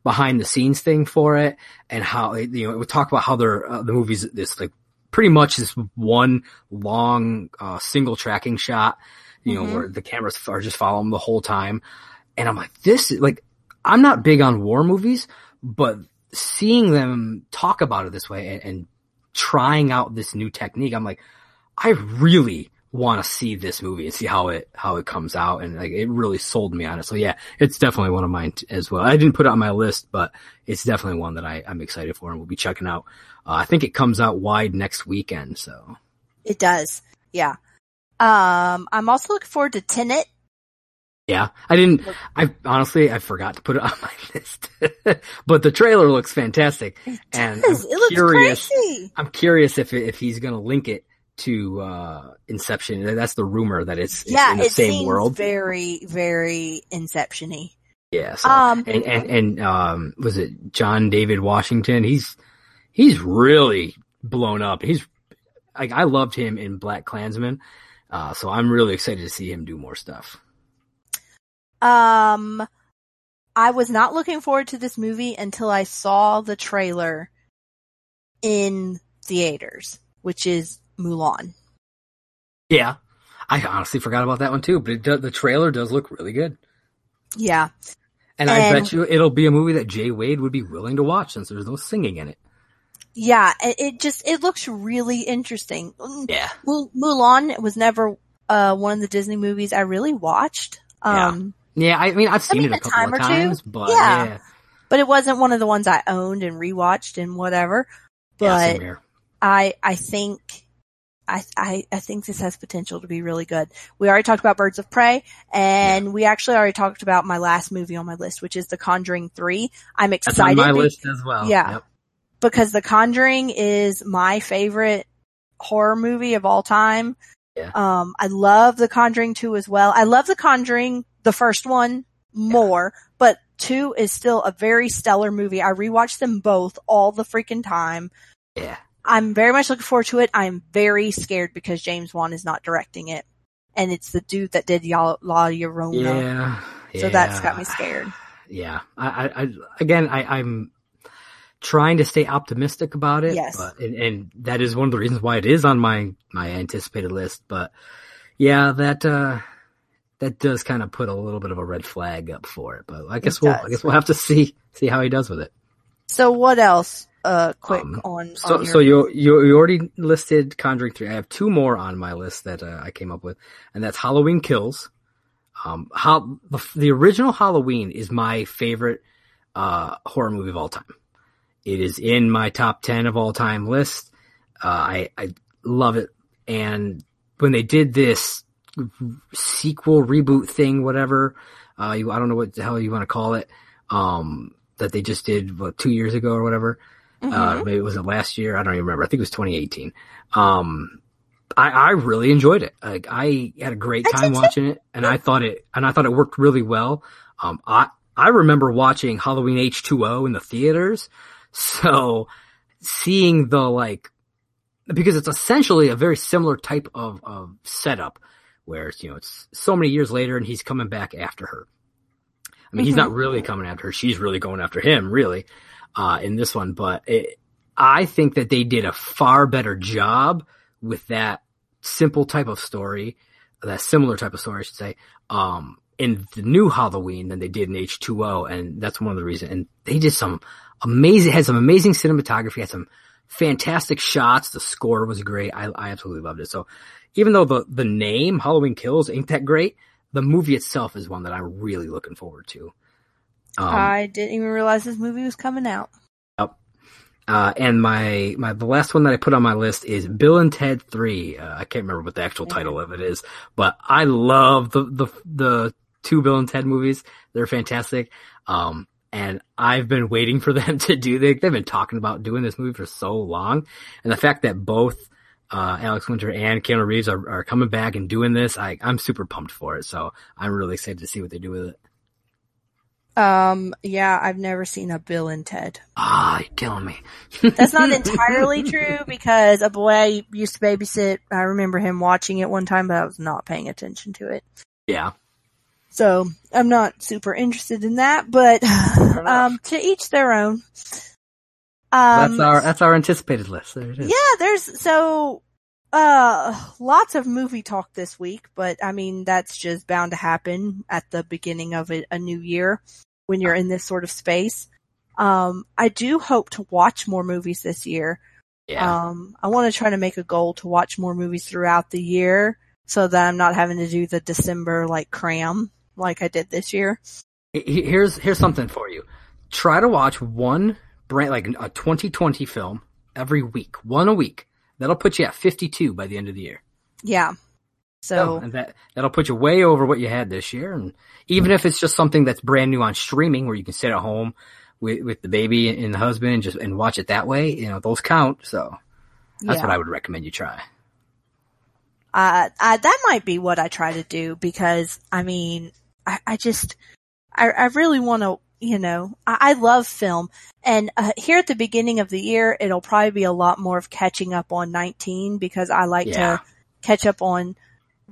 behind the scenes thing for it, and how it, you know it would talk about how their uh, the movies this like pretty much this one long uh, single tracking shot, you know, Mhm. where the cameras are just following the whole time, and I'm like, this is like I'm not big on war movies, but seeing them talk about it this way and, and trying out this new technique, I'm like, I really want to see this movie and see how it how it comes out, and like it really sold me on it. So yeah, it's definitely one of mine t- as well. I didn't put it on my list, but it's definitely one that I, I'm excited for and we'll be checking out. Uh, I think it comes out wide next weekend, so it does. Yeah. Um, I'm also looking forward to Tenet. yeah. I didn't. I honestly I forgot to put it on my list, but the trailer looks fantastic, and Yes, I'm it looks curious. crazy. I'm curious if if he's gonna link it to uh Inception. That's the rumor that it's, Yeah, in the it same seems world. very, very Inception-y. Yeah. So, Um, and, and, and, um, was it John David Washington? He's, he's really blown up. He's, like, I loved him in Black Klansman. Uh, so I'm really excited to see him do more stuff. Um, I was not looking forward to this movie until I saw the trailer in theaters, which is Mulan. Yeah. I honestly forgot about that one too, but it do, the trailer does look really good. Yeah. And, I bet you it'll be a movie that Jay Wade would be willing to watch since there's no singing in it. Yeah, it, it just, it looks really interesting. Yeah. Mul- Mulan was never, uh, one of the Disney movies I really watched. Yeah. Um, Yeah. I mean, I've seen mean, it a a couple time of or two. times, but Yeah. yeah. but it wasn't one of the ones I owned and rewatched and whatever. But here. I I think I I I think this has potential to be really good. We already talked about Birds of Prey, and we actually already talked about my last movie on my list, which is The Conjuring Three. I'm excited. That's on my list as well. Yeah. Yep. because The Conjuring is my favorite horror movie of all time. Yeah. Um, I love The Conjuring 2 as well. I love The Conjuring, the first one, more, but 2 is still a very stellar movie. I rewatch them both all the freaking time. Yeah. I'm very much looking forward to it. I'm very scared because James Wan is not directing it. And it's the dude that did La Llorona. Yeah. So that's got me scared. Yeah. I, I, I again, I, I'm trying to stay optimistic about it. Yes. But, and, and that is one of the reasons why it is on my, my anticipated list. But yeah, that, uh, that does kind of put a little bit of a red flag up for it. But I guess It we'll, does. I guess we'll have to see, see how he does with it. So what else? Uh, quick Um, on, So, on your, so you, you, you already listed Conjuring 3. I have two more on my list that uh, I came up with, and that's Halloween Kills. Um, how, the, the original Halloween is my favorite, uh, horror movie of all time. It is in my top 10 of all time list. Uh, I, I love it. And when they did this sequel reboot thing, whatever, uh, you, I don't know what the hell you want to call it, um, that they just did, what, two years ago or whatever. Uh, Mhm. maybe it was the last year. I don't even remember. I think it was 2018. Um, I, I really enjoyed it. Like I had a great time watching it and I thought it, and I thought it worked really well. Um, I, I remember watching Halloween H2O in the theaters. So seeing the like, because it's essentially a very similar type of, of setup where it's, you know, it's so many years later and he's coming back after her. I mean, he's Mhm. not really coming after her. She's really going after him, really, uh, in this one. But it, I think that they did a far better job with that simple type of story, that similar type of story, I should say, um, in the new Halloween than they did in H2O. And that's one of the reasons. And they did some amazing, had some amazing cinematography, had some fantastic shots. The score was great. I, I absolutely loved it. So even though the, the name Halloween Kills ain't that great, the movie itself is one that I'm really looking forward to. Um, I didn't even realize this movie was coming out. Uh, and my, my, the last one that I put on my list is Bill and Ted 3. Uh, I can't remember what the actual title of it is, but I love the, the, the two Bill and Ted movies. They're fantastic. Um, and I've been waiting for them to do, they, they've been talking about doing this movie for so long. And the fact that both, uh, Alex Winter and Keanu Reeves are, are coming back and doing this, I, I'm super pumped for it. So I'm really excited to see what they do with it. Um, yeah, I've never seen a Bill and Ted. Ah, you're killing me. That's not entirely true because a boy I used to babysit, I remember him watching it one time, but I was not paying attention to it. Yeah. So I'm not super interested in that, but um, to each their own. Um, that's our, that's our anticipated list. There it is. yeah, there's so uh lots of movie talk this week, but I mean that's just bound to happen at the beginning of a, a new year when you're in this sort of space. Um, I do hope to watch more movies this year. Yeah. Um, I want to try to make a goal to watch more movies throughout the year so that I'm not having to do the December like cram like I did this year. Here's here's something for you. Try to watch one brand like a 2020 film every week, one a week. That'll put you at 52 by the end of the year. Yeah. So and that that'll put you way over what you had this year. And even if it's just something that's brand new on streaming, where you can sit at home with with the baby and the husband and just and watch it that way, you know those count. So that's yeah. what I would recommend you try. uh, uh, that might be what I try to do because I mean, I, I just, I, I really want to, you know, I, I love film and uh, here at the beginning of the year, it'll probably be a lot more of catching up on 19 because I like Yeah. to catch up on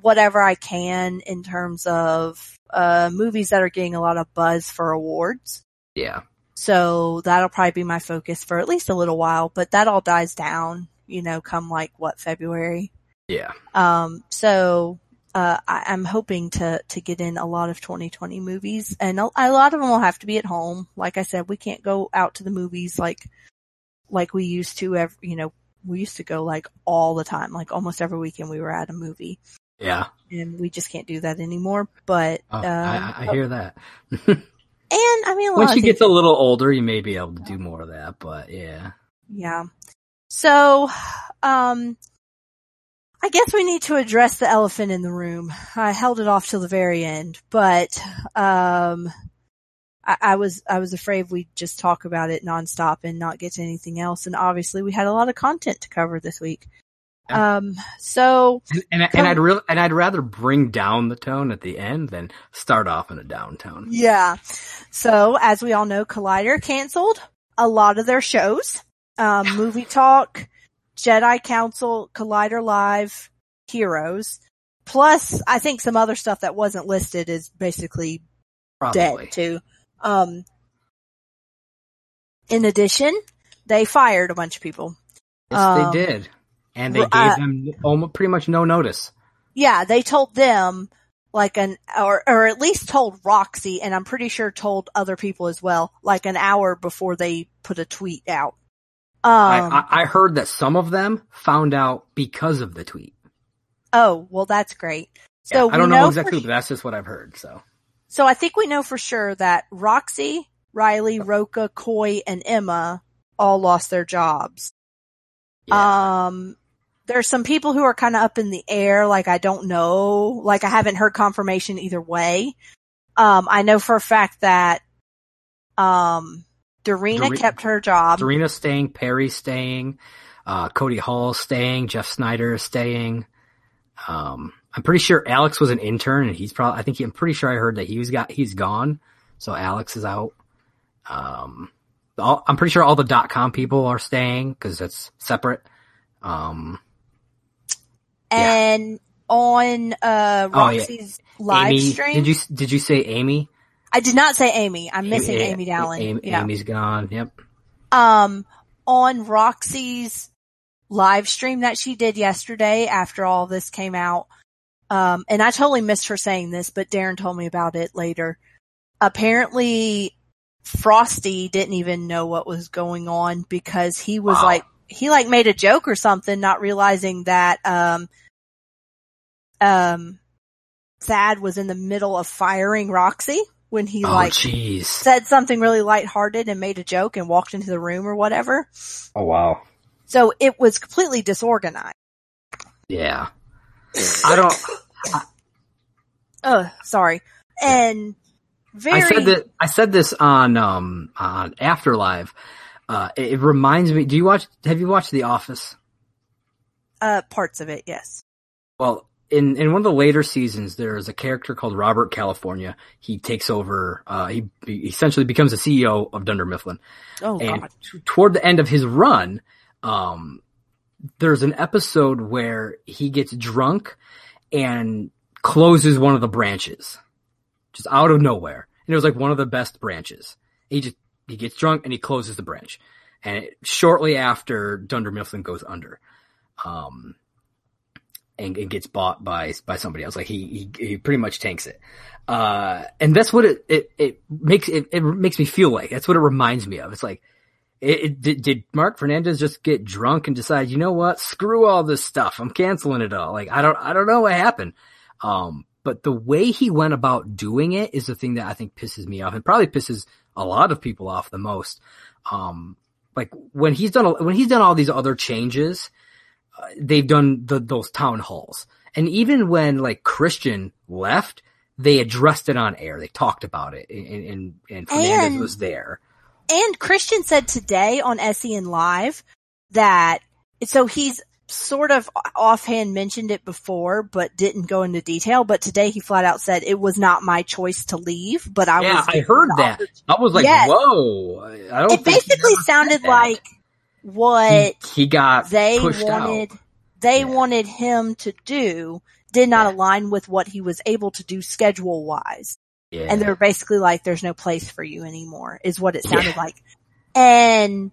whatever I can in terms of, uh, movies that are getting a lot of buzz for awards. Yeah. So that'll probably be my focus for at least a little while, but that all dies down, you know, come like what, February? Yeah. Um, so, uh, I, I'm hoping to, to get in a lot of 2020 movies and a, a lot of them will have to be at home. Like I said, we can't go out to the movies like, like we used to every, you know, we used to go like all the time, like almost every weekend we were at a movie Yeah. and we just can't do that anymore. But, Oh, um, I, I hear that. and I mean, Once she gets a little older, you may be able to do more of that. But yeah. Yeah. So, um, I guess we need to address the elephant in the room. I held it off till the very end, but, um, I, I was, I was afraid we'd just talk about it nonstop and not get to anything else. And obviously we had a lot of content to cover this week. Um, so And, and, I'd real and I'd rather bring down the tone at the end than start off in a down tone. Yeah. So as we all know, Collider canceled a lot of their shows. Um, Movie Talk, Jedi Council, Collider Live, Heroes. Plus, I think some other stuff that wasn't listed is basically Probably. dead too. Um, in addition, they fired a bunch of people. Yes, Um, they did, and they gave uh, them almost pretty much no notice. Yeah, they told them like an or or at least told Roxy, and I'm pretty sure told other people as well, like an hour before they put a tweet out. Um, I, I, I heard that some of them found out because of the tweet. oh, well, that's great. So I don't we know exactly, but that's just what I've heard. So So I think we know for sure that Roxy, Riley, Rocha, Coy, and Emma all lost their jobs. yeah. Um, there's some people who are kind of up in the air, like I don't know, like I haven't heard confirmation either way. Um, I know for a fact that, um, Dorina kept her job. Serena's staying, Perry's staying, uh, Cody Hall's staying, Jeff Sneider is staying. Um, I'm pretty sure Alex was an intern and he's probably, I think he, I'm pretty sure I heard that he was got, he's gone. So Alex is out. Um, all, I'm pretty sure all the dot com people are staying because it's separate. Um, yeah. and on, uh, Oh, yeah. Live Amy, stream, did you, did you say Amy? I did not say Amy. I'm missing A- Amy Dowling. Amy, yeah. Amy's gone. Yep. um, on Roxy's live stream that she did yesterday after all this came out. Um, and I totally missed her saying this, but Darren told me about it later. Apparently Frosty didn't even know what was going on because he was Wow. like, he like made a joke or something, not realizing that, um, um, Thad was in the middle of firing Roxy when he Oh, like jeez. said something really lighthearted and made a joke and walked into the room or whatever. Oh, wow. So it was completely disorganized. Yeah. I don't, Oh, sorry. And very, I said that I said this on um on Afterlife. Uh, it, it reminds me. Do you watch? Have you watched The Office? uh, parts of it, yes. Well, in in one of the later seasons, there's a character called Robert California. He takes over. Uh, he, he essentially becomes the CEO of Dunder Mifflin. Oh and god. toward the end of his run, um, there's an episode where he gets drunk and closes one of the branches, just out of nowhere. And it was like one of the best branches. He just he gets drunk and he closes the branch, and it, shortly after Dunder Mifflin goes under, um, and, and gets bought by by somebody else. Like he he, he pretty much tanks it. Uh, and that's what it, it, it makes, it, it makes me feel like. That's what it reminds me of. It's like, it, it, did, did Marc Fernandez just get drunk and decide, you know what? Screw all this stuff. I'm canceling it all. Like, I don't, I don't know what happened. Um, but the way he went about doing it is the thing that I think pisses me off and probably pisses a lot of people off the most. Um, like when he's done, when he's done all these other changes, they've done the, those town halls. And even when like Christian left, they addressed it on air. They talked about it and, and, and Fernandez And- was there. And Christian said today on SEN Live that, so he's sort of offhand mentioned it before, but didn't go into detail. But today he flat out said it was not my choice to leave, but I yeah, was. I heard that. I was like, Yes. whoa. I don't It basically sounded like what he, he got they pushed wanted out. they Yeah. wanted him to do did not Yeah. align with what he was able to do schedule wise. Yeah. And they're basically like, there's no place for you anymore, is what it sounded like. And,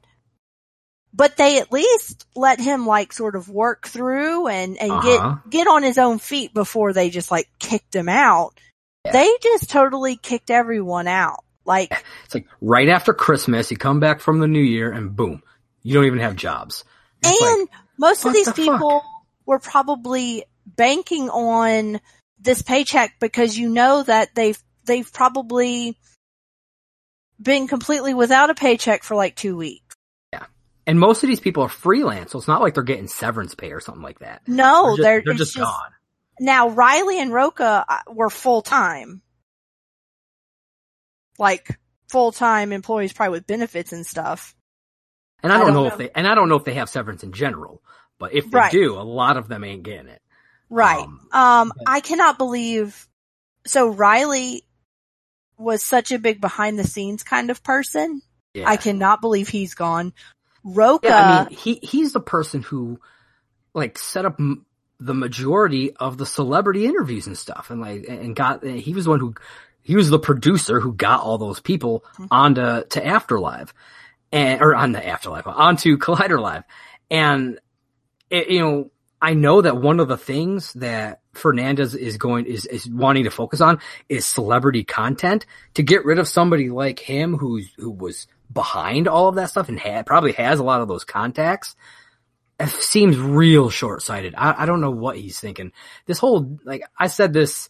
but they at least let him like sort of work through and, and Uh-huh. get, get on his own feet before they just like kicked him out. They just totally kicked everyone out. Like, It's like right after Christmas, you come back from the new year and boom, you don't even have jobs. It's like, and most of these the people were probably banking on this paycheck because you know that they've they've probably been completely without a paycheck for like two weeks. Yeah. And most of these people are freelance, so it's not like they're getting severance pay or something like that. No, they're they're just, they're it's just gone. Now Riley and Rocha uh, were full time, like full time employees, probably with benefits and stuff. And I I don't, don't know, know. if they, and I don't know if they have severance in general, but if they Right. do, a lot of them ain't getting it. Right. Um, Um, but- I cannot believe. So Riley was such a big behind the scenes kind of person. Yeah. I cannot believe he's gone. Rocha, Yeah, I mean, he he's the person who like set up m- the majority of the celebrity interviews and stuff, and like and got he was the one who he was the producer who got all those people Mhm. onto to Afterlive, and or on the Afterlife, onto Collider Live, and it, you know, I know that one of the things that Fernandez is going is is wanting to focus on is celebrity content to get rid of somebody like him who's who was behind all of that stuff and had probably has a lot of those contacts. It seems real short sighted. I, I don't know what he's thinking. This whole like I said this.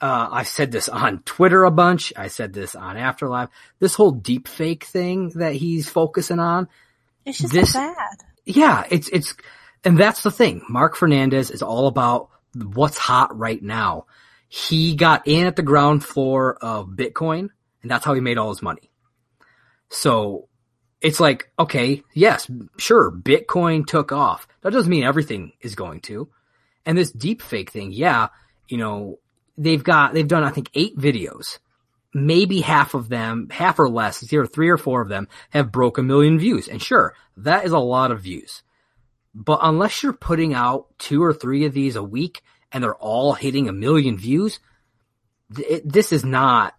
Uh, I said this on Twitter a bunch. I said this on Afterlife. This whole deep fake thing that he's focusing on. It's just This- bad. Yeah, it's, it's, and that's the thing. Marc Fernandez is all about what's hot right now. He got in at the ground floor of Bitcoin and that's how he made all his money. So it's like, okay, yes, sure, Bitcoin took off. That doesn't mean everything is going to. And this deep fake thing, yeah, you know, they've got, they've done, I think, eight videos. Maybe half of them, half or less, either three or four of them have broke a million views. And sure, that is a lot of views. But unless you're putting out two or three of these a week and they're all hitting a million views, this is not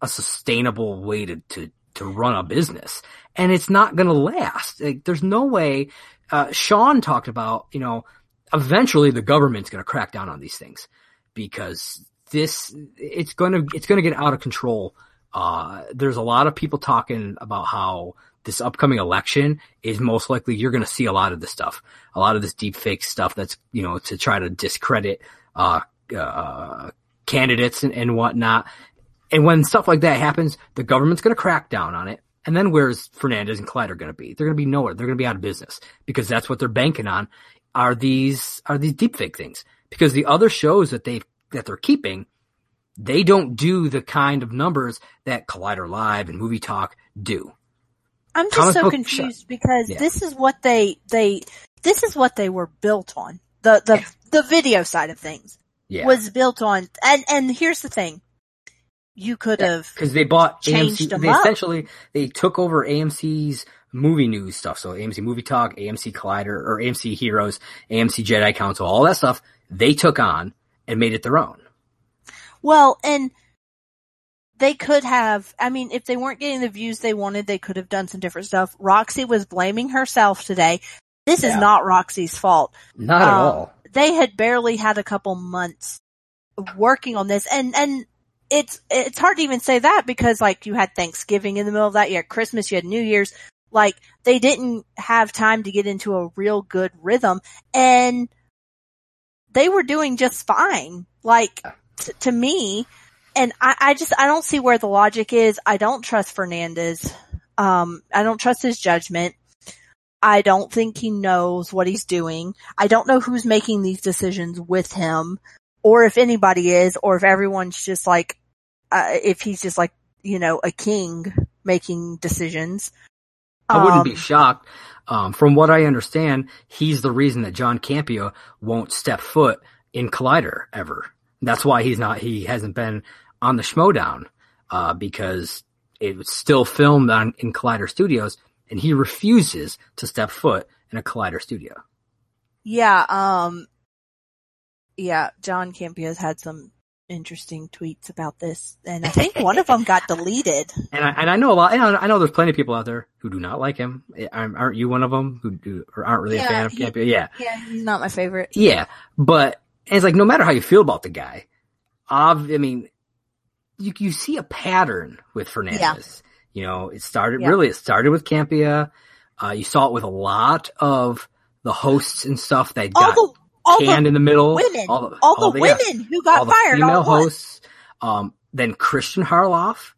a sustainable way to, to, to run a business. And it's not going to last. Like, there's no way, uh, Sean talked about, you know, eventually the government's going to crack down on these things because this, it's to, it's to get out of control. Uh, there's a lot of people talking about how this upcoming election is most likely you're going to see a lot of this stuff, a lot of this deep fake stuff that's, you know, to try to discredit, uh, uh, candidates and, and whatnot. And when stuff like that happens, the government's going to crack down on it. And then where's Fernandez and Collider going to be? They're going to be nowhere. They're going to be out of business because that's what they're banking on are these, are these deepfake things. Because the other shows that they, that they're keeping, they don't do the kind of numbers that Collider Live and Movie Talk do. I'm just Comic so confused because Yeah. this is what they they this is what they were built on. The the the video side of things Yeah. was built on and and here's the thing. You could have because they bought AMC. They up. essentially they took over AMC's movie news stuff. So AMC Movie Talk, AMC Collider, or AMC Heroes, AMC Jedi Council, all that stuff they took on and made it their own. well and they could have I mean if they weren't getting the views they wanted they could have done some different stuff. Roxy was blaming herself today. This is not Roxy's fault. Not at Um, all. they had barely had a couple months working on this and and it's it's hard to even say that because like you had Thanksgiving in the middle of that, you had Christmas, you had New Year's, like they didn't have time to get into a real good rhythm and they were doing just fine. Like t- to me, and I, I just I don't see where the logic is. I don't trust Fernandez. Um, I don't trust his judgment. I don't think he knows what he's doing. I don't know who's making these decisions with him, or if anybody is, or if everyone's just like, uh, if he's just like you know a king making decisions. I wouldn't be Um, shocked. Um, from what I understand, he's the reason that John Campea won't step foot in Collider ever. That's why he's not, he hasn't been on the Schmoedown, uh, because it was still filmed on, in Collider Studios and he refuses to step foot in a Collider studio. Yeah, um, yeah, John Campea's had some interesting tweets about this, and I think one of them got deleted. And I, and I know a lot, and I know there's plenty of people out there who do not like him. Aren't aren't you one of them who do, or aren't really a fan of Campea? Yeah. Yeah, he's not my favorite. Yeah, but it's like no matter how you feel about the guy, ob- I mean, you you see a pattern with Fernandez. You know, it started Yeah. really. It started with Campea. Uh, you saw it with a lot of the hosts and stuff that got the all canned the in the middle. women, all the, all the women who got all the fired, female all at once. hosts. Um, then Christian Harloff.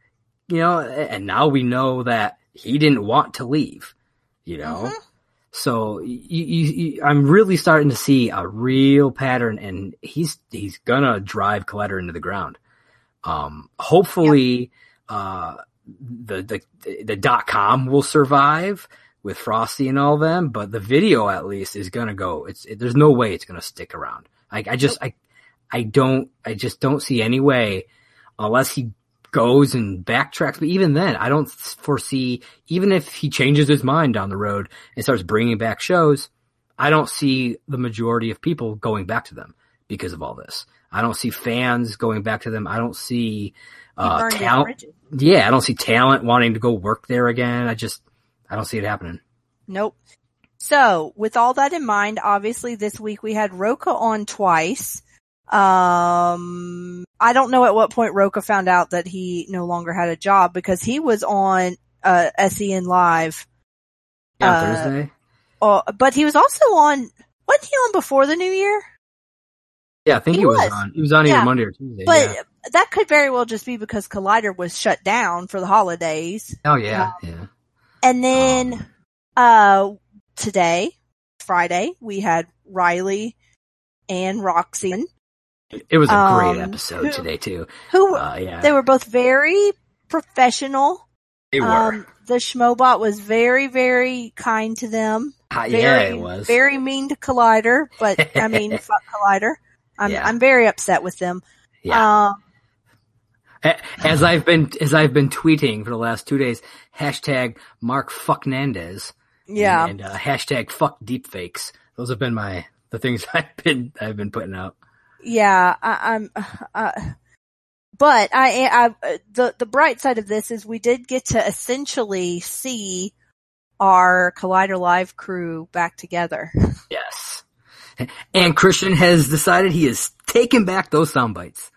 You know, and now we know that he didn't want to leave. You know. Mhm. So you, you, you, I'm really starting to see a real pattern, and he's he's gonna drive Collider into the ground. Um, hopefully, uh, the the the dot com will survive with Frosty and all them, but the video at least is gonna go. It's it, there's no way it's gonna stick around. Like I just I I don't I just don't see any way unless he goes and backtracks. But even then, I don't foresee, even if he changes his mind down the road and starts bringing back shows, I don't see the majority of people going back to them because of all this. I don't see fans going back to them. I don't see, uh, talent. Yeah, I don't see talent wanting to go work there again. I just, I don't see it happening. Nope. So, with all that in mind, obviously this week we had Rocha on twice. Um, I don't know at what point Rocha found out that he no longer had a job because he was on uh, SEN Live. Yeah, Uh, Thursday. Uh, but he was also on. Wasn't he on before the New Year? Yeah, I think he he, was. was. on. He was on Yeah. either Monday or Tuesday. But yeah. that could very well just be because Collider was shut down for the holidays. Oh yeah, yeah. And then, Um, uh, today, Friday, we had Riley and Roxy, It was a Um, great episode who- today too. who Uh, yeah, they were both very professional. they were. Um, the Schmobot was very, very kind to them. Very, yeah, it was. very mean to Collider, but I mean, fuck Collider. I'm, Yeah. I'm very upset with them. yeah. Um, As I've been as I've been tweeting for the last two days, hashtag Mark Fucknandez. yeah. And, and uh, hashtag fuck deepfakes. Those have been my the things I've been I've been putting out. Yeah, I, I'm. Uh, but I, I, the the bright side of this is we did get to essentially see our Collider Live crew back together. Yes. And Christian has decided he is taking back those sound bites.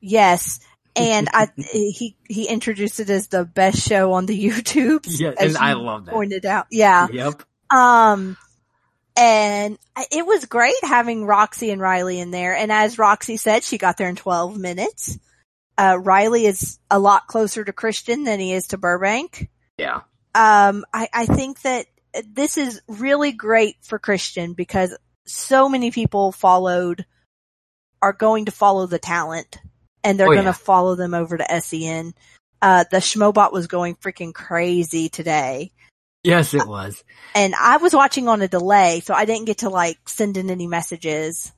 Yes, and I he he introduced it as the best show on the YouTube. Yeah, and I love that. Pointed out, yeah. Yep. Um, and it was great having Roxy and Riley in there. And as Roxy said, she got there in 12 minutes. Uh, Riley is a lot closer to Christian than he is to Burbank. Yeah. Um, I, I think that this is really great for Christian because so many people followed, are going to follow the talent and they're Oh, going to yeah. follow them over to SEN. Uh, the Schmobot was going freaking crazy today Yes, it was. and I was watching on a delay, so I didn't get to like send in any messages.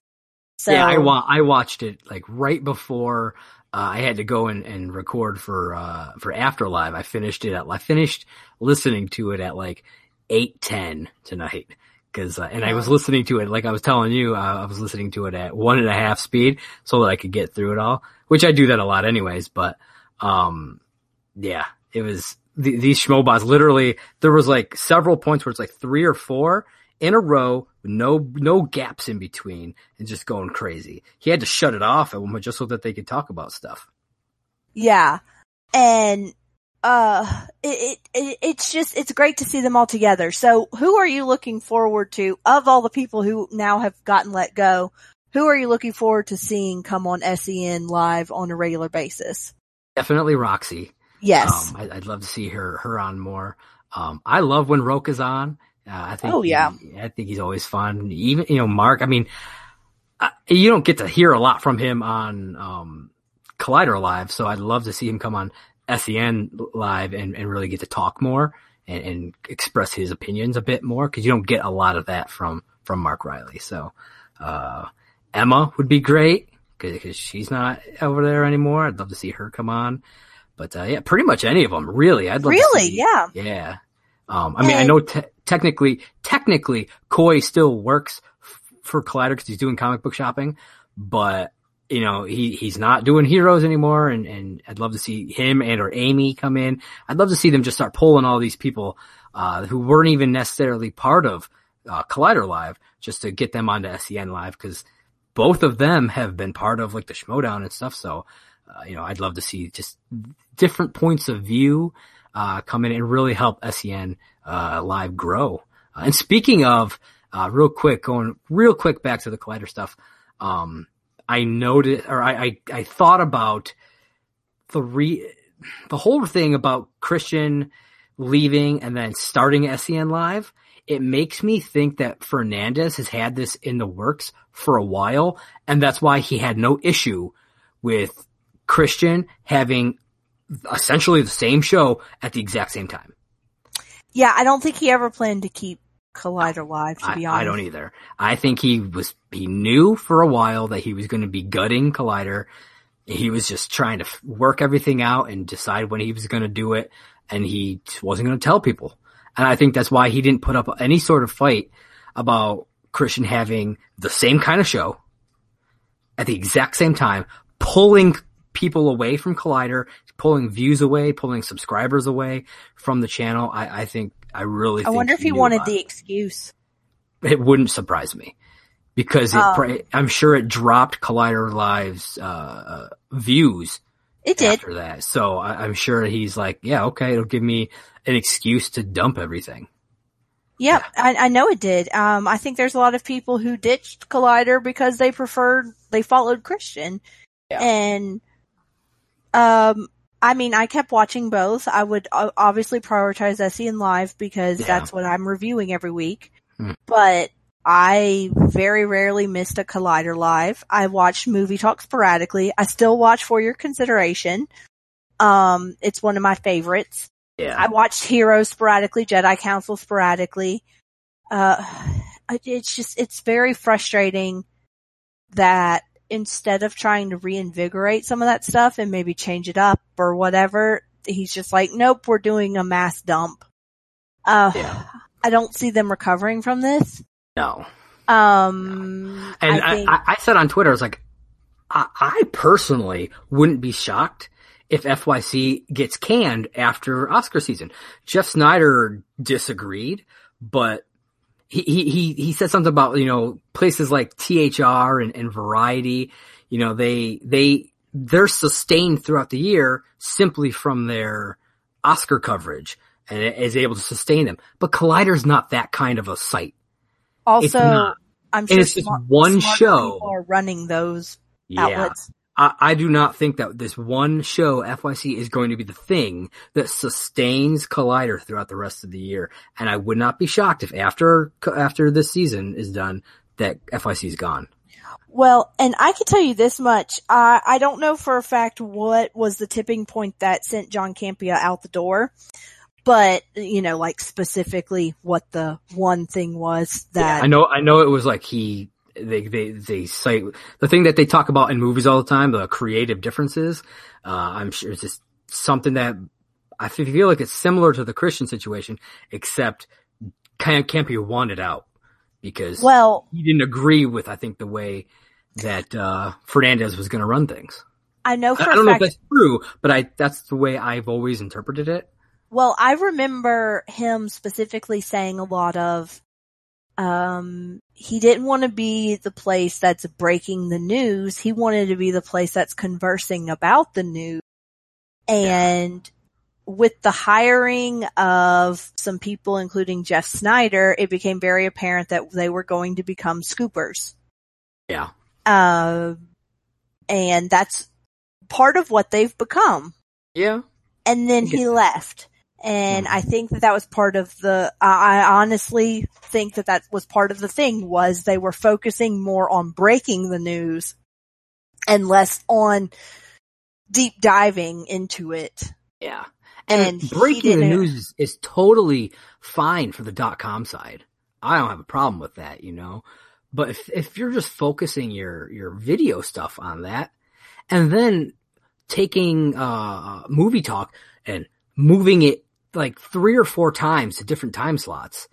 So yeah, I wa- I watched it like right before uh, I had to go and, and record for uh, for After Live. I finished it at I finished listening to it at like eight ten tonight because uh, and I was listening to it like I was telling you uh, I was listening to it at one and a half speed so that I could get through it all, which I do that a lot anyways. But um, yeah, it was the, these schmobots. Literally, there was like several points where it's like three or four in a row, no no gaps in between, and just going crazy. He had to shut it off at one point just so that they could talk about stuff. yeah, and uh, it, it it it's just it's great to see them all together. So who are you looking forward to of all the people who now have gotten let go? Who are you looking forward to seeing come on SEN live on a regular basis? Definitely Roxy. Yes. Um, I, I'd love to see her her on more. Um, I love when Rocha's on. Uh, I think. Oh, yeah. he- I think he's always fun. Even you know Mark. I mean, I, you don't get to hear a lot from him on um, Collider Live, so I'd love to see him come on SEN Live and, and really get to talk more and, and express his opinions a bit more because you don't get a lot of that from from Mark Riley. So uh, Emma would be great because she's not over there anymore. I'd love to see her come on. But uh, yeah, pretty much any of them, really. I'd love to really? see- Yeah. yeah. Um, I mean, I know te- technically, technically, Coy still works f- for Collider because he's doing comic book shopping, but you know, he, he's not doing heroes anymore. And, and I'd love to see him and or Amy come in. I'd love to see them just start pulling all these people, uh, who weren't even necessarily part of, uh, Collider Live just to get them onto SEN Live because both of them have been part of like the Schmoedown and stuff. So, uh, you know, I'd love to see just different points of view, uh, come in and really help SEN, uh, live grow. Uh, and speaking of, uh, real quick, going real quick back to the Collider stuff, um, I noted, or I, I, I thought about the re, the whole thing about Christian leaving and then starting SEN live. It makes me think that Fernandez has had this in the works for a while, and that's why he had no issue with Christian having essentially the same show at the exact same time. Yeah. I don't think he ever planned to keep Collider live. To I, be honest, I don't either. I think he was, he knew for a while that he was going to be gutting Collider. He was just trying to work everything out and decide when he was going to do it. And he wasn't going to tell people. And I think that's why he didn't put up any sort of fight about Christian having the same kind of show at the exact same time, pulling people away from Collider, pulling views away, pulling subscribers away from the channel. I, I think I really. I wonder if he wanted the excuse. It wouldn't surprise me because it, pra- I'm sure it dropped Collider Live's uh, uh, views It did. after that. So I, I'm sure he's like, yeah, okay, it'll give me an excuse to dump everything. Yep, I, I know it did. Um, I think there's a lot of people who ditched Collider because they preferred, they followed Christian. Yeah. And, um, I mean, I kept watching both. I would obviously prioritize SEN Live because Yeah. that's what I'm reviewing every week. Hmm. But I very rarely missed a Collider Live. I watched Movie Talk sporadically. I still watch For Your Consideration. Um, it's one of my favorites. Yeah. I watched Heroes sporadically, Jedi Council sporadically. Uh, it's just, it's very frustrating that instead of trying to reinvigorate some of that stuff and maybe change it up or whatever, he's just like, nope, we're doing a mass dump. Uh, Yeah. I don't see them recovering from this. No. Um, And I I, think, I, I said on Twitter, I was like, I, I personally wouldn't be shocked if FYC gets canned after Oscar season. Jeff Sneider disagreed, but he, he, he, said something about, you know, places like THR and, and Variety, you know, they, they, they're sustained throughout the year simply from their Oscar coverage and it is able to sustain them. But Collider's not that kind of a site. Also. I'm sure it's just one show. people are running those Yeah. outlets. I, I do not think that this one show, FYC, is going to be the thing that sustains Collider throughout the rest of the year. And I would not be shocked if after, after this season is done, that FYC is gone. Well, and I can tell you this much. I I don't know for a fact what was the tipping point that sent John Campea out the door, but, you know, like specifically what the one thing was that, I know, I know it was like he, they, they, they cite the thing that they talk about in movies all the time, the creative differences. Uh, I'm sure it's just something that I feel like it's similar to the Christian situation, except Cam- Campea wanted out because well, he didn't agree with, I think, the way that uh, Fernandez was going to run things. I know I, for I a don't know if that's true, but I that's the way I've always interpreted it. Well, I remember him specifically saying a lot of, um, he didn't want to be the place that's breaking the news. He wanted to be the place that's conversing about the news. And with the hiring of some people, including Jeff Sneider, it became very apparent that they were going to become scoopers. Yeah, Uh, and that's part of what they've become. yeah, And then he left. And I think that that was part of the, I I honestly think that that was part of the thing was they were focusing more on breaking the news and less on deep diving into it. yeah. And And, breaking the news is, is totally fine for the dot com side. I don't have a problem with that, you know. But if if you're just focusing your your video stuff on that, and then taking uh movie talk and moving it like three or four times to different time slots,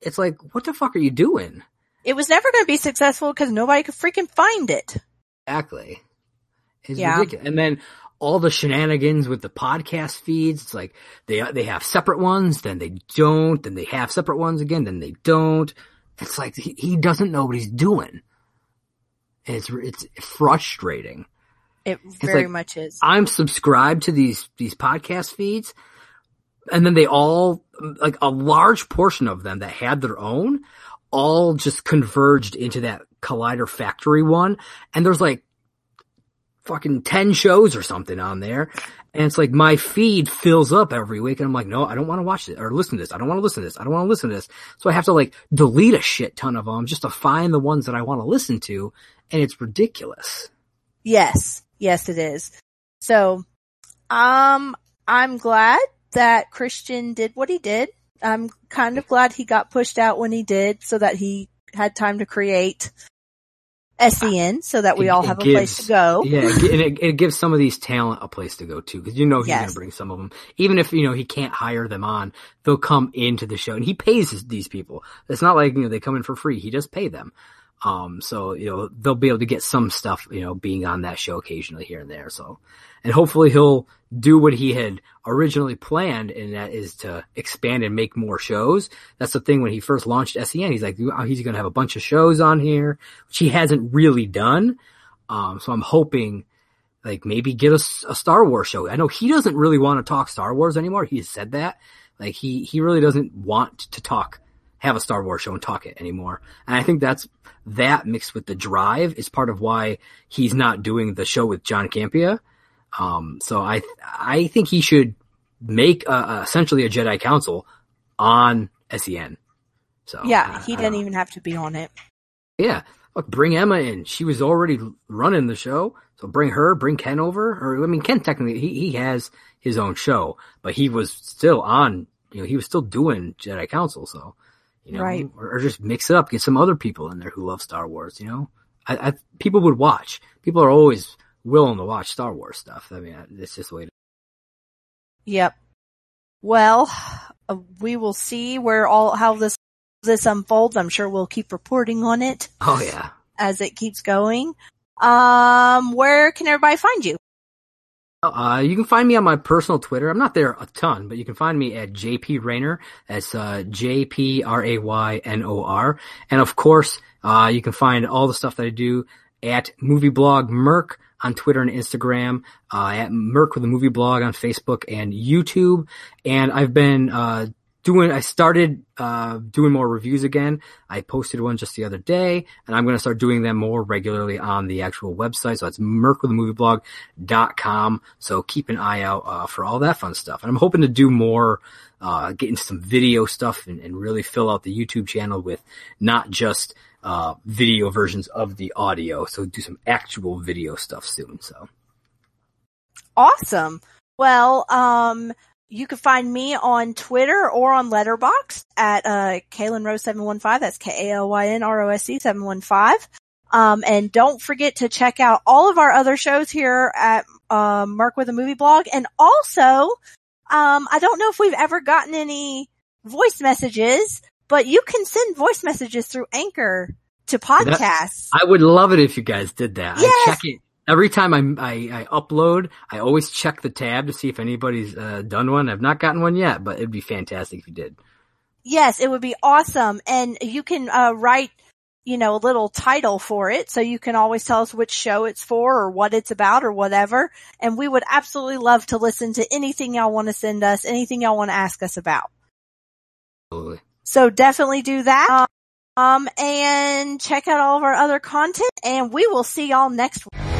it's like, what the fuck are you doing? It was never going to be successful because nobody could freaking find it. Exactly. It's Yeah. ridiculous. And then all the shenanigans with the podcast feeds. It's like they they have separate ones, then they don't, then they have separate ones again, then they don't. It's like he, he doesn't know what he's doing. And it's it's frustrating. It very like- much is. I'm subscribed to these these podcast feeds, and then they all like a large portion of them that had their own all just converged into that Collider Factory one, and there's like fucking ten shows or something on there, and it's like my feed fills up every week, and I'm like, no, I don't want to watch it or listen to this. I don't want to listen to this. I don't want to listen to this. So I have to like delete a shit ton of them just to find the ones that I want to listen to, and it's ridiculous. Yes. Yes, it is. So, um, I'm glad that Christian did what he did. I'm kind of glad he got pushed out when he did so that he had time to create SEN so that we It- all have a place to go. Yeah, and it, it gives some of these talent a place to go too, because you know he's going to bring some of them. Even if you know he can't hire them on, they'll come into the show, and he pays his- these people. It's not like you know they come in for free; he does pay them. Um, so, you know, they'll be able to get some stuff, you know, being on that show occasionally here and there. So, and hopefully he'll do what he had originally planned, and that is to expand and make more shows. That's the thing when he first launched SEN. He's like, he's going to have a bunch of shows on here, which he hasn't really done. Um, so I'm hoping like maybe get a, a Star Wars show. I know he doesn't really want to talk Star Wars anymore. He said that. Like he, he really doesn't want to talk, have a Star Wars show and talk it anymore. And I think that's that mixed with the drive is part of why he's not doing the show with John Campea. Um, so I, I think he should make a, essentially a Jedi Council on SEN. So yeah, he didn't even have to be on it. Yeah, look, bring Emma in. She was already running the show, so bring her, bring Ken over. Or I mean, Ken technically he he has his own show, but he was still on. You know, he was still doing Jedi Council, so you know, right. or, or, just mix it up, get some other people in there who love Star Wars. You know, I, I people would watch. People are always willing to watch Star Wars stuff. I mean, it's just the way. To- yep. Well, uh, we will see where all how this this unfolds. I'm sure we'll keep reporting on it. Oh yeah. As it keeps going. Um, where can everybody find you? Uh, you can find me on my personal Twitter. I'm not there a ton, but you can find me at JP Raynor. That's, uh, J-P-R-A-Y-N-O-R. And of course, uh, you can find all the stuff that I do at Movie Blog Merc on Twitter and Instagram, uh, at Merc with a movie blog on Facebook and YouTube. And I've been, uh, doing, I started, uh, doing more reviews again. I posted one just the other day and I'm going to start doing them more regularly on the actual website. So it's mercwiththemovieblog.com. So keep an eye out, uh, for all that fun stuff. And I'm hoping to do more, uh, get into some video stuff and, and really fill out the YouTube channel with not just, uh, video versions of the audio. So do some actual video stuff soon. So awesome. Well, um, you can find me on Twitter or on Letterboxd at uh, Rose seven one five. That's K A L Y N R O S E seven one five. Um, and don't forget to check out all of our other shows here at uh, Merc with a Movie Blog. And also, um, I don't know if we've ever gotten any voice messages, but you can send voice messages through Anchor to podcasts. That, I would love it if you guys did that. Yes. I check it every time I, I, I upload, I always check the tab to see if anybody's uh, done one. I've not gotten one yet, but it'd be fantastic if you did. Yes, it would be awesome, and you can uh, write, you know, a little title for it, so you can always tell us which show it's for or what it's about or whatever. And we would absolutely love to listen to anything y'all want to send us, anything y'all want to ask us about. Absolutely. So definitely do that. Um, and check out all of our other content, and we will see y'all next week.